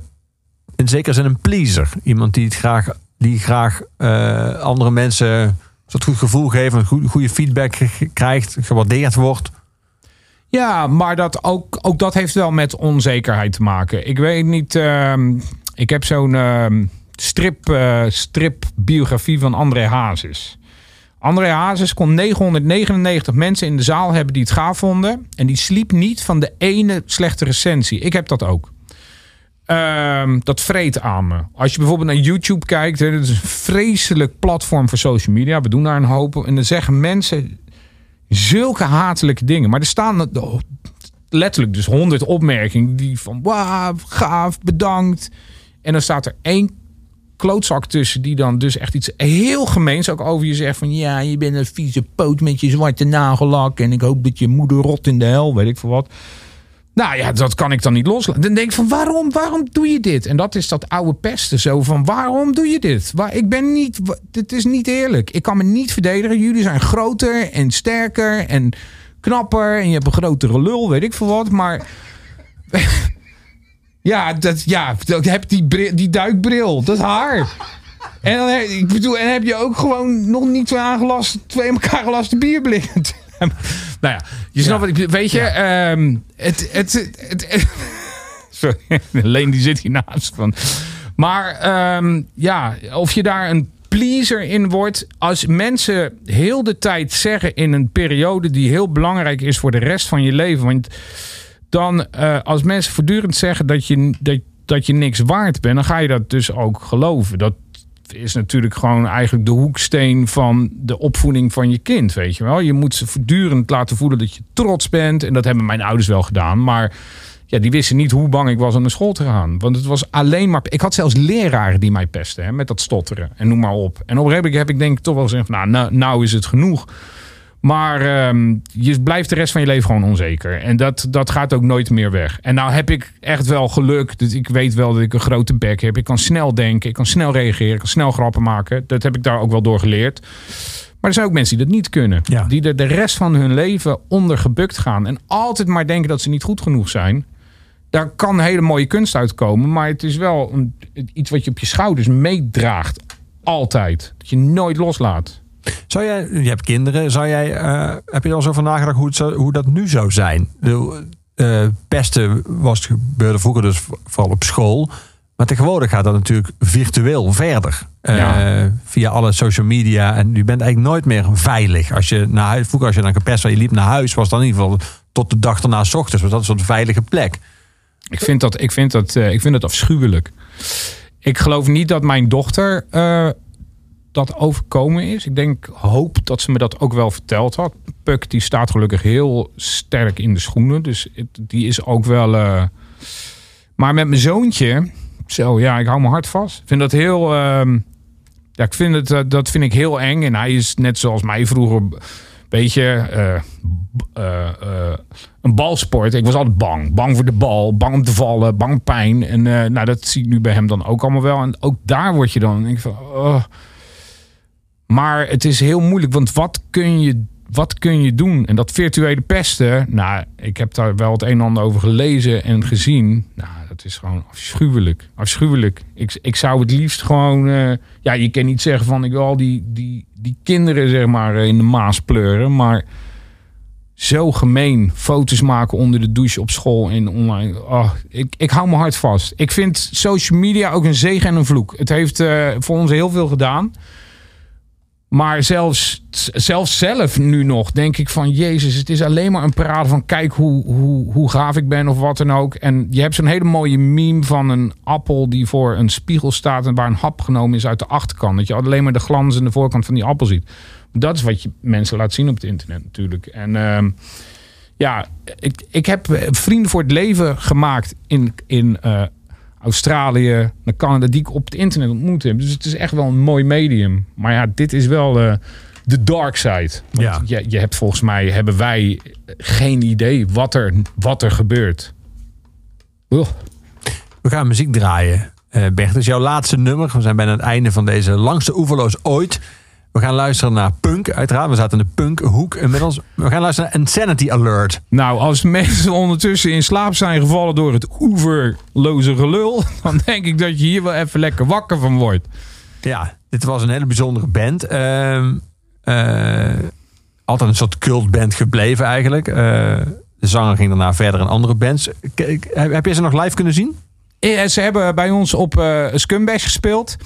in zekere zin een pleaser. Iemand die het graag, die graag eh, andere mensen soort goed gevoel geeft, een goede, feedback krijgt, gewaardeerd wordt. Ja, maar dat ook, ook dat heeft wel met onzekerheid te maken. Ik weet niet. ehm, ik heb zo'n ehm, strip, eh, stripbiografie van André Hazes. André Hazes kon 999 mensen in de zaal hebben die het gaaf vonden. En die sliep niet van de ene slechte recensie. Ik heb dat ook. Ehm, dat vreet aan me. Als je bijvoorbeeld naar YouTube kijkt, dat is een vreselijk platform voor social media. We doen daar een hoop. En dan zeggen mensen zulke hatelijke dingen. Maar er staan letterlijk dus honderd opmerkingen die van wauw, gaaf, bedankt. En dan staat er één klootzak tussen die dan dus echt iets heel gemeens ook over je zegt van ja, je bent een vieze poot met je zwarte nagellak en ik hoop dat je moeder rot in de hel, weet ik veel wat. Nou ja, dat kan ik dan niet loslaten. Dan denk ik van waarom, waarom doe je dit? En dat is dat oude pesten zo van waarom doe je dit? Waar, ik ben niet, dit is niet eerlijk. Ik kan me niet verdedigen. Jullie zijn groter en sterker en knapper en je hebt een grotere lul, weet ik veel wat. Maar ja, dat, ja, heb die, die duikbril, dat haar. En dan, ik bedoel, en heb je ook gewoon nog niet zo aangelast, twee elkaar gelaste bierblikken. nou ja, je snapt wat ik Weet je, ehm, het, het, het, het- Sorry, Leen die zit hiernaast van. Maar ehm, ja, of je daar een pleaser in wordt. Als mensen heel de tijd zeggen in een periode die heel belangrijk is voor de rest van je leven. Want dan eh, als mensen voortdurend zeggen dat je, dat, dat je niks waard bent, dan ga je dat dus ook geloven. Dat is natuurlijk gewoon eigenlijk de hoeksteen van de opvoeding van je kind, weet je wel. Je moet ze voortdurend laten voelen dat je trots bent. En dat hebben mijn ouders wel gedaan, maar ja, die wisten niet hoe bang ik was om naar school te gaan. Want het was alleen maar... Ik had zelfs leraren die mij pesten, hè, met dat stotteren. En noem maar op. En op een gegeven moment heb ik denk ik toch wel gezegd... van, Nou, nou, nou is het genoeg. Maar ehm, je blijft de rest van je leven gewoon onzeker. En dat, dat gaat ook nooit meer weg. En nou heb ik echt wel geluk. Dus ik weet wel dat ik een grote bek heb. Ik kan snel denken. Ik kan snel reageren. Ik kan snel grappen maken. Dat heb ik daar ook wel door geleerd. Maar er zijn ook mensen die dat niet kunnen. Ja. Die er de rest van hun leven onder gebukt gaan. En altijd maar denken dat ze niet goed genoeg zijn. Daar kan hele mooie kunst uitkomen. Maar het is wel een, iets wat je op je schouders meedraagt. Altijd. Dat je nooit loslaat. Zou jij, je hebt kinderen, zou jij, eh, heb je er al zo van nagedacht hoe, het zou, hoe dat nu zou zijn? De, eh, pesten was, gebeurde vroeger dus vooral op school. Maar tegenwoordig gaat dat natuurlijk virtueel verder. Eh. Via alle social media. En je bent eigenlijk nooit meer veilig. Als je naar huis, vroeger als je dan gepest was, je liep naar huis, was dan in ieder geval tot de dag 's ochtends. Was dat een soort veilige plek. Ik vind dat, ik vind dat, ik vind dat afschuwelijk. Ik geloof niet dat mijn dochter dat overkomen is. Ik denk, hoop dat ze me dat ook wel verteld had. Puk die staat gelukkig heel sterk in de schoenen. Dus die is ook wel... eh, Maar met mijn zoontje... Zo, ja, ik hou mijn hart vast. Ik vind dat heel... ehm, Ja, ik vind het, eh, dat vind ik heel eng. En hij is net zoals mij vroeger... Weet je... eh, een balsport. Ik was altijd bang. Bang voor de bal. Bang om te vallen. Bang pijn. En nou, dat zie ik nu bij hem dan ook allemaal wel. En ook daar word je dan... Denk ik van, oh. Maar het is heel moeilijk. Want wat kun je, wat kun je doen? En dat virtuele pesten... Nou, ik heb daar wel het een en ander over gelezen en gezien. Nou, dat is gewoon afschuwelijk. Afschuwelijk. Ik, ik zou het liefst gewoon... eh, ja, je kan niet zeggen van... Ik wil al die, die, die kinderen zeg maar in de maas pleuren. Maar zo gemeen. Foto's maken onder de douche op school en online. Oh, ik, ik hou mijn hart vast. Ik vind social media ook een zegen en een vloek. Het heeft eh, voor ons heel veel gedaan. Maar zelfs, zelfs zelf nu nog denk ik van... Jezus, het is alleen maar een parade van... kijk hoe, hoe, hoe gaaf ik ben of wat dan ook. En je hebt zo'n hele mooie meme van een appel... die voor een spiegel staat... en waar een hap genomen is uit de achterkant. Dat je alleen maar de glans en de voorkant van die appel ziet. Dat is wat je mensen laat zien op het internet natuurlijk. En ehm, ja, ik, ik heb eh, vrienden voor het leven gemaakt in, in eh, Australië, naar Canada, die ik op het internet ontmoet heb. Dus het is echt wel een mooi medium. Maar ja, dit is wel eh, de dark side. Want Ja. je, je hebt volgens mij, hebben wij geen idee wat er, wat er gebeurt. We gaan muziek draaien. Eh Bert, is jouw laatste nummer. We zijn bijna aan het einde van deze langste oeverloos ooit. We gaan luisteren naar punk, uiteraard. We zaten in de punkhoek inmiddels. We gaan luisteren naar Insanity Alert. Nou, als mensen ondertussen in slaap zijn gevallen door het oeverloze gelul, dan denk ik dat je hier wel even lekker wakker van wordt. Ja, dit was een hele bijzondere band. Ehm, eh, altijd een soort cultband gebleven eigenlijk. Eh, de zanger ging daarna verder in andere bands. K- heb je ze nog live kunnen zien? Eh, Ze hebben bij ons op Scumbash gespeeld.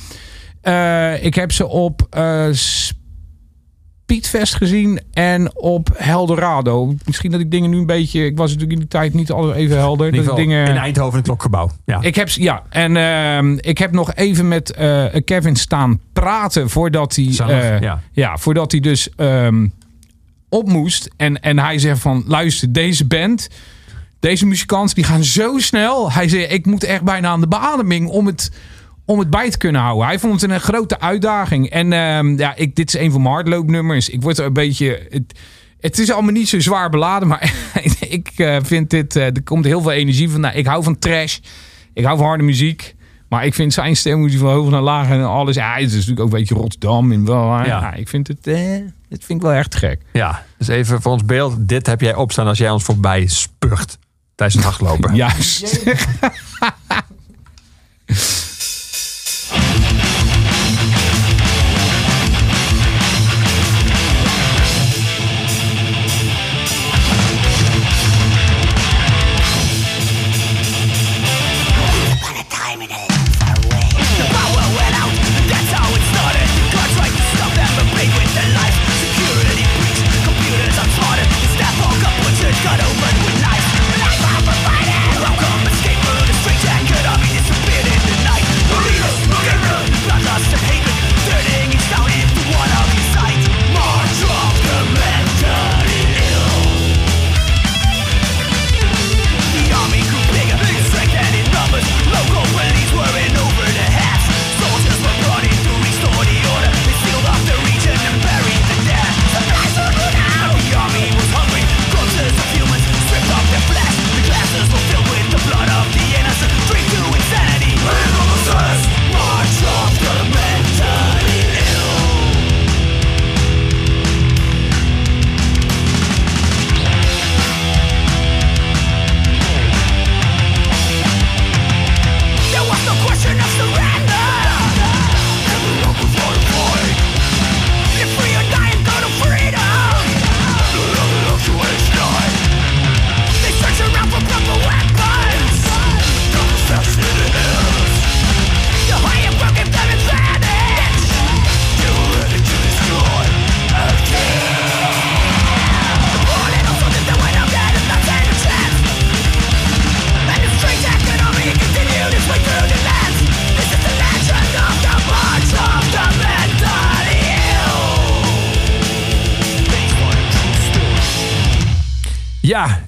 Eh, ik heb ze op Speedfest gezien en op Heldorado. Misschien dat ik dingen nu een beetje... Ik was natuurlijk in die tijd niet altijd even helder. Dat ik dingen, in Eindhoven in het klokgebouw. Ja. ik heb, ja, en ehm, ik heb nog even met eh, Kevin staan praten voordat hij, ja. ja, voordat hij dus ehm, op moest. En, en hij zegt van, luister, deze band, Deze muzikanten die gaan zo snel. Hij zei, ik moet echt bijna aan de beademing om het, om het bij te kunnen houden. Hij vond het een grote uitdaging. En ehm, ja, ik, dit is een van mijn hardloopnummers. Ik word er een beetje... Het, het is allemaal niet zo zwaar beladen, maar ik eh, vind dit... eh, er komt heel veel energie van. Nou, ik hou van trash. Ik hou van harde muziek. Maar ik vind zijn stem moet hij van hoog naar laag en alles. Ja, het is natuurlijk ook een beetje Rotterdam. En wel, ja. Ja. ik vind het, eh, het vind ik wel echt gek. Ja, dus even voor ons beeld. Dit heb jij opstaan als jij ons voorbij spurt tijdens het hardlopen. Juist.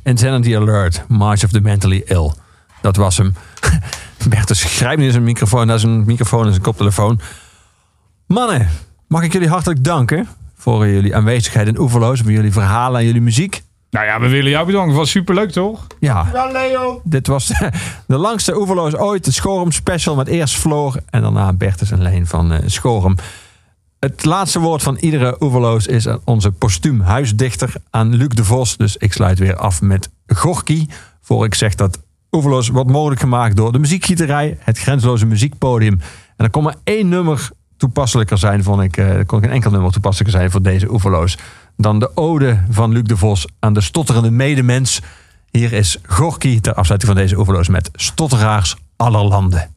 Insanity Alert, March of the Mentally Ill. Dat was hem. Bertus grijpt in zijn microfoon, naar zijn microfoon en zijn koptelefoon. Mannen, mag ik jullie hartelijk danken voor jullie aanwezigheid in Oeverloos, voor jullie verhalen en jullie muziek. Nou ja, we willen jou bedanken. Het was superleuk, toch? Ja, Ja, Leo. dit was de, de langste Oeverloos ooit. De Schorum special met eerst Floor en daarna Bertus en Leen van eh Schorum. Het laatste woord van iedere Oeverloos is onze postuum huisdichter aan Luc de Vos. Dus ik sluit weer af met Gorky. Voor ik zeg dat Oeverloos wordt mogelijk gemaakt door de muziekgieterij, het grenzeloze muziekpodium. En er kon maar één nummer toepasselijker zijn, vond ik. eh, Er kon geen enkel nummer toepasselijker zijn voor deze Oeverloos. Dan de ode van Luc de Vos aan de stotterende medemens. Hier is Gorky ter afsluiting van deze Oeverloos met stotteraars aller landen.